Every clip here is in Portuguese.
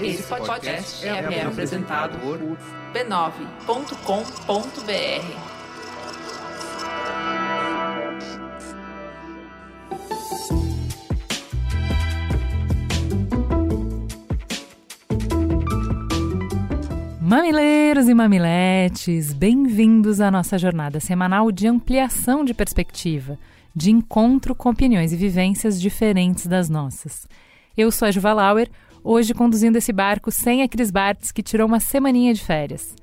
Esse podcast é, apresentado por b9.com.br. Mamileiros e mamiletes, bem-vindos à nossa jornada semanal de ampliação de perspectiva, de encontro com opiniões e vivências diferentes das nossas. Eu sou a Juva Lauer, hoje conduzindo esse barco sem a Cris Bartz, que tirou uma semaninha de férias.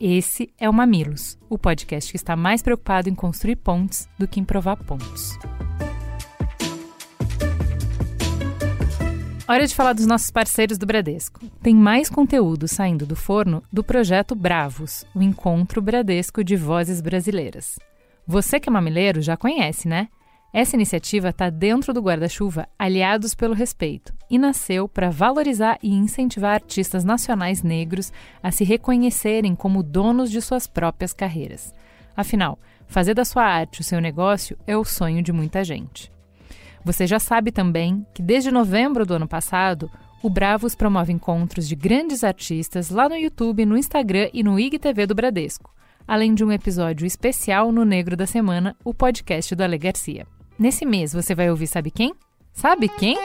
Esse é o Mamilos, o podcast que está mais preocupado em construir pontes do que em provar pontos. Hora de falar dos nossos parceiros do Bradesco. Tem mais conteúdo saindo do forno do projeto Bravos, o encontro Bradesco de vozes brasileiras. Você que é mamileiro já conhece, né? Essa iniciativa está dentro do guarda-chuva Aliados pelo Respeito e nasceu para valorizar e incentivar artistas nacionais negros a se reconhecerem como donos de suas próprias carreiras. Afinal, fazer da sua arte o seu negócio é o sonho de muita gente. Você já sabe também que desde novembro do ano passado, o Bravos promove encontros de grandes artistas lá no YouTube, no Instagram e no IGTV do Bradesco, além de um episódio especial no Negro da Semana, o podcast do Ale Garcia. Nesse mês você vai ouvir sabe quem? Sabe quem?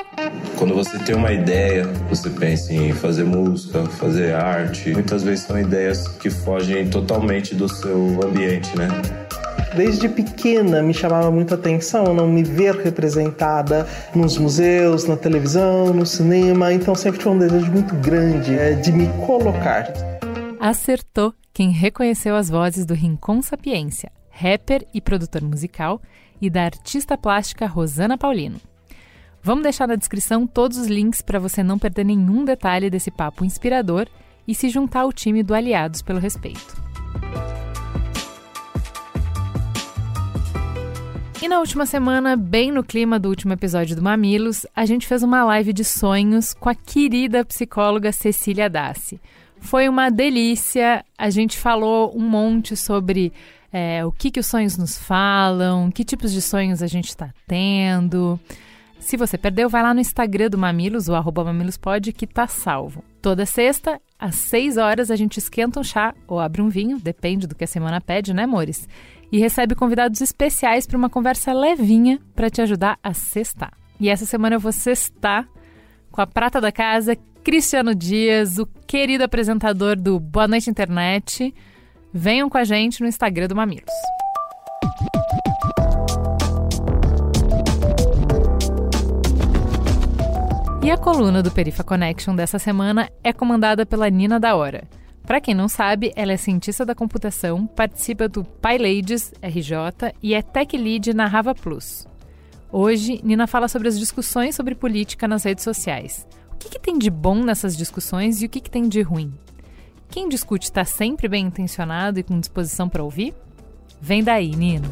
Quando você tem uma ideia, você pensa em fazer música, fazer arte. Muitas vezes são ideias que fogem totalmente do seu ambiente, né? Desde pequena me chamava muito a atenção não me ver representada nos museus, na televisão, no cinema, então sempre tive um desejo muito grande é, de me colocar. Acertou quem reconheceu as vozes do Rincon Sapiência, rapper e produtor musical, e da artista plástica Rosana Paulino. Vamos deixar na descrição todos os links para você não perder nenhum detalhe desse papo inspirador e se juntar ao time do Aliados pelo Respeito. E na última semana, bem no clima do último episódio do Mamilos, a gente fez uma live de sonhos com a querida psicóloga Cecília Dassi. Foi uma delícia, a gente falou um monte sobre é, o que, que os sonhos nos falam, que tipos de sonhos a gente está tendo. Se você perdeu, vai lá no Instagram do Mamilos, o arroba mamilospod, que tá salvo. Toda sexta, às 6 horas, a gente esquenta um chá ou abre um vinho, depende do que a semana pede, né, amores? e recebe convidados especiais para uma conversa levinha para te ajudar a cestar. E essa semana eu vou cestar com a prata da casa, Cristiano Dias, o querido apresentador do Boa Noite Internet. Venham com a gente no Instagram do Mamilos. E a coluna do Perifa Connection dessa semana é comandada pela Nina da Hora. Para quem não sabe, ela é cientista da computação, participa do PyLadies RJ e é Tech Lead na Rava Plus. Hoje, Nina fala sobre as discussões sobre política nas redes sociais. O que, que tem de bom nessas discussões e o que, que tem de ruim? Quem discute está sempre bem intencionado e com disposição para ouvir? Vem daí, Nina!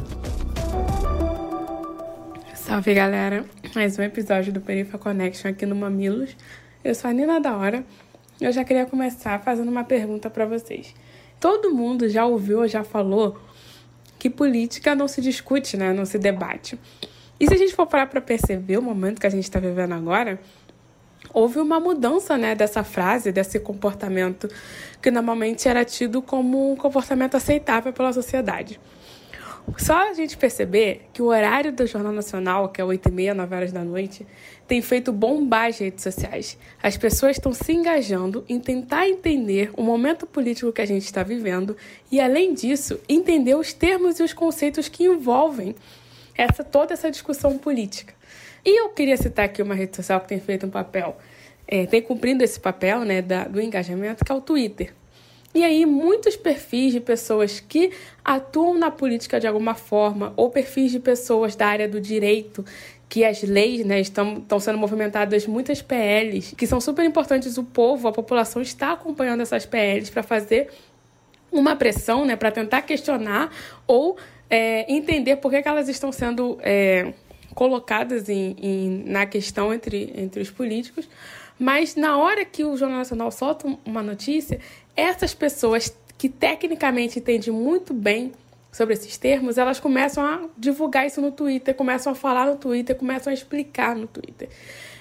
Salve galera! Mais um episódio do Perifa Connection aqui no Mamilos. Eu sou a Nina da Hora eu já queria começar fazendo uma pergunta para vocês. Todo mundo já ouviu ou já falou que política não se discute, né? Não se debate. E se a gente for parar para perceber o momento que a gente está vivendo agora, houve uma mudança, né, dessa frase, desse comportamento que normalmente era tido como um comportamento aceitável pela sociedade. Só a gente perceber que o horário do Jornal Nacional, que é 8 e meia, 9 horas da noite, tem feito bombar as redes sociais. As pessoas estão se engajando em tentar entender o momento político que a gente está vivendo e, além disso, entender os termos e os conceitos que envolvem essa toda essa discussão política. E eu queria citar aqui uma rede social que tem feito um papel, é, tem cumprido esse papel né, da, do engajamento, que é o Twitter. E aí, muitos perfis de pessoas que atuam na política de alguma forma, ou perfis de pessoas da área do direito, que as leis né, estão, estão sendo movimentadas muitas PLs, que são super importantes. O povo, a população está acompanhando essas PLs para fazer uma pressão, né, para tentar questionar ou é, entender por que, que, elas estão sendo é, colocadas em, em, na questão entre, entre os políticos. Mas na hora que o Jornal Nacional solta uma notícia, essas pessoas que tecnicamente entendem muito bem sobre esses termos, elas começam a divulgar isso no Twitter, começam a falar no Twitter, começam a explicar no Twitter.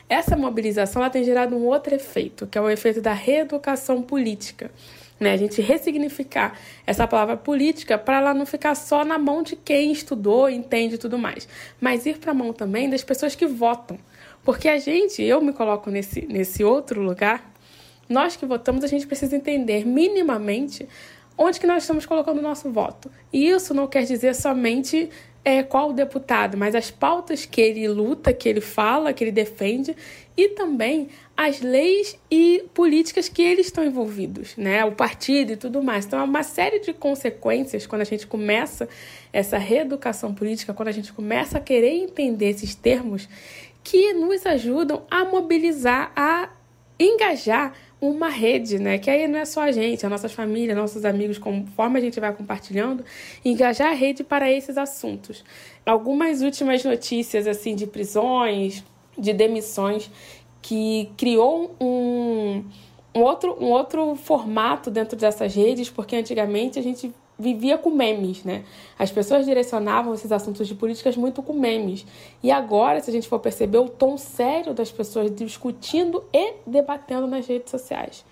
essa mobilização ela tem gerado um outro efeito, que é o efeito da reeducação política. Né? A gente ressignificar essa palavra política para ela não ficar só na mão de quem estudou, entende e tudo mais, mas ir para a mão também das pessoas que votam. Porque a gente, eu me coloco nesse, nesse outro lugar, nós que votamos, a gente precisa entender minimamente onde que nós estamos colocando o nosso voto. E isso não quer dizer somente é, qual deputado, mas as pautas que ele luta, que ele fala, que ele defende e também as leis e políticas que eles estão envolvidos, né? O partido e tudo mais. Então, é uma série de consequências quando a gente começa essa reeducação política, quando a gente começa a querer entender esses termos que nos ajudam a mobilizar, a engajar uma rede, né? Que aí não é só a gente, a nossas famílias, nossos amigos, conforme a gente vai compartilhando, engajar a rede para esses assuntos. Algumas últimas notícias assim de prisões, de demissões, que criou um, um, outro, um outro formato dentro dessas redes, porque antigamente a gente vivia com memes, né? As pessoas direcionavam esses assuntos de políticas muito com memes. E agora, se a gente for perceber, o tom sério das pessoas discutindo e debatendo nas redes sociais.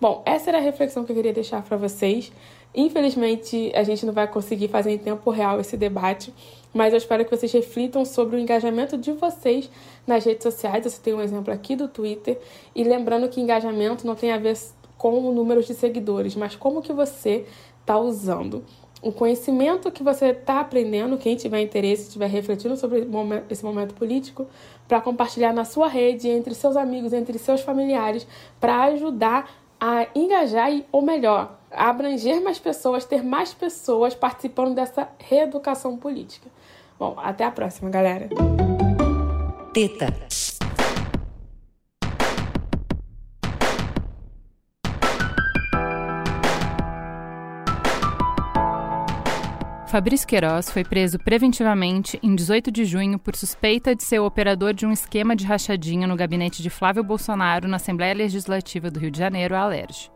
Bom, essa era a reflexão que eu queria deixar para vocês. Infelizmente, a gente não vai conseguir fazer em tempo real esse debate, mas eu espero que vocês reflitam sobre o engajamento de vocês nas redes sociais. Você tem um exemplo aqui do Twitter. E lembrando que engajamento não tem a ver com números de seguidores, mas como que você está usando o conhecimento que você está aprendendo, quem tiver interesse, estiver refletindo sobre esse momento político, para compartilhar na sua rede, entre seus amigos, entre seus familiares, para ajudar a engajar e, ou melhor, abranger mais pessoas, ter mais pessoas participando dessa reeducação política. Bom, até a próxima, galera. Teta. Fabrício Queiroz foi preso preventivamente em 18 de junho por suspeita de ser o operador de um esquema de rachadinha no gabinete de Flávio Bolsonaro na Assembleia Legislativa do Rio de Janeiro, a Alerj.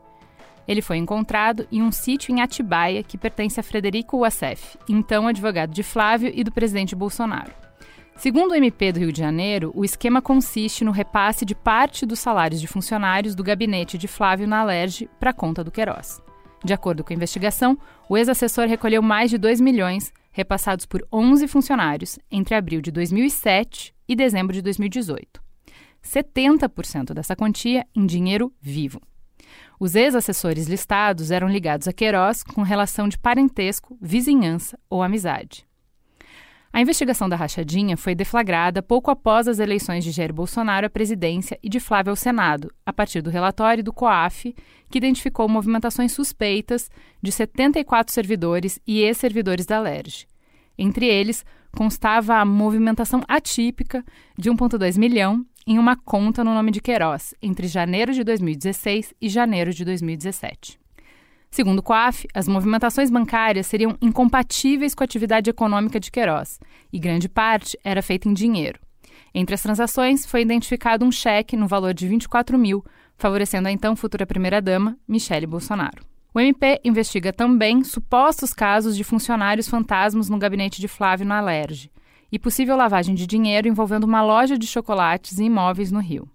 Ele foi encontrado em um sítio em Atibaia que pertence a Frederico Wassef, então advogado de Flávio e do presidente Bolsonaro. Segundo o MP do Rio de Janeiro, o esquema consiste no repasse de parte dos salários de funcionários do gabinete de Flávio na Alerj para conta do Queiroz. De acordo com a investigação, o ex-assessor recolheu mais de 2 milhões, repassados por 11 funcionários, entre abril de 2007 e dezembro de 2018. 70% dessa quantia em dinheiro vivo. Os ex-assessores listados eram ligados a Queiroz com relação de parentesco, vizinhança ou amizade. A investigação da rachadinha foi deflagrada pouco após as eleições de Jair Bolsonaro à presidência e de Flávio ao Senado, a partir do relatório do COAF, que identificou movimentações suspeitas de 74 servidores e ex-servidores da LERJ. Entre eles, constava a movimentação atípica de 1,2 milhão em uma conta no nome de Queiroz, entre janeiro de 2016 e janeiro de 2017. Segundo o COAF, as movimentações bancárias seriam incompatíveis com a atividade econômica de Queiroz, e grande parte era feita em dinheiro. Entre as transações, foi identificado um cheque no valor de 24 mil, favorecendo a então futura primeira-dama, Michele Bolsonaro. O MP investiga também supostos casos de funcionários fantasmas no gabinete de Flávio na e possível lavagem de dinheiro envolvendo uma loja de chocolates e imóveis no Rio.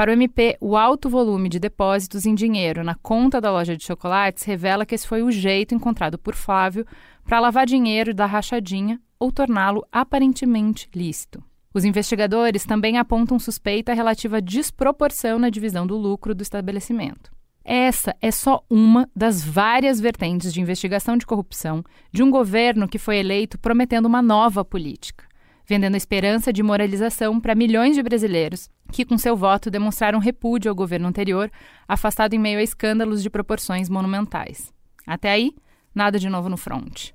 Para o MP, o alto volume de depósitos em dinheiro na conta da loja de chocolates revela que esse foi o jeito encontrado por Flávio para lavar dinheiro da rachadinha ou torná-lo aparentemente lícito. Os investigadores também apontam suspeita relativa à desproporção na divisão do lucro do estabelecimento. Essa é só uma das várias vertentes de investigação de corrupção de um governo que foi eleito prometendo uma nova política vendendo a esperança de moralização para milhões de brasileiros que, com seu voto, demonstraram repúdio ao governo anterior, afastado em meio a escândalos de proporções monumentais. Até aí, nada de novo no front.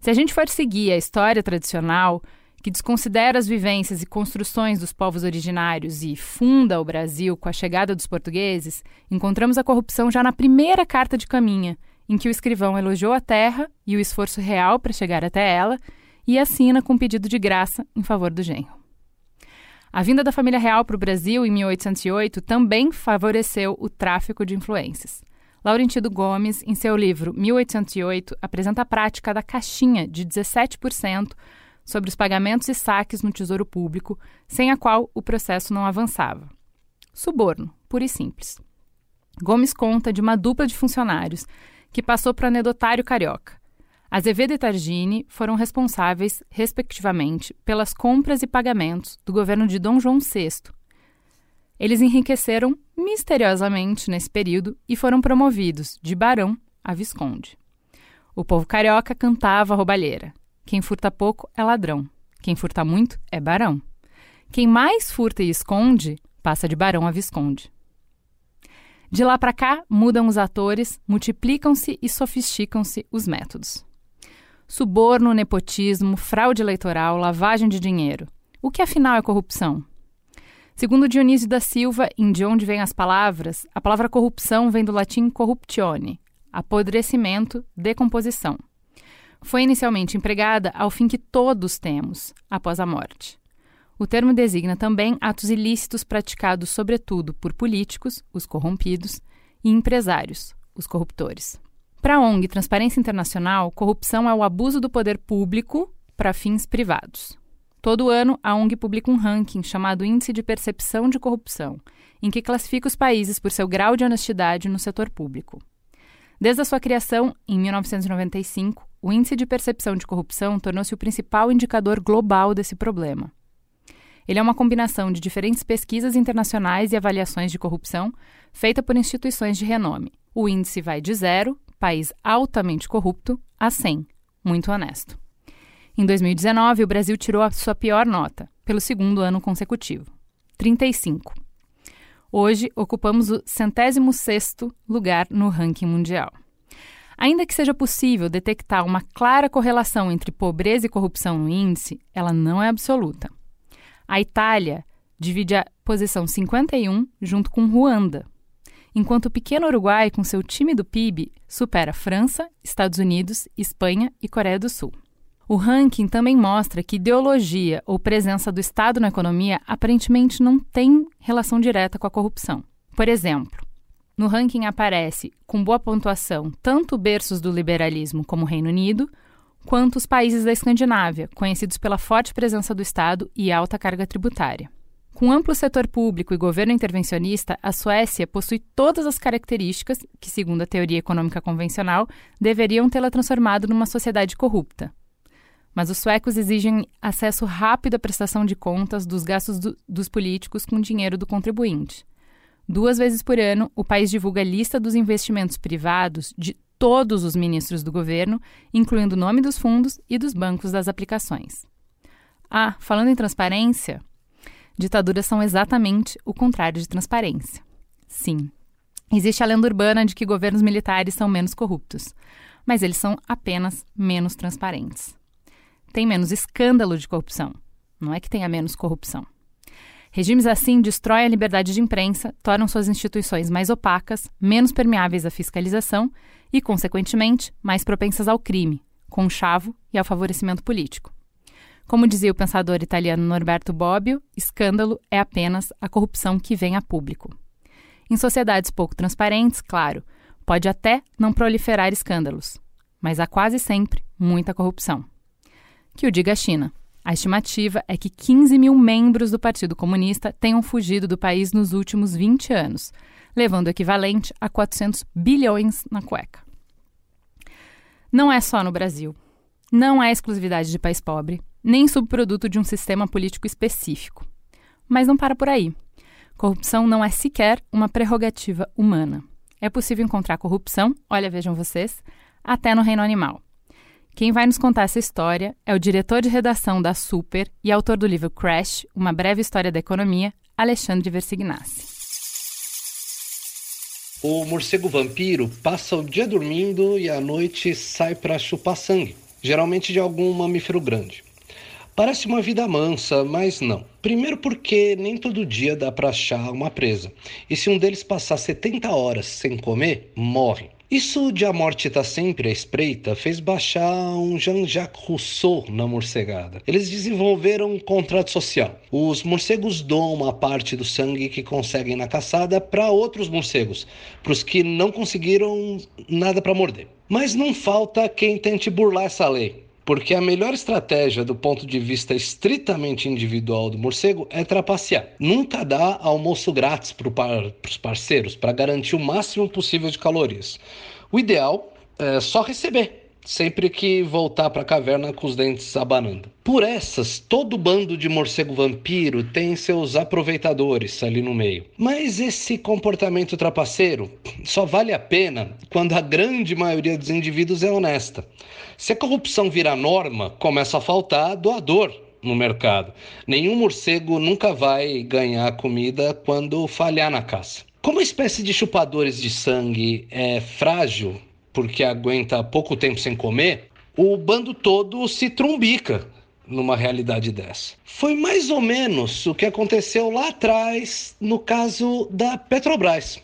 Se a gente for seguir a história tradicional, que desconsidera as vivências e construções dos povos originários e funda o Brasil com a chegada dos portugueses, encontramos a corrupção já na primeira carta de caminha, em que o escrivão elogiou a terra e o esforço real para chegar até ela e assina com pedido de graça em favor do genro. A vinda da família real para o Brasil em 1808 também favoreceu o tráfico de influências. Laurentido Gomes, em seu livro 1808, apresenta a prática da caixinha de 17% sobre os pagamentos e saques no Tesouro Público, sem a qual o processo não avançava. Suborno, puro e simples. Gomes conta de uma dupla de funcionários que passou para o anedotário carioca. Azevedo e Targini foram responsáveis, respectivamente, pelas compras e pagamentos do governo de Dom João VI. Eles enriqueceram misteriosamente nesse período e foram promovidos de barão a visconde. O povo carioca cantava roubalheira. Quem furta pouco é ladrão. Quem furta muito é barão. Quem mais furta e esconde passa de barão a visconde. De lá para cá, mudam os atores, multiplicam-se e sofisticam-se os métodos. Suborno, nepotismo, fraude eleitoral, lavagem de dinheiro. O que afinal é corrupção? Segundo Dionísio da Silva, em De Onde Vêm as Palavras, a palavra corrupção vem do latim corruptione, apodrecimento, decomposição. Foi inicialmente empregada ao fim que todos temos, após a morte. O termo designa também atos ilícitos praticados, sobretudo, por políticos, os corrompidos, e empresários, os corruptores. Para a ONG Transparência Internacional, corrupção é o abuso do poder público para fins privados. Todo ano, a ONG publica um ranking chamado Índice de Percepção de Corrupção, em que classifica os países por seu grau de honestidade no setor público. Desde a sua criação, em 1995, o Índice de Percepção de Corrupção tornou-se o principal indicador global desse problema. Ele é uma combinação de diferentes pesquisas internacionais e avaliações de corrupção feita por instituições de renome. O índice vai de zero, país altamente corrupto, a 100, muito honesto. Em 2019, o Brasil tirou a sua pior nota, pelo segundo ano consecutivo, 35. Hoje, ocupamos o centésimo sexto lugar no ranking mundial. Ainda que seja possível detectar uma clara correlação entre pobreza e corrupção no índice, ela não é absoluta. A Itália divide a posição 51 junto com Ruanda, enquanto o pequeno Uruguai, com seu tímido PIB, supera França, Estados Unidos, Espanha e Coreia do Sul. O ranking também mostra que ideologia ou presença do Estado na economia aparentemente não tem relação direta com a corrupção. Por exemplo, no ranking aparece com boa pontuação tanto berços do liberalismo como o Reino Unido, quanto os países da Escandinávia, conhecidos pela forte presença do Estado e alta carga tributária. Com amplo setor público e governo intervencionista, a Suécia possui todas as características que, segundo a teoria econômica convencional, deveriam tê-la transformado numa sociedade corrupta. Mas os suecos exigem acesso rápido à prestação de contas dos gastos do, dos políticos com dinheiro do contribuinte. Duas vezes por ano, o país divulga a lista dos investimentos privados de todos os ministros do governo, incluindo o nome dos fundos e dos bancos das aplicações. Ah, falando em transparência, ditaduras são exatamente o contrário de transparência. Sim, existe a lenda urbana de que governos militares são menos corruptos, mas eles são apenas menos transparentes. Tem menos escândalo de corrupção, não é que tenha menos corrupção. Regimes assim destroem a liberdade de imprensa, tornam suas instituições mais opacas, menos permeáveis à fiscalização e, consequentemente, mais propensas ao crime, conchavo e ao favorecimento político. Como dizia o pensador italiano Norberto Bobbio, escândalo é apenas a corrupção que vem a público. Em sociedades pouco transparentes, claro, pode até não proliferar escândalos, mas há quase sempre muita corrupção. Que o diga a China. A estimativa é que 15 mil membros do Partido Comunista tenham fugido do país nos últimos 20 anos, levando o equivalente a 400 bilhões na cueca. Não é só no Brasil. Não é exclusividade de país pobre, nem subproduto de um sistema político específico. Mas não para por aí. Corrupção não é sequer uma prerrogativa humana. É possível encontrar corrupção, olha, vejam vocês, até no reino animal. Quem vai nos contar essa história é o diretor de redação da Super e autor do livro Crash, Uma Breve História da Economia, Alexandre Versignassi. O morcego vampiro passa o dia dormindo e à noite sai para chupar sangue, geralmente de algum mamífero grande. Parece uma vida mansa, mas não. Primeiro porque nem todo dia dá para achar uma presa. E se um deles passar 70 horas sem comer, morre. Isso de a morte estar tá sempre à espreita fez baixar um Jean-Jacques Rousseau na morcegada. Eles desenvolveram um contrato social. Os morcegos doam uma parte do sangue que conseguem na caçada para outros morcegos, para os que não conseguiram nada para morder. Mas não falta quem tente burlar essa lei. Porque a melhor estratégia do ponto de vista estritamente individual do morcego é trapacear. Nunca dá almoço grátis para par, os parceiros para garantir o máximo possível de calorias. O ideal é só receber sempre que voltar para a caverna com os dentes abanando. Por essas, todo bando de morcego vampiro tem seus aproveitadores ali no meio. Mas esse comportamento trapaceiro só vale a pena quando a grande maioria dos indivíduos é honesta. Se a corrupção vira norma, começa a faltar doador no mercado. Nenhum morcego nunca vai ganhar comida quando falhar na caça. Como a espécie de chupadores de sangue é frágil porque aguenta pouco tempo sem comer, o bando todo se trumbica numa realidade dessa. Foi mais ou menos o que aconteceu lá atrás no caso da Petrobras.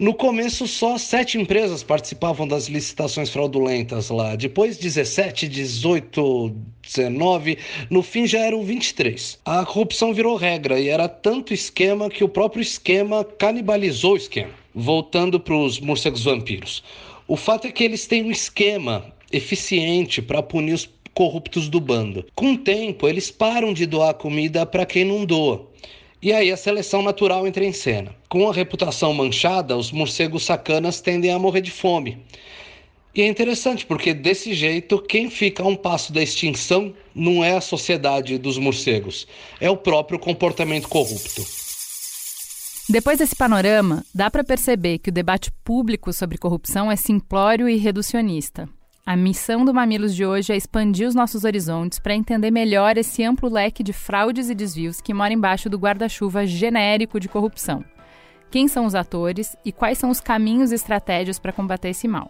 No começo, só sete empresas participavam das licitações fraudulentas lá. Depois, 17, 18, 19. No fim, já eram 23. A corrupção virou regra e era tanto esquema que o próprio esquema canibalizou o esquema. Voltando para os morcegos vampiros. O fato é que eles têm um esquema eficiente para punir os corruptos do bando. Com o tempo, eles param de doar comida para quem não doa. E aí a seleção natural entra em cena. Com a reputação manchada, os morcegos sacanas tendem a morrer de fome. E é interessante porque desse jeito, quem fica a um passo da extinção não é a sociedade dos morcegos, é o próprio comportamento corrupto. Depois desse panorama, dá para perceber que o debate público sobre corrupção é simplório e reducionista. A missão do Mamilos de hoje é expandir os nossos horizontes para entender melhor esse amplo leque de fraudes e desvios que mora embaixo do guarda-chuva genérico de corrupção. Quem são os atores e quais são os caminhos e estratégias para combater esse mal.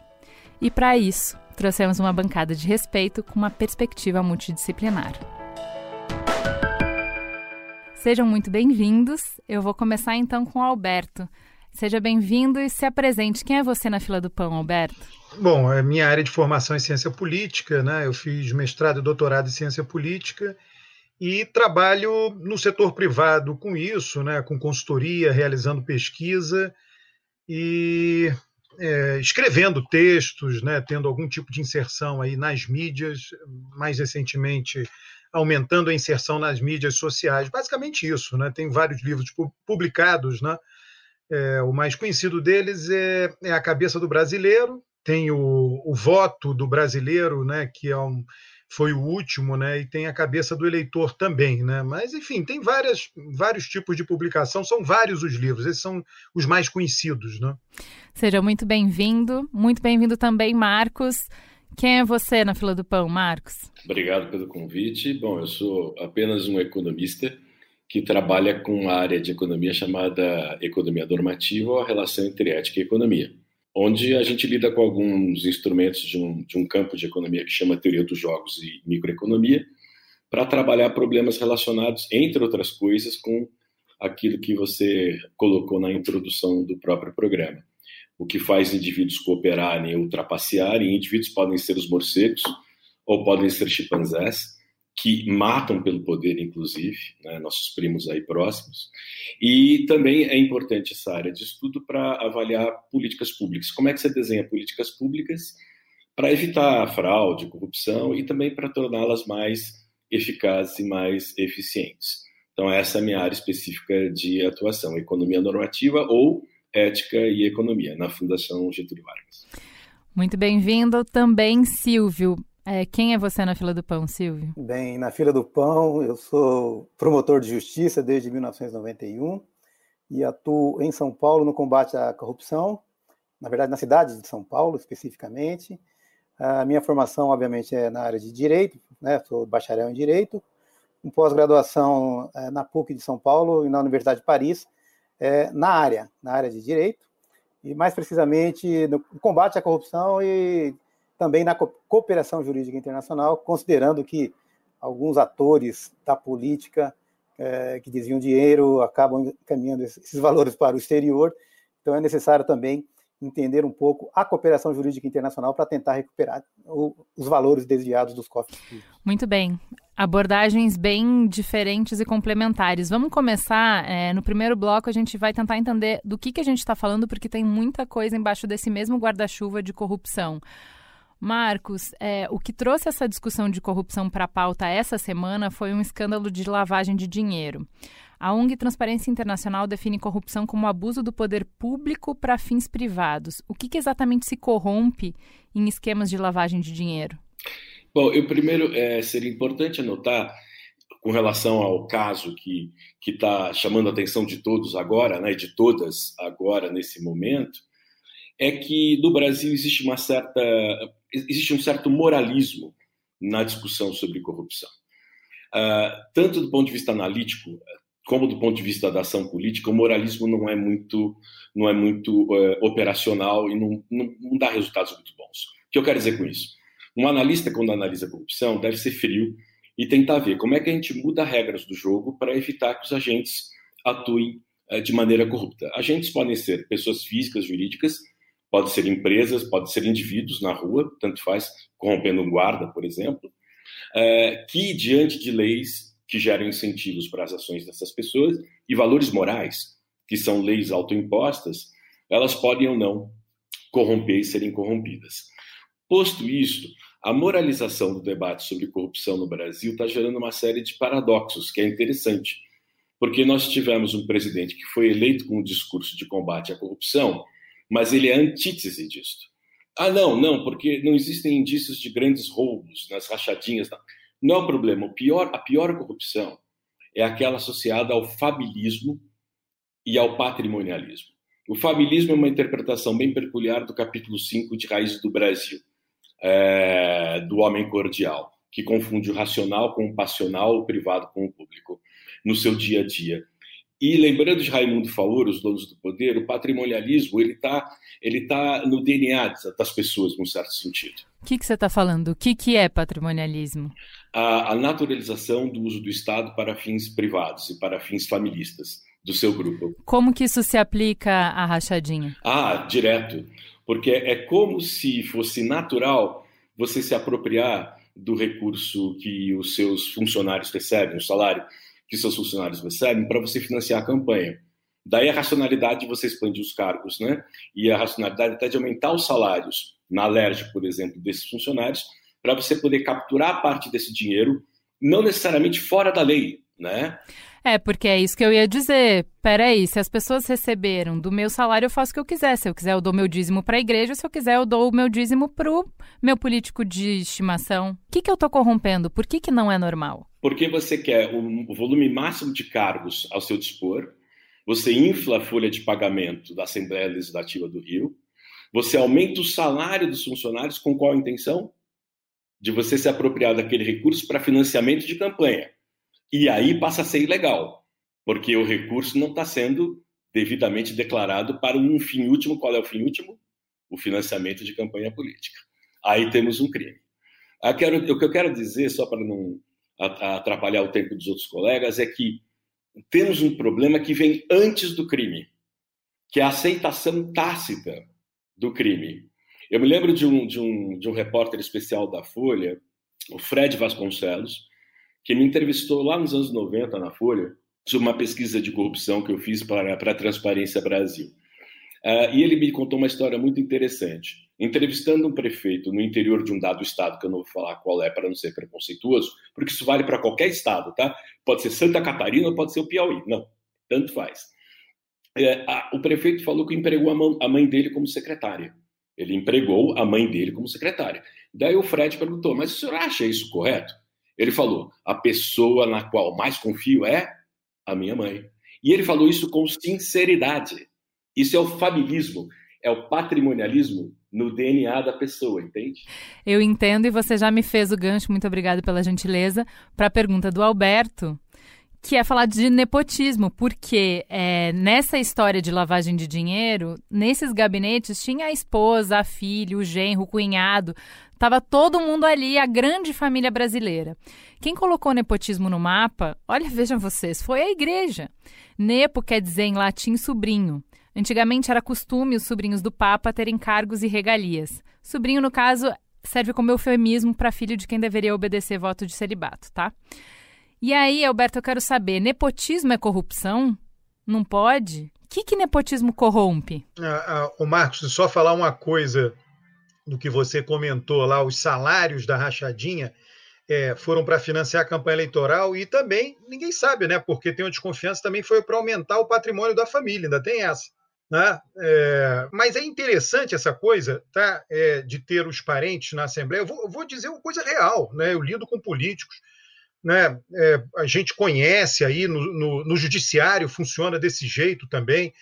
E para isso, trouxemos uma bancada de respeito com uma perspectiva multidisciplinar. Sejam muito bem-vindos. Eu vou começar então com o Alberto. Seja bem-vindo e se apresente. Quem é você na fila do pão, Alberto? Bom, é minha área de formação em ciência política, né? Eu fiz mestrado e doutorado em ciência política e trabalho no setor privado com isso, né? Com consultoria, realizando pesquisa e é, escrevendo textos, né? Tendo algum tipo de inserção aí nas mídias, mais recentemente aumentando a inserção nas mídias sociais. Basicamente isso, né? Tem vários livros publicados, né? É, o mais conhecido deles é, é, A Cabeça do Brasileiro, tem o, o Voto do Brasileiro, né? Que é um, foi o último, né? E tem a Cabeça do Eleitor também, né? Mas, enfim, tem várias, vários tipos de publicação, são vários os livros, esses são os mais conhecidos, né? Seja muito bem-vindo, muito bem-vindo também, Marcos. Quem é você na fila do pão, Marcos? Obrigado pelo convite. Bom, eu sou apenas um economista que trabalha com uma área de economia chamada economia normativa ou a relação entre ética e economia, onde a gente lida com alguns instrumentos de um, de um campo de economia que chama teoria dos jogos e microeconomia, para trabalhar problemas relacionados, entre outras coisas, com aquilo que você colocou na introdução do próprio programa o que faz indivíduos cooperarem e ultrapassarem. Indivíduos podem ser os morcegos ou podem ser chimpanzés, que matam pelo poder, inclusive, né, nossos primos aí próximos. E também é importante essa área de estudo para avaliar políticas públicas. Como é que você desenha políticas públicas para evitar fraude, corrupção e também para torná-las mais eficazes e mais eficientes. Então, essa é a minha área específica de atuação, economia normativa ou Ética e Economia, na Fundação Getúlio Vargas. Muito bem-vindo também, Silvio. É, quem é você na fila do pão, Silvio? Bem, na fila do pão, eu sou promotor de justiça desde 1991 e atuo em São Paulo no combate à corrupção, na verdade, na cidade de São Paulo, especificamente. A minha formação, obviamente, é na área de direito, né? sou bacharel em direito, com pós-graduação é, na PUC de São Paulo e na Universidade de Paris, é, na área, na área de direito, e mais precisamente no combate à corrupção e também na cooperação jurídica internacional, considerando que alguns atores da política é, que desviam dinheiro acabam encaminhando esses valores para o exterior. Então é necessário também entender um pouco a cooperação jurídica internacional para tentar recuperar o, os valores desviados dos cofres públicos. Muito bem. Abordagens bem diferentes e complementares. Vamos começar. É, no primeiro bloco, a gente vai tentar entender do que, que a gente está falando, porque tem muita coisa embaixo desse mesmo guarda-chuva de corrupção. Marcos, é, o que trouxe essa discussão de corrupção para a pauta essa semana foi um escândalo de lavagem de dinheiro. A ONG Transparência Internacional define corrupção como abuso do poder público para fins privados. O que, que, exatamente se corrompe em esquemas de lavagem de dinheiro? Bom, eu primeiro é, seria importante anotar com relação ao caso que está chamando a atenção de todos agora, né, de todas agora nesse momento, é que no Brasil existe uma certa existe um certo moralismo na discussão sobre corrupção. Uh, tanto do ponto de vista analítico como do ponto de vista da ação política, o moralismo não é muito não é muito uh, operacional e não, não, não dá resultados muito bons. O que eu quero dizer com isso? Um analista, quando analisa corrupção, deve ser frio e tentar ver como é que a gente muda regras do jogo para evitar que os agentes atuem uh, de maneira corrupta. Agentes podem ser pessoas físicas, jurídicas, Pode ser empresas, pode ser indivíduos na rua, tanto faz, corrompendo um guarda, por exemplo, é, que, diante de leis que geram incentivos para as ações dessas pessoas e valores morais, que são leis autoimpostas, elas podem ou não corromper e serem corrompidas. Posto isto, a moralização do debate sobre corrupção no Brasil está gerando uma série de paradoxos, que é interessante. Porque nós tivemos um presidente que foi eleito com um discurso de combate à corrupção, mas ele é antítese disso. Ah, não, não, porque não existem indícios de grandes roubos nas rachadinhas. Não, não é o problema. O pior, a pior corrupção é aquela associada ao familismo e ao patrimonialismo. O familismo é uma interpretação bem peculiar do capítulo 5 de Raízes do Brasil, é, do homem cordial, que confunde o racional com o passional, o privado com o público, no seu dia a dia. E lembrando de Raimundo Faur, os donos do poder, o patrimonialismo ele está ele tá no DNA das pessoas, num certo sentido. O que, que você está falando? O que, que é patrimonialismo? A, a, naturalização do uso do Estado para fins privados e para fins familistas do seu grupo. Como que isso se aplica à rachadinha? Ah, direto. Porque é como se fosse natural você se apropriar do recurso que os seus funcionários recebem, o salário que seus funcionários recebem para você financiar a campanha. Daí a racionalidade de você expandir os cargos, né? E a racionalidade até de aumentar os salários na LERJ, por exemplo, desses funcionários, para você poder capturar parte desse dinheiro, não necessariamente fora da lei, né? É, porque é isso que eu ia dizer. Peraí, se as pessoas receberam do meu salário, eu faço o que eu quiser. Se eu quiser, eu dou meu dízimo para a igreja. Se eu quiser, eu dou o meu dízimo pro meu político de estimação. O que, que eu tô corrompendo? Por que, que não é normal? Porque você quer o volume máximo de cargos ao seu dispor, você infla a folha de pagamento da Assembleia Legislativa do Rio, você aumenta o salário dos funcionários com qual intenção? De você se apropriar daquele recurso para financiamento de campanha. E aí passa a ser ilegal, porque o recurso não está sendo devidamente declarado para um fim último. Qual é o fim último? O financiamento de campanha política. Aí temos um crime. Quero, o que eu quero dizer, só para não atrapalhar o tempo dos outros colegas, é que temos um problema que vem antes do crime, que é a aceitação tácita do crime. Eu me lembro de um, de um, de um repórter especial da Folha, o Fred Vasconcelos, que me entrevistou lá nos anos 90 na Folha sobre uma pesquisa de corrupção que eu fiz para, para a Transparência Brasil. Uh, e ele me contou uma história muito interessante. Entrevistando um prefeito no interior de um dado estado, que eu não vou falar qual é para não ser preconceituoso, porque isso vale para qualquer estado, tá? Pode ser Santa Catarina pode ser o Piauí. Não, tanto faz. É, a, o prefeito falou que empregou a, mão, a mãe dele como secretária. Ele empregou a mãe dele como secretária. Daí o Fred perguntou: Mas o senhor acha isso correto? Ele falou: a pessoa na qual mais confio é a minha mãe. E ele falou isso com sinceridade. Isso é o familismo, é o patrimonialismo no DNA da pessoa, entende? Eu entendo e você já me fez o gancho, muito obrigada pela gentileza, para a pergunta do Alberto, que é falar de nepotismo, porque é, nessa história de lavagem de dinheiro, nesses gabinetes tinha a esposa, a filha, o genro, o cunhado, Tava todo mundo ali, a grande família brasileira. Quem colocou nepotismo no mapa, olha, vejam vocês, foi a igreja. Nepo quer dizer em latim sobrinho. Antigamente era costume os sobrinhos do Papa terem cargos e regalias. Sobrinho, no caso, serve como eufemismo para filho de quem deveria obedecer voto de celibato, tá? E aí, Alberto, eu quero saber: nepotismo é corrupção? Não pode? O que, que nepotismo corrompe? Ah, ah, o Marcos, só falar uma coisa do que você comentou lá, os salários da rachadinha é, foram para financiar a campanha eleitoral e também, ninguém sabe, né? Porque tem uma desconfiança, também foi para aumentar o patrimônio da família, ainda tem essa. Né? É, mas é interessante essa coisa tá? É, de ter os parentes na Assembleia. Eu vou, eu vou, dizer uma coisa real, né? eu lido com políticos, né? É, a gente conhece aí no, no, no, judiciário, funciona desse jeito também.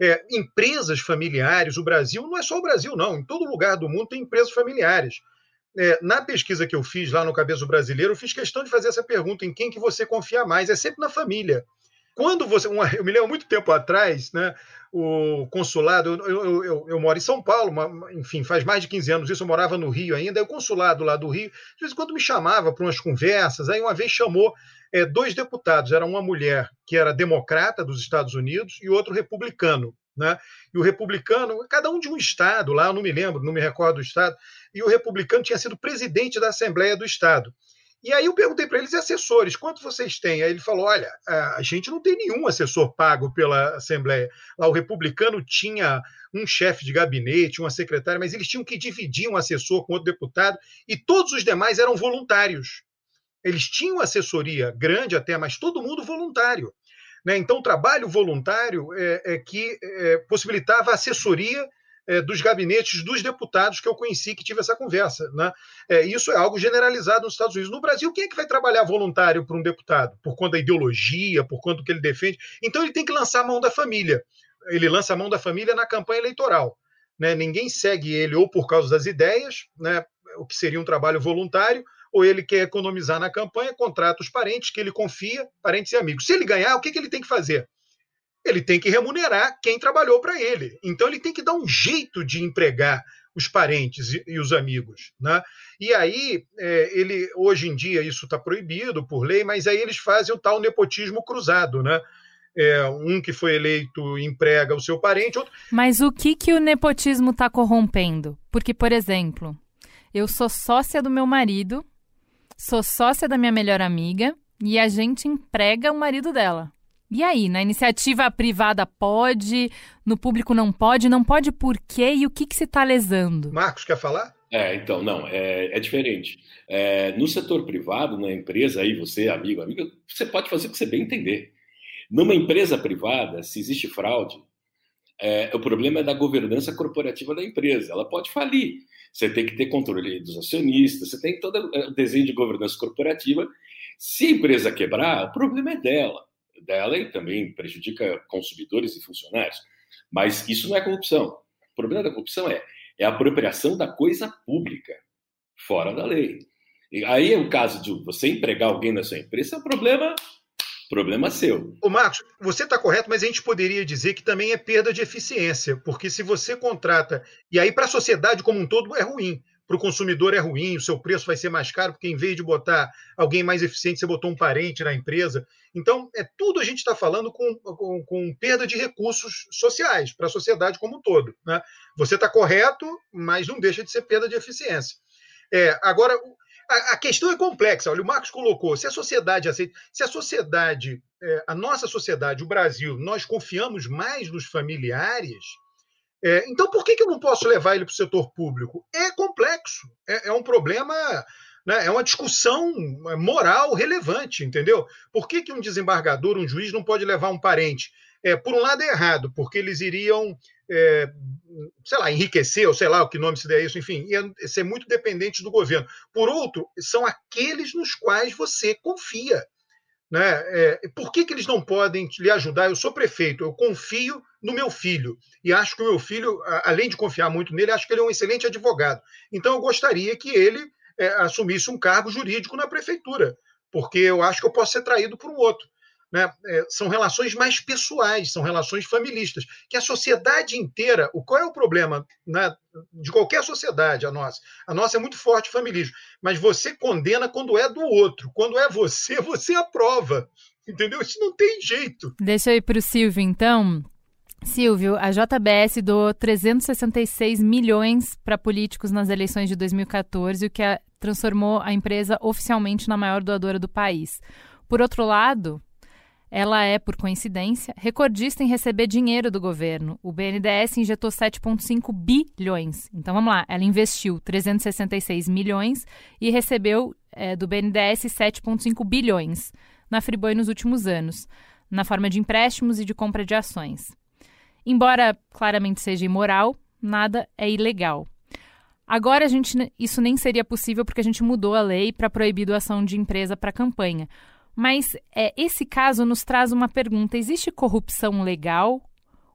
É, empresas familiares, o Brasil não é só o Brasil, não, em todo lugar do mundo tem empresas familiares. É, na pesquisa que eu fiz lá no Cabeça Brasileiro, eu fiz questão de fazer essa pergunta: em quem que você confia mais? É sempre na família. Quando você. Uma, eu me lembro muito tempo atrás, né? o consulado, eu, eu, eu, eu, moro em São Paulo, enfim, faz mais de 15 anos isso, eu morava no Rio ainda, e o consulado lá do Rio, de vez em quando me chamava para umas conversas, aí uma vez chamou é, dois deputados, era uma mulher que era democrata dos Estados Unidos e outro republicano, né? E o republicano, cada um de um estado lá, eu não me lembro, não me recordo do estado, e o republicano tinha sido presidente da Assembleia do Estado. E aí eu perguntei para eles, assessores, quanto vocês têm? Aí ele falou, olha, a gente não tem nenhum assessor pago pela Assembleia. Lá o republicano tinha um chefe de gabinete, uma secretária, mas eles tinham que dividir um assessor com outro deputado, e todos os demais eram voluntários. Eles tinham assessoria grande até, mas todo mundo voluntário. Né? Então, o trabalho voluntário é, é que é, possibilitava assessoria é, dos gabinetes dos deputados que eu conheci que tive essa conversa. Né? É, isso é algo generalizado nos Estados Unidos. No Brasil, quem é que vai trabalhar voluntário para um deputado? Por conta da ideologia, por conta do que ele defende? Então ele tem que lançar a mão da família. Ele lança a mão da família na campanha eleitoral. Né? Ninguém segue ele ou por causa das ideias, né? o que seria um trabalho voluntário, ou ele quer economizar na campanha, contrata os parentes que ele confia, parentes e amigos. Se ele ganhar, o que, que ele tem que fazer? Ele tem que remunerar quem trabalhou para ele. Então ele tem que dar um jeito de empregar os parentes e, os amigos, né? E aí é, ele hoje em dia isso está proibido por lei, mas aí eles fazem o tal nepotismo cruzado, né? É, um que foi eleito emprega o seu parente, outro. Mas o que que o nepotismo está corrompendo? Porque, por exemplo, eu sou sócia do meu marido, sou sócia da minha melhor amiga e a gente emprega o marido dela. E aí, na iniciativa privada pode, no público não pode, não pode por quê e o que, que se está lesando? Marcos, quer falar? É, então, não, é, é diferente. É, no setor privado, na empresa, aí você, amigo, amiga, você pode fazer o que você bem entender. Numa empresa privada, se existe fraude, é, o problema é da governança corporativa da empresa. Ela pode falir. Você tem que ter controle dos acionistas, você tem todo o desenho de governança corporativa. Se a empresa quebrar, o problema é dela dela e também prejudica consumidores e funcionários. Mas isso não é corrupção. O problema da corrupção é, é a apropriação da coisa pública, fora da lei. E aí é o caso de você empregar alguém na sua empresa, é um problema Problema seu. O Marcos, você está correto, mas a gente poderia dizer que também é perda de eficiência, porque se você contrata, e aí para a sociedade como um todo é ruim, para o consumidor é ruim, o seu preço vai ser mais caro, porque em vez de botar alguém mais eficiente, você botou um parente na empresa. Então, é tudo a gente está falando com, com, com, perda de recursos sociais para a sociedade como um todo. Né? Você está correto, mas não deixa de ser perda de eficiência. É, agora, a, a, questão é complexa. Olha, o Marcos colocou: se a sociedade aceita, se a sociedade, é, a nossa sociedade, o Brasil, nós confiamos mais nos familiares é, então, por que, que eu não posso levar ele para o setor público? É complexo, é, é um problema, né, é uma discussão moral relevante, entendeu? Por que, que um desembargador, um juiz, não pode levar um parente? É, por um lado é errado, porque eles iriam, é, sei lá, enriquecer, ou sei lá o que nome se der isso, enfim, ia ser muito dependente do governo. Por outro, são aqueles nos quais você confia. Né? É, por que, que eles não podem lhe ajudar? Eu sou prefeito, eu confio no meu filho e acho que o meu filho, além de confiar muito nele, acho que ele é um excelente advogado. Então eu gostaria que ele é, assumisse um cargo jurídico na prefeitura, porque eu acho que eu posso ser traído por um outro. Né? É, são relações mais pessoais, são relações familistas, que a sociedade inteira, o qual é o problema né, de qualquer sociedade, a nossa? A nossa é muito forte familismo, mas você condena quando é do outro, quando é você, você aprova, entendeu? Isso não tem jeito. Deixa eu ir para o Silvio, então. Silvio, a JBS doou 366 milhões para políticos nas eleições de 2014, o que a, transformou a empresa oficialmente na maior doadora do país. Por outro lado, ela é, por coincidência, recordista em receber dinheiro do governo. O BNDES injetou 7,5 bilhões. Então vamos lá, ela investiu 366 milhões e recebeu é, do BNDES 7,5 bilhões na Friboi nos últimos anos, na forma de empréstimos e de compra de ações. Embora claramente seja imoral, nada é ilegal. Agora a gente isso nem seria possível porque a gente mudou a lei para proibir doação de empresa para campanha. Mas é, esse caso nos traz uma pergunta: existe corrupção legal?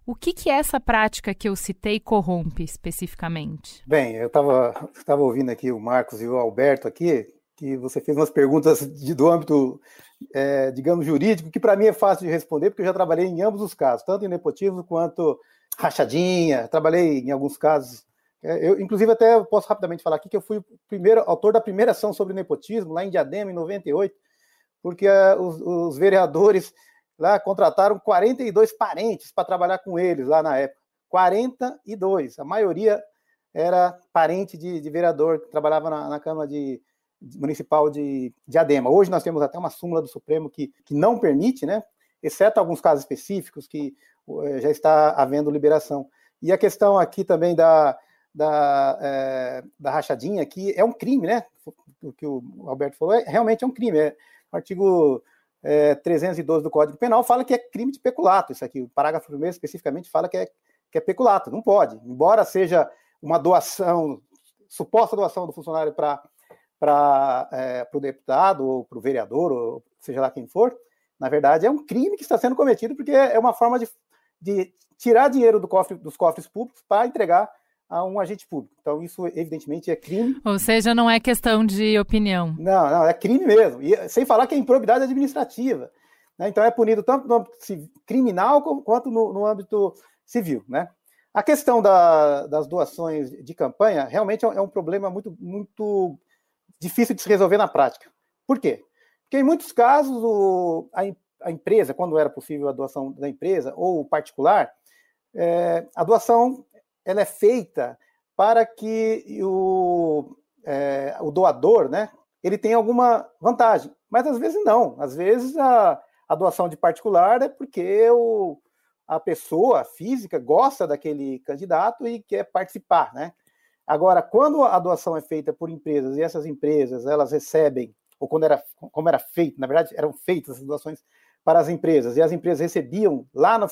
O que, que essa prática que eu citei corrompe especificamente? Bem, eu estava ouvindo aqui o Marcos e o Alberto aqui, que você fez umas perguntas de, do âmbito, é, digamos, jurídico, que para mim é fácil de responder, porque eu já trabalhei em ambos os casos, tanto em nepotismo quanto rachadinha, trabalhei em alguns casos. É, eu, inclusive, até posso rapidamente falar aqui que eu fui o primeiro autor da primeira ação sobre nepotismo, lá em Diadema, em 98, porque uh, os, os, vereadores lá contrataram 42 parentes para trabalhar com eles lá na época. 42. A maioria era parente de, de vereador que trabalhava na, na Câmara de, de, Municipal de Diadema. Hoje nós temos até uma súmula do Supremo que, que não permite, né? Exceto alguns casos específicos que uh, já está havendo liberação. E a questão aqui também da, da, é, da rachadinha, que é um crime, né? O que o Alberto falou, é, realmente é um crime. É, artigo é, 312 do Código Penal fala que é crime de peculato, isso aqui. O parágrafo primeiro especificamente fala que é, que é peculato. Não pode. Embora seja uma doação, suposta doação do funcionário para é, o deputado ou para o vereador, ou seja lá quem for, na verdade é um crime que está sendo cometido porque é uma forma de, de tirar dinheiro do cofre, dos cofres públicos para entregar a um agente público. Então, isso, evidentemente, é crime. Ou seja, não é questão de opinião. Não, não, é crime mesmo. E sem falar que é improbidade administrativa. Né? Então, é punido tanto no âmbito criminal quanto no, no âmbito civil. Né? A questão da, das doações de campanha realmente é um problema muito, muito difícil de se resolver na prática. Por quê? Porque, em muitos casos, o, a, a empresa, quando era possível a doação da empresa ou o particular, é, a doação ela é feita para que o, é, o doador, né, ele tenha alguma vantagem. Mas às vezes não. Às vezes a, a doação de particular é porque o, a pessoa física gosta daquele candidato e quer participar, né? Agora, quando a doação é feita por empresas e essas empresas elas recebem, ou quando era, como era feito, na verdade eram feitas as doações para as empresas e as empresas recebiam lá no,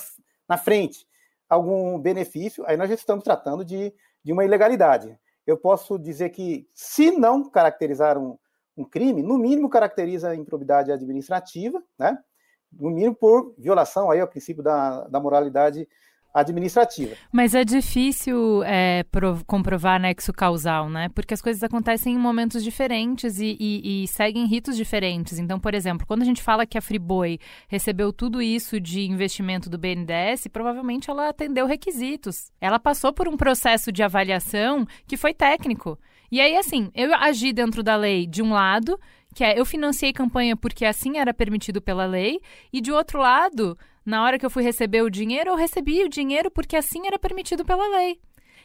na frente algum benefício, aí nós já estamos tratando de, de uma ilegalidade. Eu posso dizer que, se não caracterizar um, um crime, no mínimo caracteriza a improbidade administrativa, né? no mínimo por violação aí ao princípio da, da moralidade administrativa. Mas é difícil é, comprovar nexo causal, né? Porque as coisas acontecem em momentos diferentes e, e, e, seguem ritos diferentes. Então, por exemplo, quando a gente fala que a Friboi recebeu tudo isso de investimento do BNDES, provavelmente ela atendeu requisitos. Ela passou por um processo de avaliação que foi técnico. E aí, assim, eu agi dentro da lei de um lado, que é eu financiei campanha porque assim era permitido pela lei, e de outro lado, na hora que eu fui receber o dinheiro, eu recebi o dinheiro porque assim era permitido pela lei.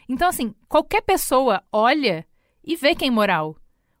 Então, assim, qualquer pessoa olha e vê que é imoral.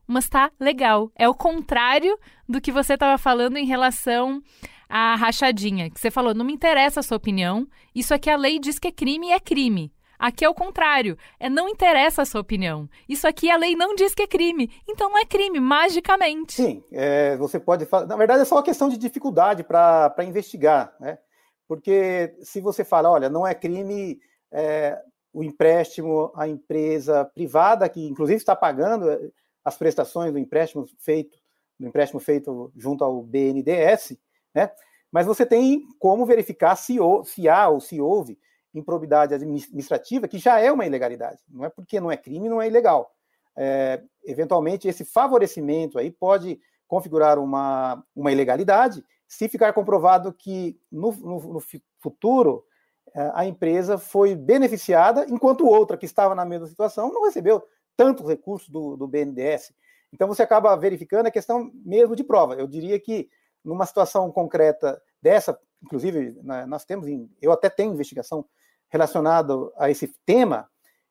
Mas tá legal. É o contrário do que você estava falando em relação à rachadinha. Que você falou, não me interessa a sua opinião. Isso aqui a lei diz que é crime e é crime. Aqui é o contrário. É não interessa a sua opinião. Isso aqui a lei não diz que é crime. Então não é crime, magicamente. Sim, é, você pode falar. Na verdade, é só uma questão de dificuldade para investigar. Né? Porque se você fala, olha, não é crime é, o empréstimo à empresa privada, que inclusive está pagando é, as prestações do empréstimo feito, do empréstimo feito junto ao BNDES, né? Mas você tem como verificar se, se há ou se houve improbidade administrativa, que já é uma ilegalidade. Não é porque não é crime, não é ilegal. É, eventualmente, esse favorecimento aí pode configurar uma, uma ilegalidade se ficar comprovado que no, no, no futuro é, a empresa foi beneficiada, enquanto outra que estava na mesma situação não recebeu tanto recurso do, do BNDES. Então você acaba verificando a questão mesmo de prova. Eu diria que numa situação concreta dessa, inclusive né, nós temos, eu até tenho investigação relacionada a esse tema,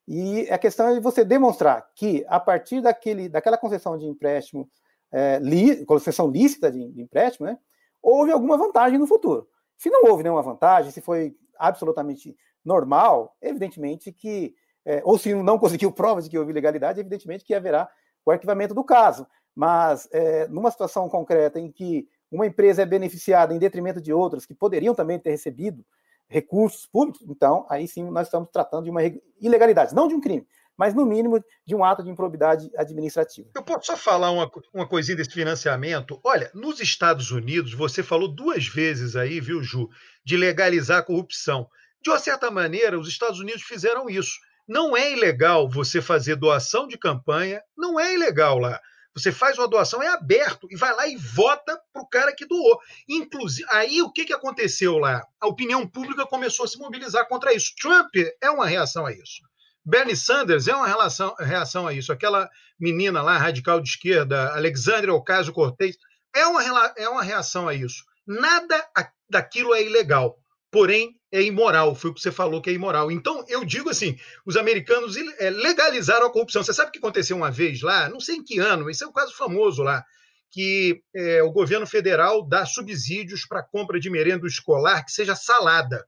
e a questão é você demonstrar que a partir daquele, daquela concessão de empréstimo, é, li, concessão lícita de, de empréstimo, né, houve alguma vantagem no futuro. Se não houve nenhuma vantagem, se foi absolutamente normal, evidentemente que, é, ou se não conseguiu provas de que houve ilegalidade, evidentemente que haverá o arquivamento do caso. Mas é, numa situação concreta em que uma empresa é beneficiada em detrimento de outras que poderiam também ter recebido recursos públicos, então aí sim nós estamos tratando de uma ilegalidade, não de um crime, mas no mínimo de um ato de improbidade administrativa. Eu posso só falar uma, uma coisinha desse financiamento? Olha, nos Estados Unidos, você falou duas vezes aí, viu, Ju, de legalizar a corrupção. De uma certa maneira, os Estados Unidos fizeram isso. Não é ilegal você fazer doação de campanha, não é ilegal lá. Você faz uma doação, é aberto, e vai lá e vota para o cara que doou. Inclusive, aí o que, que aconteceu lá? A opinião pública começou a se mobilizar contra isso. Trump é uma reação a isso. Bernie Sanders é uma relação, reação a isso. Aquela menina lá, radical de esquerda, Alexandria Ocasio-Cortez, é uma, é uma reação a isso. Nada daquilo é ilegal porém é imoral, foi o que você falou que é imoral. Então, eu digo assim: os americanos é, legalizaram a corrupção. Você sabe o que aconteceu uma vez lá? Não sei em que ano, esse é um caso famoso lá, que é, o governo federal dá subsídios para compra de merenda escolar que seja salada.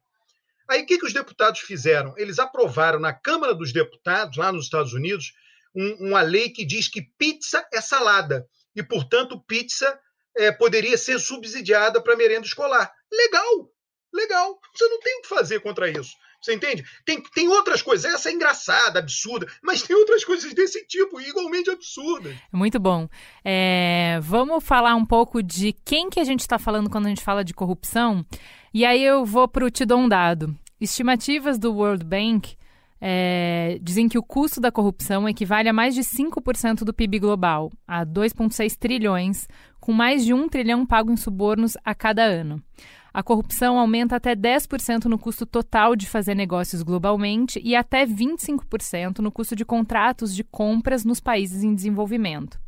Aí o que, que os deputados fizeram? Eles aprovaram na Câmara dos Deputados, lá nos Estados Unidos, um, uma lei que diz que pizza é salada e, portanto, pizza é, poderia ser subsidiada para merenda escolar. Legal! legal. Você não tem o que fazer contra isso. Você entende? Tem, tem outras coisas. Essa é engraçada, absurda, mas tem outras coisas desse tipo, igualmente absurdas. Muito bom. É, vamos falar um pouco de quem que a gente está falando quando a gente fala de corrupção. E aí eu vou para o Te Dou um Dado. Estimativas do World Bank é, dizem que o custo da corrupção equivale a mais de 5% do PIB global, a 2,6 trilhões, com mais de 1 trilhão pago em subornos a cada ano. A corrupção aumenta até 10% no custo total de fazer negócios globalmente e até 25% no custo de contratos de compras nos países em desenvolvimento.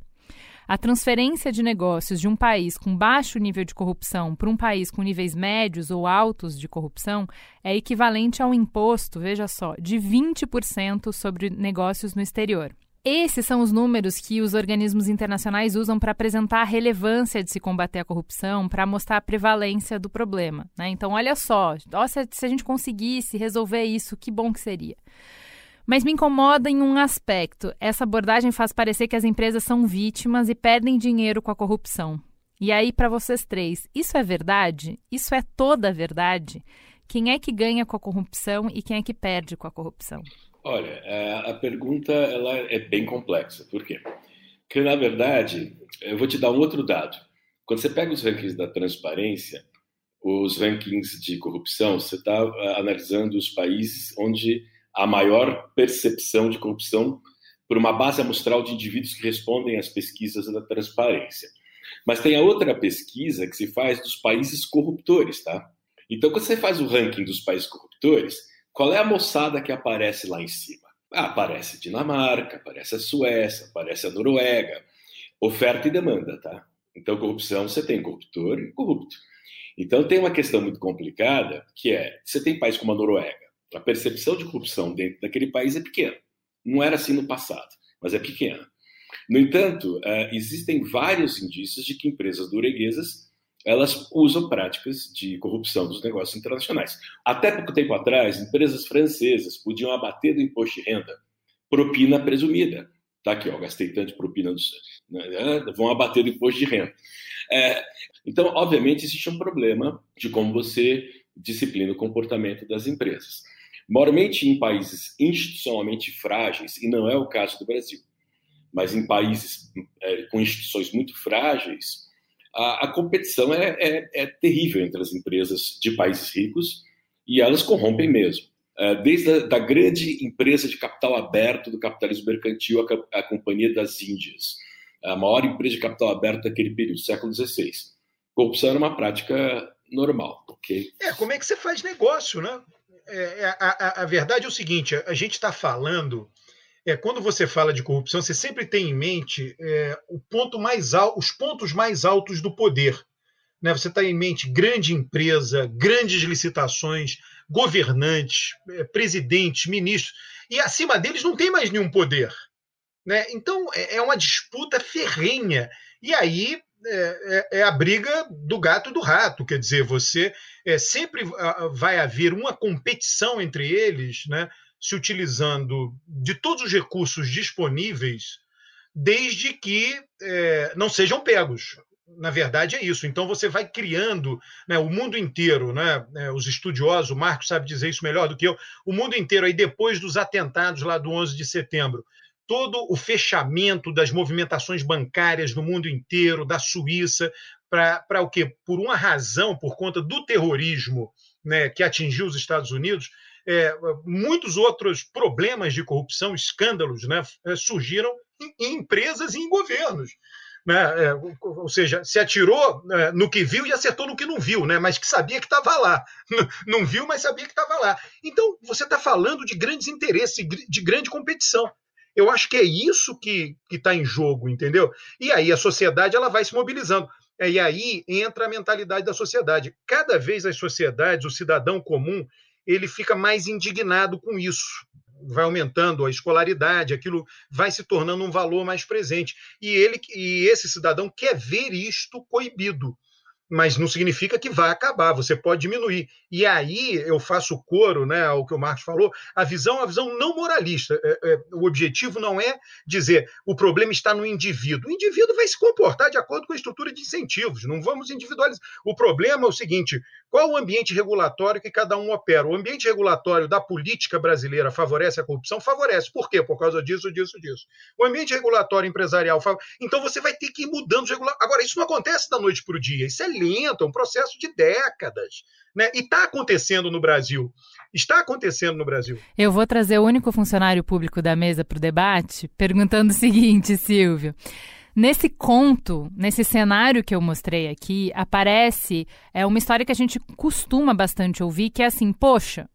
A transferência de negócios de um país com baixo nível de corrupção para um país com níveis médios ou altos de corrupção é equivalente a um imposto, veja só, de 20% sobre negócios no exterior. Esses são os números que os organismos internacionais usam para apresentar a relevância de se combater a corrupção, para mostrar a prevalência do problema. Né? Então, olha só, nossa, se a gente conseguisse resolver isso, que bom que seria. Mas me incomoda em um aspecto: essa abordagem faz parecer que as empresas são vítimas e perdem dinheiro com a corrupção. E aí, para vocês três, isso é verdade? Isso é toda a verdade? Quem é que ganha com a corrupção e quem é que perde com a corrupção? Olha, a pergunta ela é bem complexa. Por quê? Porque, na verdade, eu vou te dar um outro dado. Quando você pega os rankings da transparência, os rankings de corrupção, você está é, analisando os países onde há maior percepção de corrupção por uma base amostral de indivíduos que respondem às pesquisas da transparência. Mas tem a outra pesquisa que se faz dos países corruptores, tá? Então, quando você faz o ranking dos países corruptores, qual é a moçada que aparece lá em cima? Ah, aparece Dinamarca, aparece a Suécia, aparece a Noruega. Oferta e demanda, tá? Então, corrupção, você tem corruptor e corrupto. Então, tem uma questão muito complicada, que é, você tem país como a Noruega, a percepção de corrupção dentro daquele país é pequena. Não era assim no passado, mas é pequena. No entanto, eh, existem vários indícios de que empresas norueguesas elas usam práticas de corrupção dos negócios internacionais. Até pouco tempo atrás, empresas francesas podiam abater do imposto de renda propina presumida. Tá aqui, ó, gastei tanto de propina, do, né, né, vão abater do imposto de renda. É, então, obviamente, existe um problema de como você disciplina o comportamento das empresas. Moralmente em países institucionalmente frágeis, e não é o caso do Brasil, mas em países é, com instituições muito frágeis, a, a competição é, é, é, terrível entre as empresas de países ricos e elas corrompem mesmo. É, desde a da grande empresa de capital aberto do capitalismo mercantil, a, a Companhia das Índias, a maior empresa de capital aberto daquele período, século XVI. Corrupção era uma prática normal. É, como é que você faz negócio, né? É, é a, a, a verdade é o seguinte: a gente está falando é, quando você fala de corrupção, você sempre tem em mente é, o ponto mais os pontos mais altos do poder. Né? Você está em mente grande empresa, grandes licitações, governantes, é, presidentes, ministros, e acima deles não tem mais nenhum poder. Né? Então é, é uma disputa ferrenha. E aí é, é, é, a briga do gato e do rato, quer dizer, você sempre vai haver uma competição entre eles, né, se utilizando de todos os recursos disponíveis, desde que é, não sejam pegos. Na verdade, é isso. Então, você vai criando né, o mundo inteiro, né, é, os estudiosos, o Marcos sabe dizer isso melhor do que eu, o mundo inteiro, aí depois dos atentados lá do 11 de setembro, todo o fechamento das movimentações bancárias no mundo inteiro, da Suíça, para o quê? Por uma razão, por conta do terrorismo né, que atingiu os Estados Unidos, é, muitos outros problemas de corrupção, escândalos, né, é, surgiram em, em empresas e em governos. Né? É, ou seja, se atirou é, no que viu e acertou no que não viu, né? mas que sabia que estava lá. Não viu, mas sabia que estava lá. Então, você está falando de grandes interesses, de grande competição. Eu acho que é isso que está em jogo, entendeu? E aí a sociedade ela vai se mobilizando. É, e aí entra a mentalidade da sociedade. Cada vez as sociedades, o cidadão comum, ele fica mais indignado com isso. Vai aumentando a escolaridade, aquilo vai se tornando um valor mais presente. E ele e esse cidadão quer ver isto coibido mas não significa que vai acabar, você pode diminuir. E aí eu faço coro né, ao que o Marcos falou, a visão é uma visão não moralista. É, é, o objetivo não é dizer o problema está no indivíduo. O indivíduo vai se comportar de acordo com a estrutura de incentivos, não vamos individualizar. O problema é o seguinte: qual o ambiente regulatório que cada um opera? O ambiente regulatório da política brasileira favorece a corrupção? Favorece. Por quê? Por causa disso, disso, disso. O ambiente regulatório empresarial. Então você vai ter que ir mudando os regulatórios. Agora, isso não acontece da noite para o dia. Isso é é um processo de décadas. Né? E está acontecendo no Brasil. Está acontecendo no Brasil. Eu vou trazer o único funcionário público da mesa para o debate perguntando o seguinte, Silvio. Nesse conto, nesse cenário que eu mostrei aqui, aparece é uma história que a gente costuma bastante ouvir, que é assim, poxa,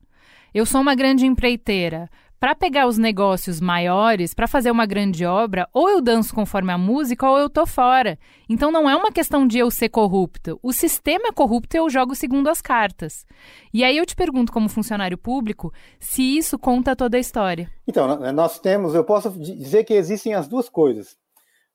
eu sou uma grande empreiteira. Para pegar os negócios maiores, para fazer uma grande obra, ou eu danço conforme a música ou eu tô fora. Então não é uma questão de eu ser corrupto. O sistema é corrupto e eu jogo segundo as cartas. E aí eu te pergunto, como funcionário público, se isso conta toda a história. Então, nós temos, eu posso dizer que existem as duas coisas.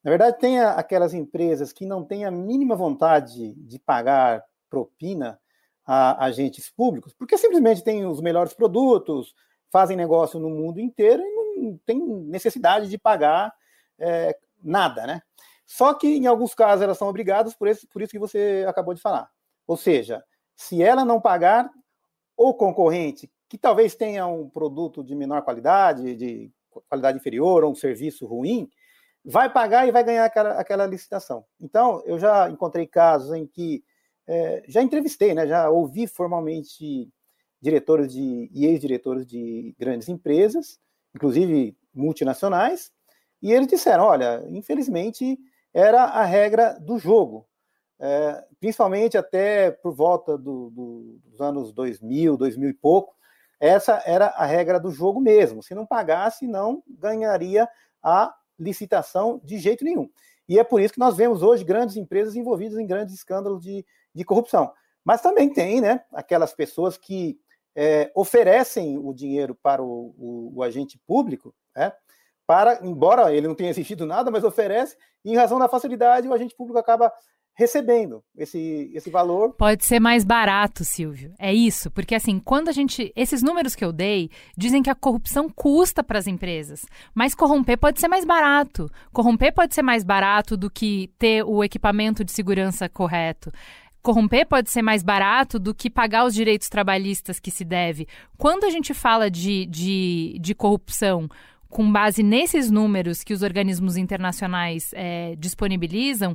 Na verdade, tem aquelas empresas que não têm a mínima vontade de pagar propina a agentes públicos, porque simplesmente têm os melhores produtos, fazem negócio no mundo inteiro e não tem necessidade de pagar é, nada, né? Só que em alguns casos elas são obrigadas por, esse, por isso que você acabou de falar. Ou seja, se ela não pagar, o concorrente, que talvez tenha um produto de menor qualidade, de qualidade inferior, ou um serviço ruim, vai pagar e vai ganhar aquela, aquela licitação. Então, eu já encontrei casos em que é, já entrevistei, né, já ouvi formalmente diretores de, e ex-diretores de grandes empresas, inclusive multinacionais, e eles disseram: olha, infelizmente era a regra do jogo, é, principalmente até por volta do, do, dos anos 2000, 2000 e pouco, essa era a regra do jogo mesmo. Se não pagasse, não ganharia a licitação de jeito nenhum. E é por isso que nós vemos hoje grandes empresas envolvidas em grandes escândalos de, de corrupção. Mas também tem né, aquelas pessoas que é, oferecem o dinheiro para o, o, o agente público, né, para, embora ele não tenha exigido nada, mas oferece, e em razão da facilidade, o agente público acaba recebendo esse, esse valor. Pode ser mais barato, Silvio. É isso, porque assim, quando a gente. Esses números que eu dei dizem que a corrupção custa para as empresas, mas corromper pode ser mais barato. Corromper pode ser mais barato do que ter o equipamento de segurança correto. Corromper pode ser mais barato do que pagar os direitos trabalhistas que se deve. Quando a gente fala de, de, de corrupção com base nesses números que os organismos internacionais é, disponibilizam,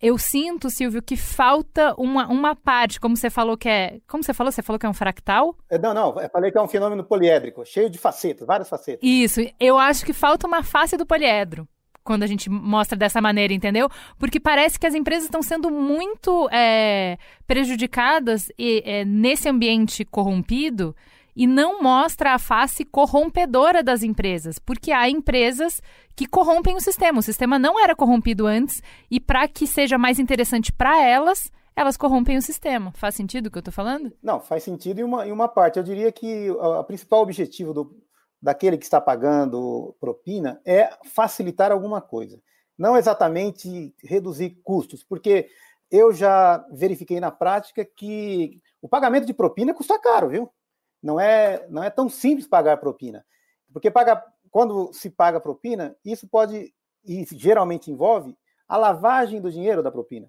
eu sinto, Silvio, que falta uma, uma parte, como você falou que é. Como você falou? Você falou que é um fractal? É, não, não, eu falei que é um fenômeno poliédrico, cheio de facetas, várias facetas. Isso, eu acho que falta uma face do poliedro quando a gente mostra dessa maneira, entendeu? Porque parece que as empresas estão sendo muito é, prejudicadas e, é, nesse ambiente corrompido e não mostra a face corrompedora das empresas, porque há empresas que corrompem o sistema. O sistema não era corrompido antes e para que seja mais interessante para elas, elas corrompem o sistema. Faz sentido o que eu estou falando? Não, faz sentido em uma, em uma parte. Eu diria que o principal objetivo do, daquele que está pagando propina é facilitar alguma coisa. não exatamente reduzir custos, porque eu já verifiquei na prática que o pagamento de propina custa caro, viu? Não é, não é tão simples pagar propina. Porque paga, quando se paga propina, isso pode, e geralmente envolve, a lavagem do dinheiro da propina.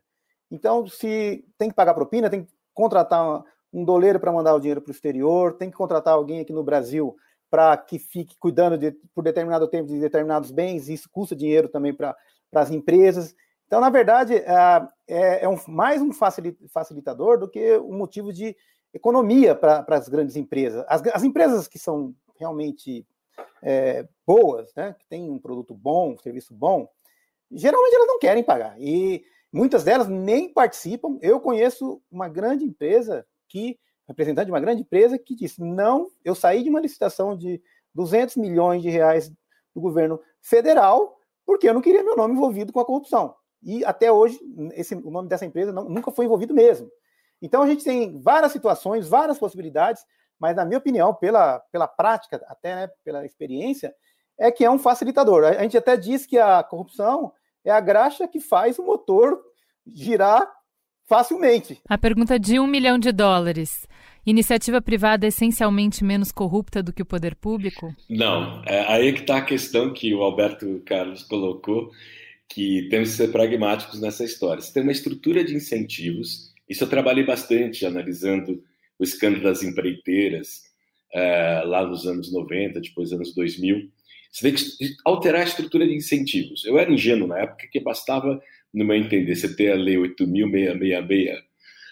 Então, se tem que pagar propina, tem que contratar um doleiro para mandar o dinheiro para o exterior, tem que contratar alguém aqui no Brasil para que fique cuidando de, por determinado tempo de determinados bens, isso custa dinheiro também para as empresas. Então, na verdade, é, é, é um, mais um facilitador do que um motivo de economia para as grandes empresas. As, as, empresas que são realmente é, boas, né, que têm um produto bom, um serviço bom, geralmente elas não querem pagar. E muitas delas nem participam. Eu conheço uma grande empresa que, representante de uma grande empresa, que disse: não, eu saí de uma licitação de 200 milhões de reais do governo federal porque eu não queria meu nome envolvido com a corrupção. E até hoje, esse, o nome dessa empresa não, nunca foi envolvido mesmo. Então a gente tem várias situações, várias possibilidades, mas na minha opinião, pela, pela prática, até né, pela experiência, é que é um facilitador. A gente até diz que a corrupção é a graxa que faz o motor girar facilmente. A pergunta de um milhão de dólares. Iniciativa privada é essencialmente menos corrupta do que o poder público? Não. É aí que está a questão que o Alberto Carlos colocou, que temos que ser pragmáticos nessa história. Você tem uma estrutura de incentivos. Isso eu trabalhei bastante analisando o escândalo das empreiteiras é, lá nos anos 90, depois dos anos 2000. Você tem que alterar a estrutura de incentivos. Eu era ingênuo na época que bastava, no meu entender, você ter a Lei 8.666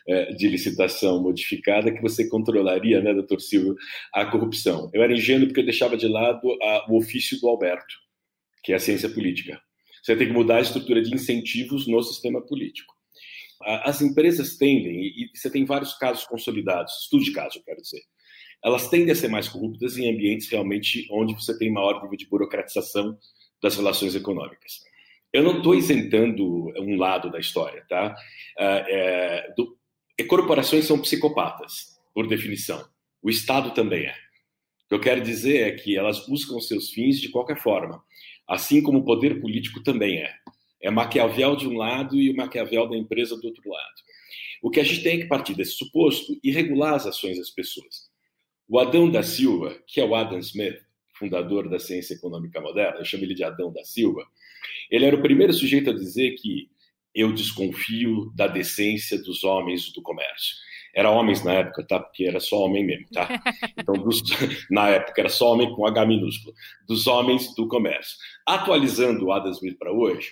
é, de licitação modificada que você controlaria, né, doutor Silvio, a corrupção. Eu era ingênuo porque eu deixava de lado a, o ofício do Alberto, que é a ciência política. Você tem que mudar a estrutura de incentivos no sistema político. As empresas tendem, e você tem vários casos consolidados, estudo de caso, quero dizer, elas tendem a ser mais corruptas em ambientes realmente onde você tem maior nível de burocratização das relações econômicas. Eu não estou isentando um lado da história, tá? É, é do, corporações são psicopatas, por definição. O Estado também é. O que eu quero dizer é que elas buscam seus fins de qualquer forma, assim como o poder político também é. É Maquiavel de um lado e o Maquiavel da empresa do outro lado. O que a gente tem que partir desse suposto e regular as ações das pessoas. O Adão da Silva, que é o Adam Smith, fundador da ciência econômica moderna, eu chamo ele de Adão da Silva, ele era o primeiro sujeito a dizer que eu desconfio da decência dos homens do comércio. Era homens na época, tá? Porque era só homem mesmo, tá? Então, dos, na época era só homem com H minúsculo, dos homens do comércio. Atualizando o Adam Smith para hoje,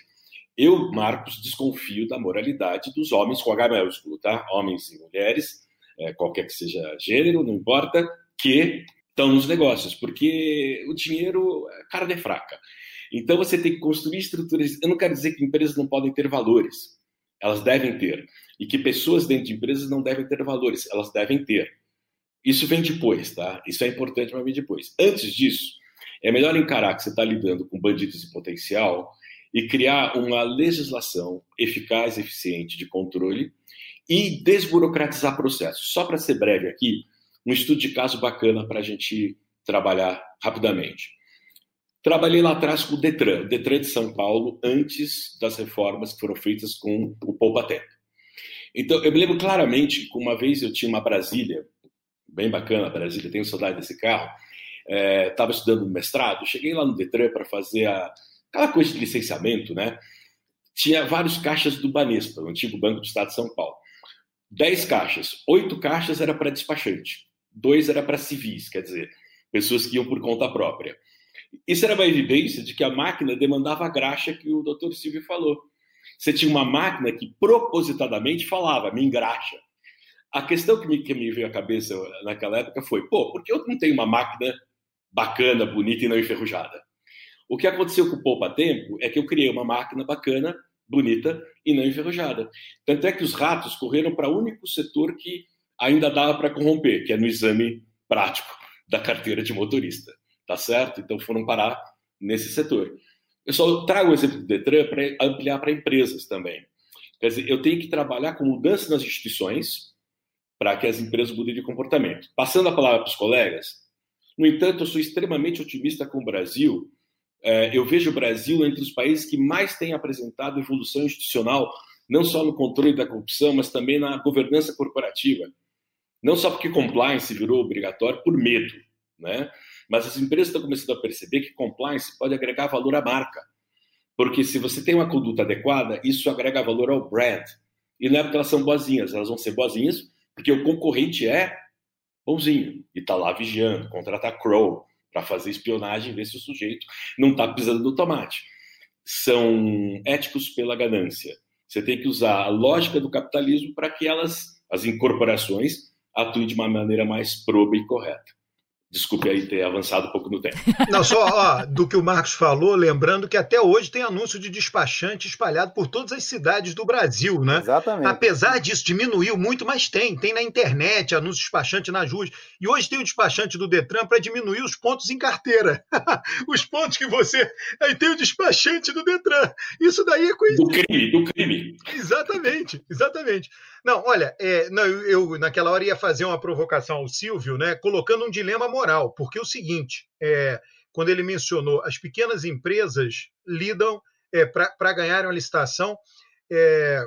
eu, Marcos, desconfio da moralidade dos homens com H maiúsculo, tá? Homens e mulheres, é, qualquer que seja gênero, não importa, que estão nos negócios, porque o dinheiro, a cara é fraca. Então você tem que construir estruturas. Eu não quero dizer que empresas não podem ter valores, elas devem ter. E que pessoas dentro de empresas não devem ter valores, elas devem ter. Isso vem depois, tá? Isso é importante para vir depois. Antes disso, é melhor encarar que você está lidando com bandidos de potencial e criar uma legislação eficaz, eficiente de controle e desburocratizar processos. Só para ser breve aqui, um estudo de caso bacana para a gente trabalhar rapidamente. Trabalhei lá atrás com o Detran, o Detran de São Paulo, antes das reformas que foram feitas com o Poupa Tempo. Então, eu me lembro claramente que uma vez eu tinha uma Brasília, bem bacana a Brasília, tenho saudade desse carro, estava é, estudando mestrado, cheguei lá no Detran para fazer a, aquela coisa de licenciamento, né? Tinha vários caixas do Banespa, o antigo Banco do Estado de São Paulo. Dez caixas, oito caixas era para despachante, dois era para civis, quer dizer, pessoas que iam por conta própria. Isso era uma evidência de que a máquina demandava a graxa que o Dr. Silvio falou. Você tinha uma máquina que propositadamente falava, me engraxa. A questão que me, que me veio à cabeça naquela época foi, pô, por que eu não tenho uma máquina bacana, bonita e não enferrujada? O que aconteceu com o Poupa Tempo é que eu criei uma máquina bacana, bonita e não enferrujada. Tanto é que os ratos correram para o único setor que ainda dava para corromper, que é no exame prático da carteira de motorista. Tá certo? Então foram parar nesse setor. Eu só trago o exemplo do Detran para ampliar para empresas também. Quer dizer, eu tenho que trabalhar com mudança nas instituições para que as empresas mudem de comportamento. Passando a palavra para os colegas, no entanto, eu sou extremamente otimista com o Brasil é, eu vejo o Brasil entre os países que mais têm apresentado evolução institucional, não só no controle da corrupção, mas também na governança corporativa. Não só porque compliance virou obrigatório por medo, né? Mas as empresas estão começando a perceber que compliance pode agregar valor à marca. Porque se você tem uma conduta adequada, isso agrega valor ao brand. E não é porque elas são boazinhas, elas vão ser boazinhas porque o concorrente é bonzinho e está lá vigiando, contratar crow para fazer espionagem, ver se o sujeito não está pisando no tomate. São éticos pela ganância. Você tem que usar a lógica do capitalismo para que elas, as incorporações, atuem de uma maneira mais proba e correta. Desculpe aí ter avançado um pouco no tempo. Não, só ó, do que o Marcos falou, lembrando que até hoje tem anúncio de despachante espalhado por todas as cidades do Brasil, né? Exatamente. Apesar disso, diminuiu muito, mas tem. Tem na internet anúncio de despachante nas ruas. E hoje tem o despachante do Detran para diminuir os pontos em carteira. os pontos que você. Aí tem o despachante do Detran. Isso daí é coisa. Do crime, do crime. Exatamente, exatamente. Não, olha, é, não, eu, eu, naquela hora ia fazer uma provocação ao Silvio, né, colocando um dilema moral, porque é o seguinte, é, quando ele mencionou as pequenas empresas lidam é, para ganharem a licitação, é,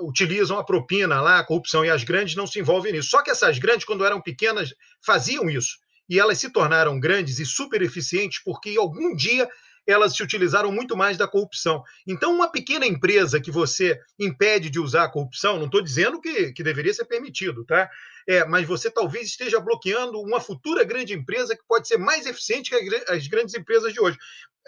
utilizam a propina lá, a corrupção, e as grandes não se envolvem nisso. Só que essas grandes, quando eram pequenas, faziam isso. E elas se tornaram grandes e super eficientes porque algum dia elas se utilizaram muito mais da corrupção. Então, uma pequena empresa que você impede de usar a corrupção, não estou dizendo que, que deveria ser permitido, tá? É, mas você talvez esteja bloqueando uma futura grande empresa que pode ser mais eficiente que as grandes empresas de hoje.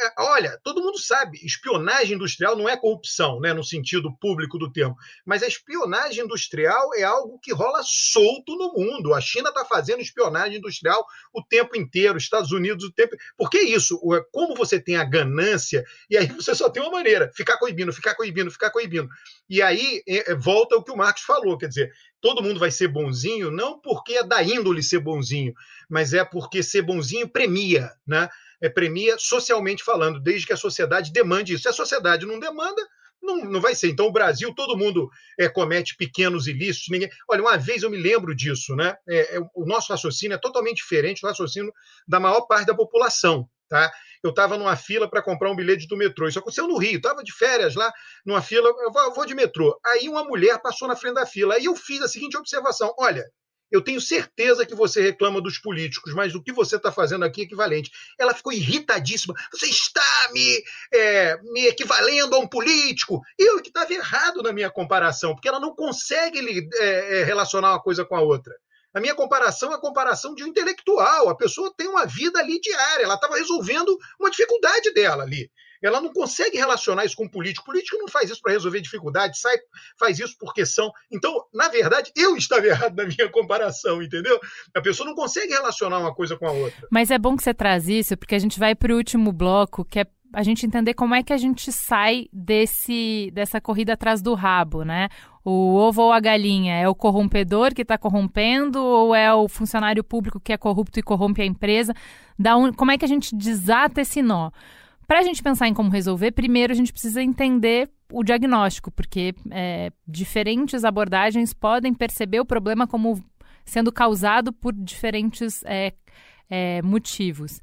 É, olha, todo mundo sabe, espionagem industrial não é corrupção, né, no sentido público do termo, mas a espionagem industrial é algo que rola solto no mundo. A China está fazendo espionagem industrial o tempo inteiro, Estados Unidos o tempo. Por que isso? Como você tem a ganância, e aí você só tem uma maneira: ficar coibindo, ficar coibindo, ficar coibindo. E aí é, é volta o que o Marcos falou, quer dizer, todo mundo vai ser bonzinho, não porque é da índole ser bonzinho, mas é porque ser bonzinho premia, né? É, premia socialmente falando, desde que a sociedade demande isso. Se a sociedade não demanda, não, não vai ser. Então, o Brasil, todo mundo é, comete pequenos ilícitos. Ninguém... Olha, uma vez eu me lembro disso, né? É, é, o nosso raciocínio é totalmente diferente do raciocínio da maior parte da população. Tá? Eu estava numa fila para comprar um bilhete do metrô. Isso aconteceu no Rio, estava de férias lá, numa fila, eu vou, eu vou de metrô. Aí uma mulher passou na frente da fila. Aí eu fiz a seguinte observação: olha, eu tenho certeza que você reclama dos políticos, mas o que você está fazendo aqui é equivalente. Ela ficou irritadíssima. Você está me, é, me equivalendo a um político. Eu que estava errado na minha comparação, porque ela não consegue é, é, relacionar uma coisa com a outra. A minha comparação é a comparação de um intelectual. A pessoa tem uma vida ali diária. Ela estava resolvendo uma dificuldade dela ali ela não consegue relacionar isso com político. O político não faz isso para resolver dificuldades, sai, faz isso porque são. Então, na verdade, eu estava errado na minha comparação, entendeu? A pessoa não consegue relacionar uma coisa com a outra. Mas é bom que você traz isso, porque a gente vai para o último bloco, que é a gente entender como é que a gente sai desse dessa corrida atrás do rabo, né? O ovo ou a galinha? É o corrompedor que está corrompendo ou é o funcionário público que é corrupto e corrompe a empresa? Da un... Como é que a gente desata esse nó? Para a gente pensar em como resolver, primeiro a gente precisa entender o diagnóstico, porque é, diferentes abordagens podem perceber o problema como sendo causado por diferentes é, é, motivos.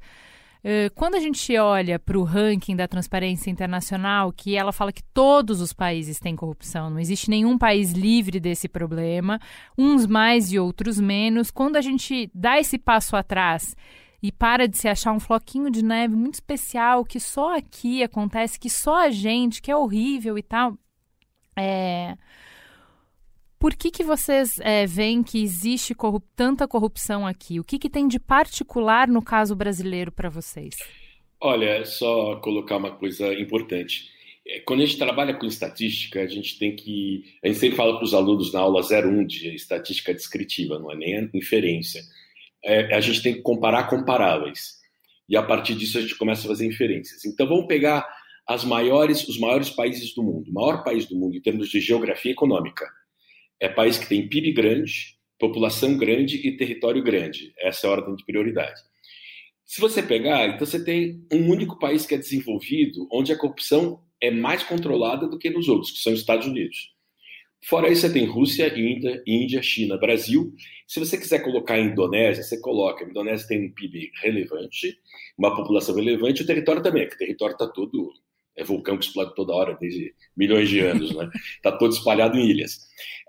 Uh, quando a gente olha para o ranking da Transparência Internacional, que ela fala que todos os países têm corrupção, não existe nenhum país livre desse problema, uns mais e outros menos. Quando a gente dá esse passo atrás e para de se achar um floquinho de neve muito especial que só aqui acontece, que só a gente, que é horrível e tal. É... Por que, que vocês é, veem que existe tanta corrupção aqui? O que, que tem de particular no caso brasileiro para vocês? Olha, só colocar uma coisa importante. É, quando a gente trabalha com estatística, a gente tem que. A gente sempre fala para os alunos na aula 01 de estatística descritiva, não é nem a inferência é, a gente tem que comparar comparáveis. E a partir disso a gente começa a fazer inferências. Então vamos pegar as maiores, os maiores países do mundo. O maior país do mundo em termos de geografia econômica é país que tem PIB grande, população grande e território grande. Essa é a ordem de prioridade. Se você pegar, então você tem um único país que é desenvolvido onde a corrupção é mais controlada do que nos outros, que são os Estados Unidos. Fora isso, você tem Rússia, Índia, Índia, China, Brasil. Se você quiser colocar a Indonésia, você coloca. A Indonésia tem um PIB relevante, uma população relevante, o território também, que o território está todo. É vulcão que explode toda hora, desde milhões de anos, né? Está todo espalhado em ilhas.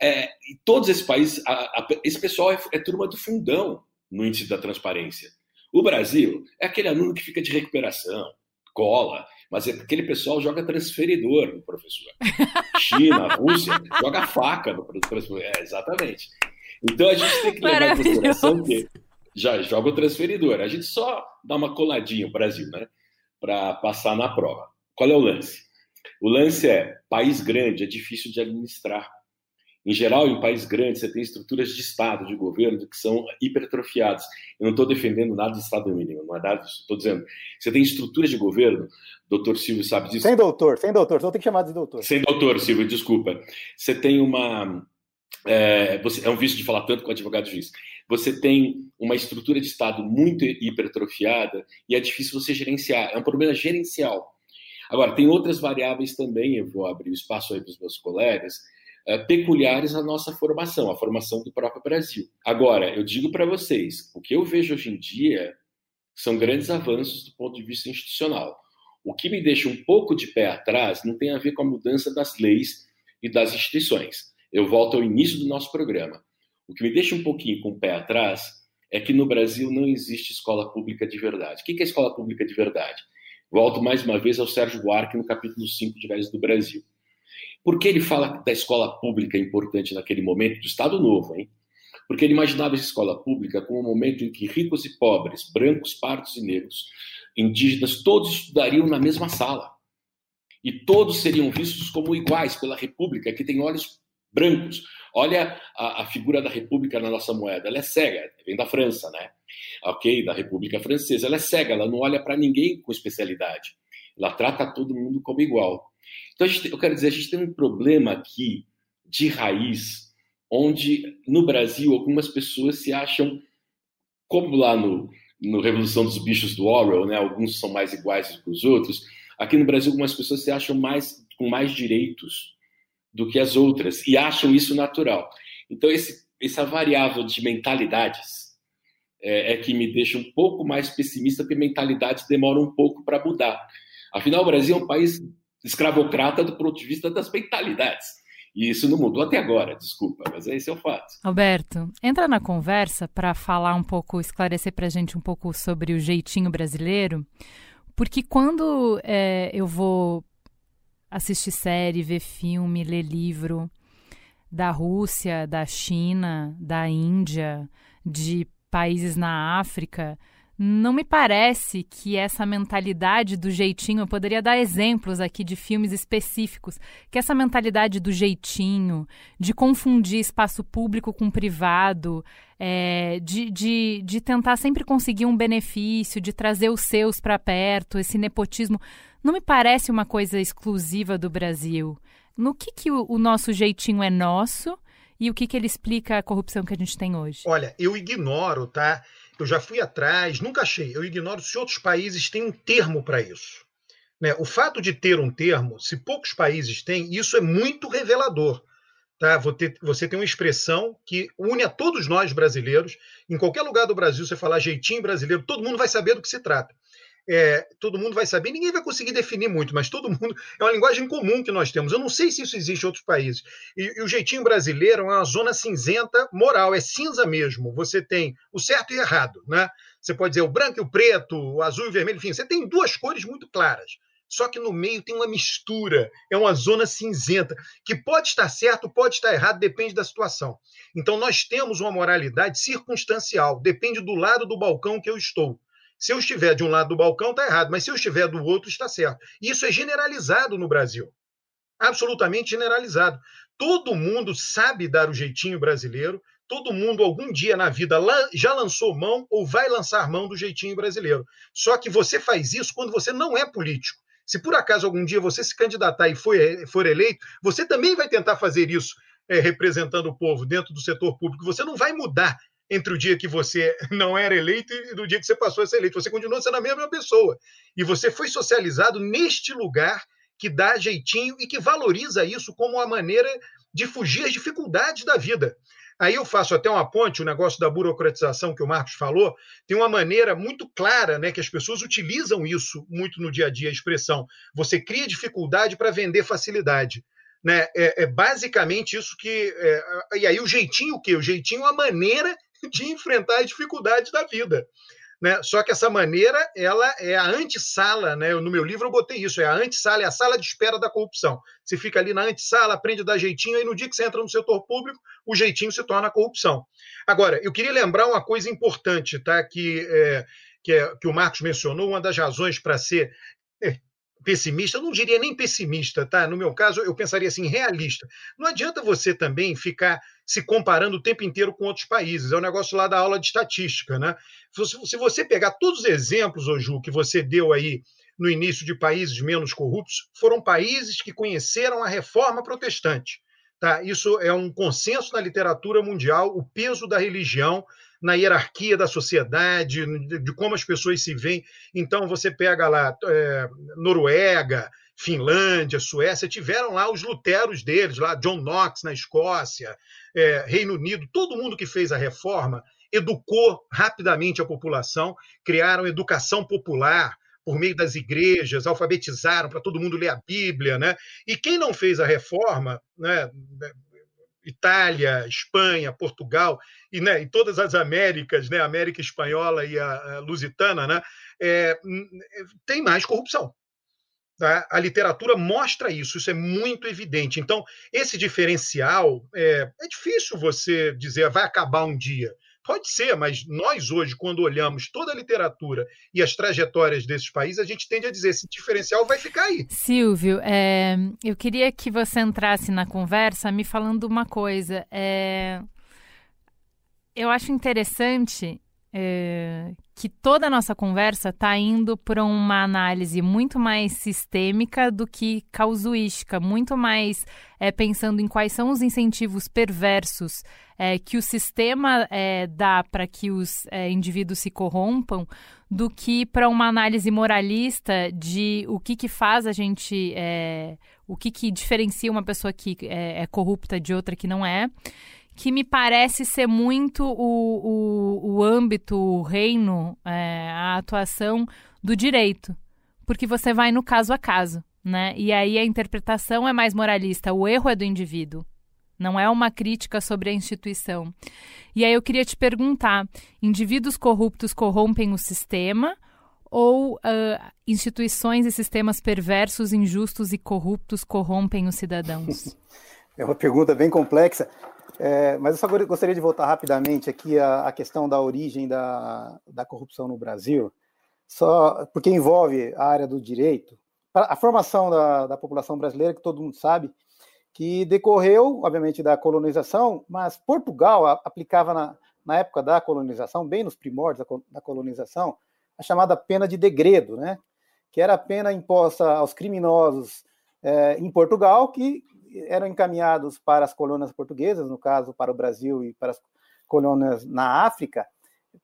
É, e todos esses países, a, a, esse pessoal é, é turma do fundão no índice da transparência. O Brasil é aquele aluno que fica de recuperação, cola, mas aquele pessoal joga transferidor no professor. China, Rússia, joga faca no professor. É, exatamente. Então a gente tem que levar em consideração que já joga o transferidor. A gente só dá uma coladinha, o Brasil, né? Para passar na prova. Qual é o lance? O lance é: país grande é difícil de administrar. Em geral, em países grandes, você tem estruturas de Estado, de governo, que são hipertrofiadas. Eu não estou defendendo nada de Estado mínimo, não é nada disso. Estou dizendo, você tem estruturas de governo, doutor Silvio sabe disso. Sem doutor, sem doutor, só tem que chamar de doutor. Sem doutor, Silvio, desculpa. Você tem uma. É, você, é um vício de falar tanto com advogado juiz. Você tem uma estrutura de Estado muito hipertrofiada e é difícil você gerenciar. É um problema gerencial. Agora, tem outras variáveis também, eu vou abrir o espaço aí para os meus colegas, peculiares à nossa formação, à formação do próprio Brasil. Agora, eu digo para vocês, o que eu vejo hoje em dia são grandes avanços do ponto de vista institucional. O que me deixa um pouco de pé atrás não tem a ver com a mudança das leis e das instituições. Eu volto ao início do nosso programa. O que me deixa um pouquinho com o pé atrás é que no Brasil não existe escola pública de verdade. O que é escola pública de verdade? Volto mais uma vez ao Sérgio Buarque no capítulo 5 de Velhos do Brasil. Por que ele fala da escola pública importante naquele momento, do Estado Novo, hein? Porque ele imaginava a escola pública como um momento em que ricos e pobres, brancos, pardos e negros, indígenas, todos estudariam na mesma sala. E todos seriam vistos como iguais pela República, que tem olhos brancos. Olha a, a, figura da República na nossa moeda, ela é cega, vem da França, né? Ok, da República Francesa, ela é cega, ela não olha para ninguém com especialidade. Ela trata todo mundo como igual. Então, gente, eu quero dizer, a gente tem um problema aqui de raiz, onde no Brasil algumas pessoas se acham, como lá no, no Revolução dos Bichos do Orwell, né? alguns são mais iguais que os outros. Aqui no Brasil, algumas pessoas se acham mais com mais direitos do que as outras e acham isso natural. Então, esse, essa variável de mentalidades é, é que me deixa um pouco mais pessimista, porque mentalidades demoram um pouco para mudar. Afinal, o Brasil é um país escravocrata do ponto de vista das mentalidades. E isso não mudou até agora, desculpa, mas esse é o fato. Alberto, entra na conversa para falar um pouco, esclarecer para a gente um pouco sobre o jeitinho brasileiro, porque quando é, eu vou assistir série, ver filme, ler livro da Rússia, da China, da Índia, de países na África, não me parece que essa mentalidade do jeitinho, eu poderia dar exemplos aqui de filmes específicos, que essa mentalidade do jeitinho, de confundir espaço público com privado, é, de, de, de tentar sempre conseguir um benefício, de trazer os seus para perto, esse nepotismo, não me parece uma coisa exclusiva do Brasil. No que, que o, o nosso jeitinho é nosso e o que, que ele explica a corrupção que a gente tem hoje? Olha, eu ignoro, tá? Eu já fui atrás, nunca achei. Eu ignoro se outros países têm um termo para isso. Né? O fato de ter um termo, se poucos países têm, isso é muito revelador. Tá? Você tem uma expressão que une a todos nós brasileiros. Em qualquer lugar do Brasil, você falar jeitinho brasileiro, todo mundo vai saber do que se trata é, todo mundo vai saber, ninguém vai conseguir definir muito, mas todo mundo. É uma linguagem comum que nós temos. Eu não sei se isso existe em outros países. E, e, o jeitinho brasileiro é uma zona cinzenta moral, é cinza mesmo. Você tem o certo e o errado. Né? Você pode dizer o branco e o preto, o azul e o vermelho, enfim, você tem duas cores muito claras. Só que no meio tem uma mistura, é uma zona cinzenta, que pode estar certo, pode estar errado, depende da situação. Então nós temos uma moralidade circunstancial, depende do lado do balcão que eu estou. Se eu estiver de um lado do balcão, está errado, mas se eu estiver do outro, está certo. Isso é generalizado no Brasil. Absolutamente generalizado. Todo mundo sabe dar o jeitinho brasileiro, todo mundo algum dia na vida já lançou mão ou vai lançar mão do jeitinho brasileiro. Só que você faz isso quando você não é político. Se por acaso algum dia você se candidatar e for, for eleito, você também vai tentar fazer isso é, representando o povo dentro do setor público. Você não vai mudar entre o dia que você não era eleito e do dia que você passou a ser eleito. Você continua sendo a mesma pessoa. E você foi socializado neste lugar que dá jeitinho e que valoriza isso como uma maneira de fugir às dificuldades da vida. Aí eu faço até uma ponte, o negócio da burocratização que o Marcos falou, tem uma maneira muito clara, né, que as pessoas utilizam isso muito no dia a dia, a expressão. Você cria dificuldade para vender facilidade. Né? É, é, basicamente isso que. É, e aí o jeitinho o quê? O jeitinho, a maneira de enfrentar as dificuldades da vida. Né? Só que essa maneira ela é a antessala, né? No meu livro eu botei isso, é a antessala, é a sala de espera da corrupção. Você fica ali na antessala, aprende a dar jeitinho, e no dia que você entra no setor público, o jeitinho se torna a corrupção. Agora, eu queria lembrar uma coisa importante, tá? Que, é, que, é, que o Marcos mencionou, uma das razões para ser pessimista, eu não diria nem pessimista, tá? No meu caso, eu pensaria assim, realista. Não adianta você também ficar se comparando o tempo inteiro com outros países. É o um negócio lá da aula de estatística, né? Se você pegar todos os exemplos, ô Ju, que você deu aí no início de países menos corruptos, foram países que conheceram a reforma protestante. Tá? Isso é um consenso na literatura mundial, o peso da religião na hierarquia da sociedade, de como as pessoas se veem. Então, você pega lá é, Noruega, Finlândia, Suécia, tiveram lá os luteros deles, lá John Knox na Escócia, é, Reino Unido, todo mundo que fez a reforma educou rapidamente a população, criaram educação popular por meio das igrejas, alfabetizaram para todo mundo ler a Bíblia, né? E quem não fez a reforma, né, Itália, Espanha, Portugal e, né, e todas as Américas, né, América Espanhola e a, a Lusitana, né, é, tem mais corrupção. Tá? A literatura mostra isso, isso é muito evidente. Então, esse diferencial é, é difícil você dizer vai acabar um dia. Pode ser, mas nós hoje, quando olhamos toda a literatura e as trajetórias desses países, a gente tende a dizer esse diferencial vai ficar aí. Silvio, é, eu queria que você entrasse na conversa me falando uma coisa. É, eu acho interessante é, que toda a nossa conversa está indo para uma análise muito mais sistêmica do que causuística, muito mais é, pensando em quais são os incentivos perversos é, que o sistema é, dá para que os é, indivíduos se corrompam, do que para uma análise moralista de o que, que faz a gente, é, o que, que diferencia uma pessoa que é, é corrupta de outra que não é que me parece ser muito o, o, o âmbito, o reino, é, a atuação do direito. Porque você vai no caso a caso, né? E aí a interpretação é mais moralista, o erro é do indivíduo. Não é uma crítica sobre a instituição. E aí eu queria te perguntar: indivíduos corruptos corrompem o sistema ou uh, instituições e sistemas perversos, injustos e corruptos corrompem os cidadãos? É uma pergunta bem complexa. É, mas eu só gostaria de voltar rapidamente aqui à, à questão da origem da, da corrupção no Brasil, só porque envolve a área do direito. A formação da, da população brasileira, que todo mundo sabe, que decorreu, obviamente, da colonização, mas Portugal aplicava na, na época da colonização, bem nos primórdios da, da colonização, a chamada pena de degredo, né? que era a pena imposta aos criminosos é, em Portugal, que eram encaminhados para as colônias portuguesas, no caso para o Brasil e para as colônias na África,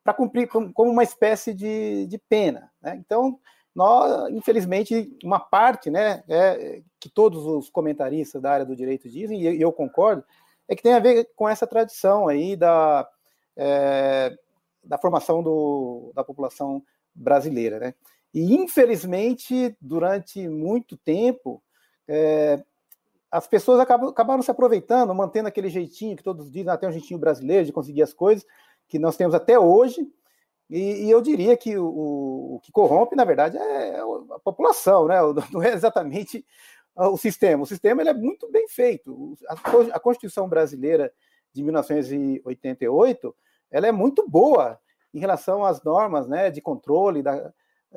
para cumprir como uma espécie de, de pena. Né? Então, nós, infelizmente, uma parte, né, é, que todos os comentaristas da área do direito dizem, e eu concordo, é que tem a ver com essa tradição aí da, é, da formação do, da população brasileira. Né? E, infelizmente, durante muito tempo, é, as pessoas acabam, acabaram se aproveitando, mantendo aquele jeitinho que todos dizem, até ah, um jeitinho brasileiro de conseguir as coisas, que nós temos até hoje. E, e eu diria que o, o, que corrompe, na verdade, é a população, né? não é exatamente o sistema. O sistema ele é muito bem feito. A, a Constituição brasileira de 1988 ela é muito boa em relação às normas né, de controle da,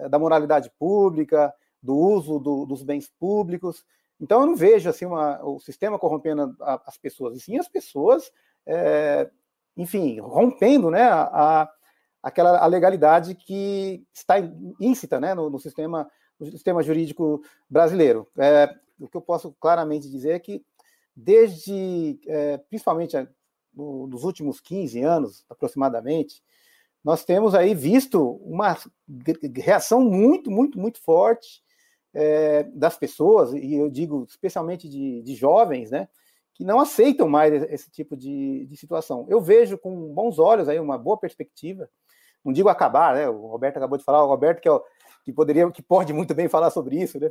da moralidade pública, do uso do, dos bens públicos. Então eu não vejo assim uma, o sistema corrompendo a, as pessoas, e sim as pessoas, é, enfim, rompendo né, a, a, aquela a legalidade que está íncita né, no, no sistema, no sistema jurídico brasileiro. É, o que eu posso claramente dizer é que desde, é, principalmente no, nos últimos 15 anos aproximadamente, nós temos aí visto uma reação muito, muito, muito forte é, das pessoas, e eu digo especialmente de, de jovens, né, que não aceitam mais esse tipo de, de situação. Eu vejo com bons olhos aí uma boa perspectiva. Não digo acabar, né? O Roberto acabou de falar, o Roberto que, é que poderia, que pode muito bem falar sobre isso, né?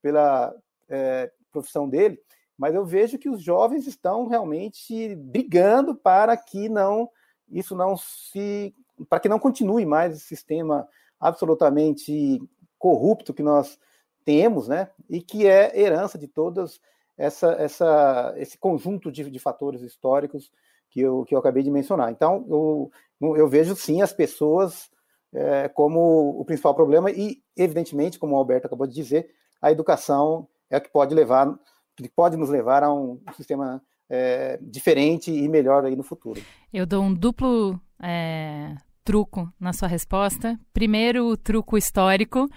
Pela é, profissão dele. Mas eu vejo que os jovens estão realmente brigando para que não isso não se para que não continue mais esse sistema absolutamente corrupto que nós temos, né? E que é herança de todas essa, essa, esse conjunto de, de fatores históricos que eu, que eu acabei de mencionar. Então, eu, eu vejo sim as pessoas é, como o principal problema e, evidentemente, como o Alberto acabou de dizer, a educação é a que pode levar, que pode nos levar a um sistema é, diferente e melhor aí no futuro. Eu dou um duplo é, truco na sua resposta. Primeiro, o truco histórico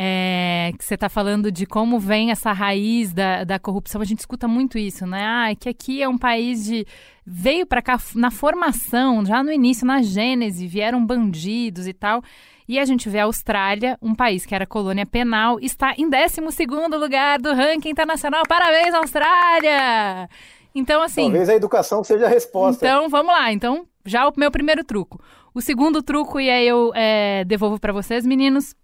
é, que você está falando de como vem essa raiz da, da corrupção. A gente escuta muito isso, né? Ah, que aqui é um país de. Veio para cá na formação, já no início, na gênese, vieram bandidos e tal. E a gente vê a Austrália, um país que era colônia penal, está em 12 lugar do ranking internacional. Parabéns, Austrália! Então, assim. Talvez a educação seja a resposta. Então, vamos lá. Então, já o meu primeiro truco. O segundo truco, e aí eu é, devolvo para vocês, meninos,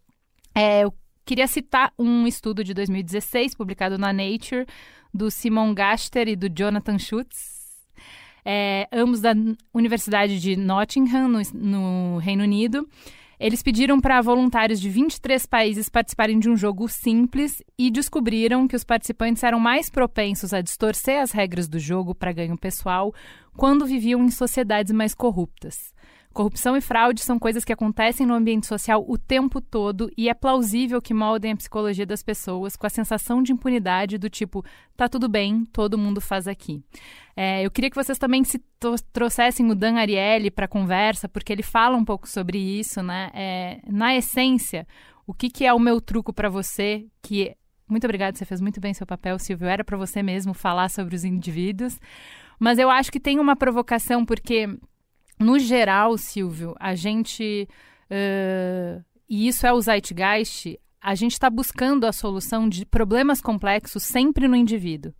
é, eu queria citar um estudo de 2016, publicado na Nature, do Simon Gaster e do Jonathan Schutz, é, ambos da Universidade de Nottingham, no, no Reino Unido. Eles pediram para voluntários de 23 países participarem de um jogo simples e descobriram que os participantes eram mais propensos a distorcer as regras do jogo para ganho pessoal quando viviam em sociedades mais corruptas. Corrupção e fraude são coisas que acontecem no ambiente social o tempo todo e é plausível que moldem a psicologia das pessoas com a sensação de impunidade do tipo, tá tudo bem, todo mundo faz aqui. É, eu queria que vocês também se trouxessem o Dan Ariely para a conversa, porque ele fala um pouco sobre isso, né? É, na essência, o que, que é o meu truco para você, que muito obrigada, você fez muito bem seu papel, Silvio. Era para você mesmo falar sobre os indivíduos. Mas eu acho que tem uma provocação, porque no geral, Silvio, a gente. Uh, e isso é o Zeitgeist, a gente está buscando a solução de problemas complexos sempre no indivíduo.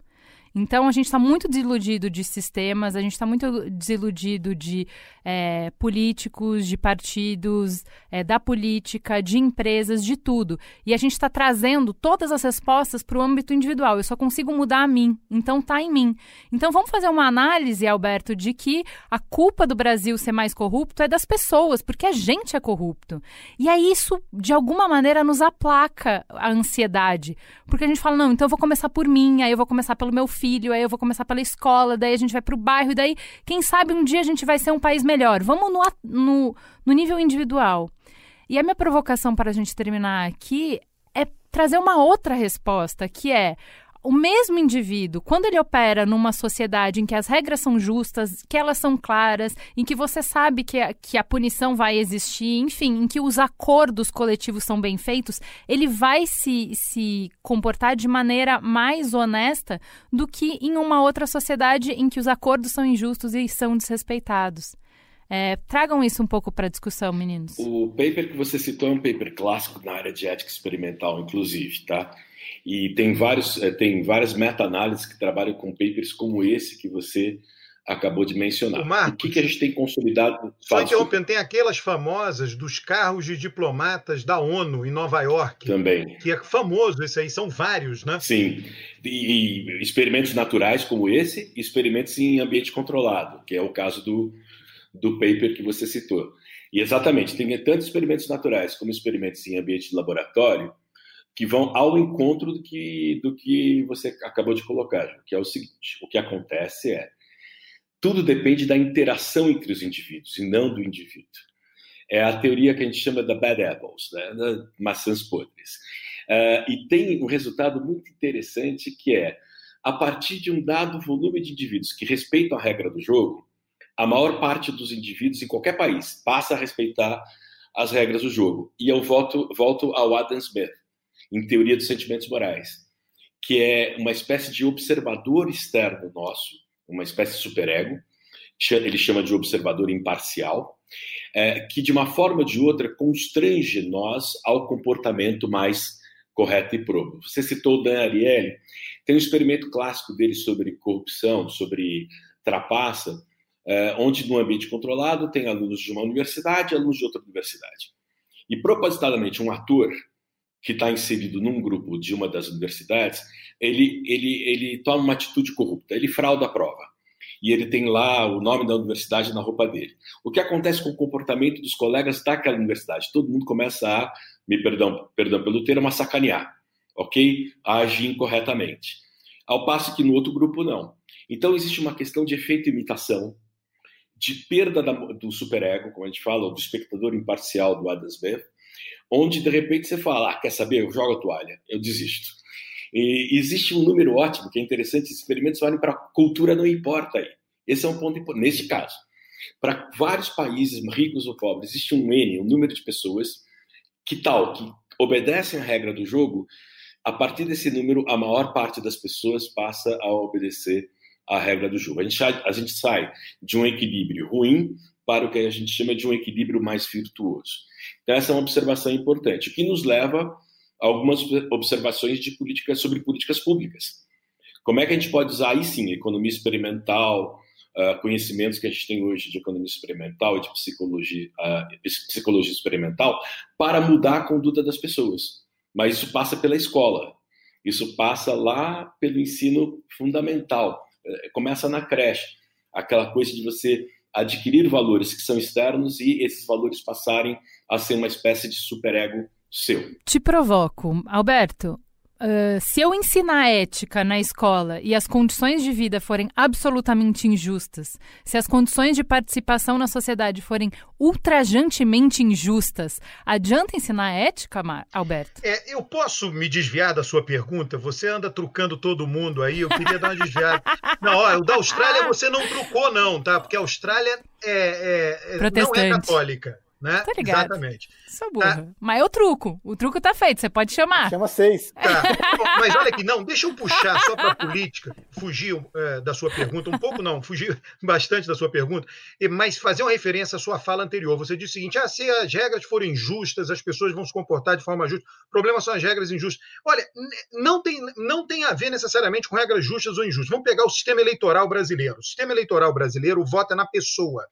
Então, a gente está muito desiludido de sistemas, a gente está muito desiludido de é, políticos, de partidos, é, da política, de empresas, de tudo. E a gente está trazendo todas as respostas para o âmbito individual. Eu só consigo mudar a mim, então está em mim. Então, vamos fazer uma análise, Alberto, de que a culpa do Brasil ser mais corrupto é das pessoas, porque a gente é corrupto. E aí isso, de alguma maneira, nos aplaca a ansiedade. Porque a gente fala, não, então eu vou começar por mim, aí eu vou começar pelo meu filho filho, aí eu vou começar pela escola, daí a gente vai para o bairro, e daí, quem sabe um dia a gente vai ser um país melhor. Vamos no, no, no nível individual. E a minha provocação para a gente terminar aqui é trazer uma outra resposta, que é o mesmo indivíduo, quando ele opera numa sociedade em que as regras são justas, que elas são claras, em que você sabe que a, que a punição vai existir, enfim, em que os acordos coletivos são bem feitos, ele vai se, se comportar de maneira mais honesta do que em uma outra sociedade em que os acordos são injustos e são desrespeitados. É, tragam isso um pouco para a discussão, meninos. O paper que você citou é um paper clássico na área de ética experimental, inclusive, tá? E tem, vários, eh, tem várias meta-análises que trabalham com papers como esse que você acabou de mencionar. O, Marcos, o que, que a gente tem consolidado? Só interrompendo, tem aquelas famosas dos carros de diplomatas da ONU em Nova York. Também. Que é famoso esse aí, são vários, né? Sim. E, e experimentos naturais como esse, e experimentos em ambiente controlado, que é o caso do, do paper que você citou. E exatamente, tem tanto experimentos naturais como experimentos em ambiente de laboratório, que vão ao encontro do que, do que você acabou de colocar, que é o seguinte: o que acontece é tudo depende da interação entre os indivíduos e não do indivíduo. É a teoria que a gente chama da bad apples, né, maçãs podres. Uh, e tem um resultado muito interessante que é, a partir de um dado volume de indivíduos que respeitam a regra do jogo, a maior parte dos indivíduos em qualquer país passa a respeitar as regras do jogo. E eu volto, volto ao Adam Smith em Teoria dos Sentimentos Morais, que é uma espécie de observador externo nosso, uma espécie de superego, ele chama de observador imparcial, é, que de uma forma ou de outra constrange nós ao comportamento mais correto e probo. Você citou o Dan Ariely, tem um experimento clássico dele sobre corrupção, sobre trapaça, é, onde no ambiente controlado tem alunos de uma universidade e alunos de outra universidade. E propositadamente um ator que está inserido num grupo de uma das universidades, ele, ele, ele toma uma atitude corrupta, ele frauda a prova. E ele tem lá o nome da universidade na roupa dele. O que acontece com o comportamento dos colegas daquela universidade? Todo mundo começa a, me perdão, perdão pelo termo, a sacanear, ok? A agir incorretamente. Ao passo que no outro grupo não. Então existe uma questão de efeito imitação, de perda da, do superego, como a gente fala, do espectador imparcial do Adam Smith, onde de repente você fala, ah, quer saber, eu jogo a toalha, eu desisto. E existe um número ótimo, que é interessante, esses experimentos valem para cultura não importa aí. Esse é um ponto importante, neste caso. Para vários países, ricos ou pobres, existe um N, um número de pessoas que tal, que obedecem a regra do jogo, a partir desse número, a maior parte das pessoas passa a obedecer a regra do jogo. A gente, a gente sai de um equilíbrio ruim para o que a gente chama de um equilíbrio mais virtuoso. Então, essa é uma observação importante, que nos leva a algumas observações de políticas sobre políticas públicas. Como é que a gente pode usar aí sim economia experimental, uh, conhecimentos que a gente tem hoje de economia experimental e de psicologia, uh, psicologia experimental para mudar a conduta das pessoas? Mas isso passa pela escola, isso passa lá pelo ensino fundamental, uh, começa na creche, aquela coisa de você adquirir valores que são externos e esses valores passarem a ser uma espécie de superego seu. Te provoco, Alberto. Uh, se eu ensinar ética na escola e as condições de vida forem absolutamente injustas, se as condições de participação na sociedade forem ultrajantemente injustas, adianta ensinar ética, Alberto? É, eu posso me desviar da sua pergunta? Você anda trucando todo mundo aí, eu queria dar uma desviada. não, ó, o da Austrália você não trucou, não, tá? Porque a Austrália é, é, é não é católica né? Tá ligado. Exatamente. Sou burra. Tá. Mas é o truco. O truco tá feito, você pode chamar. Chama seis. Tá. Mas olha aqui, não, deixa eu puxar só para política, fugir é, da sua pergunta, um pouco não, fugir bastante da sua pergunta, mas fazer uma referência à sua fala anterior. Você disse o seguinte: ah, se as regras forem justas, as pessoas vão se comportar de forma justa. O problema são as regras injustas. Olha, não tem, não tem a ver necessariamente com regras justas ou injustas. Vamos pegar o sistema eleitoral brasileiro. O sistema eleitoral brasileiro, é na pessoa.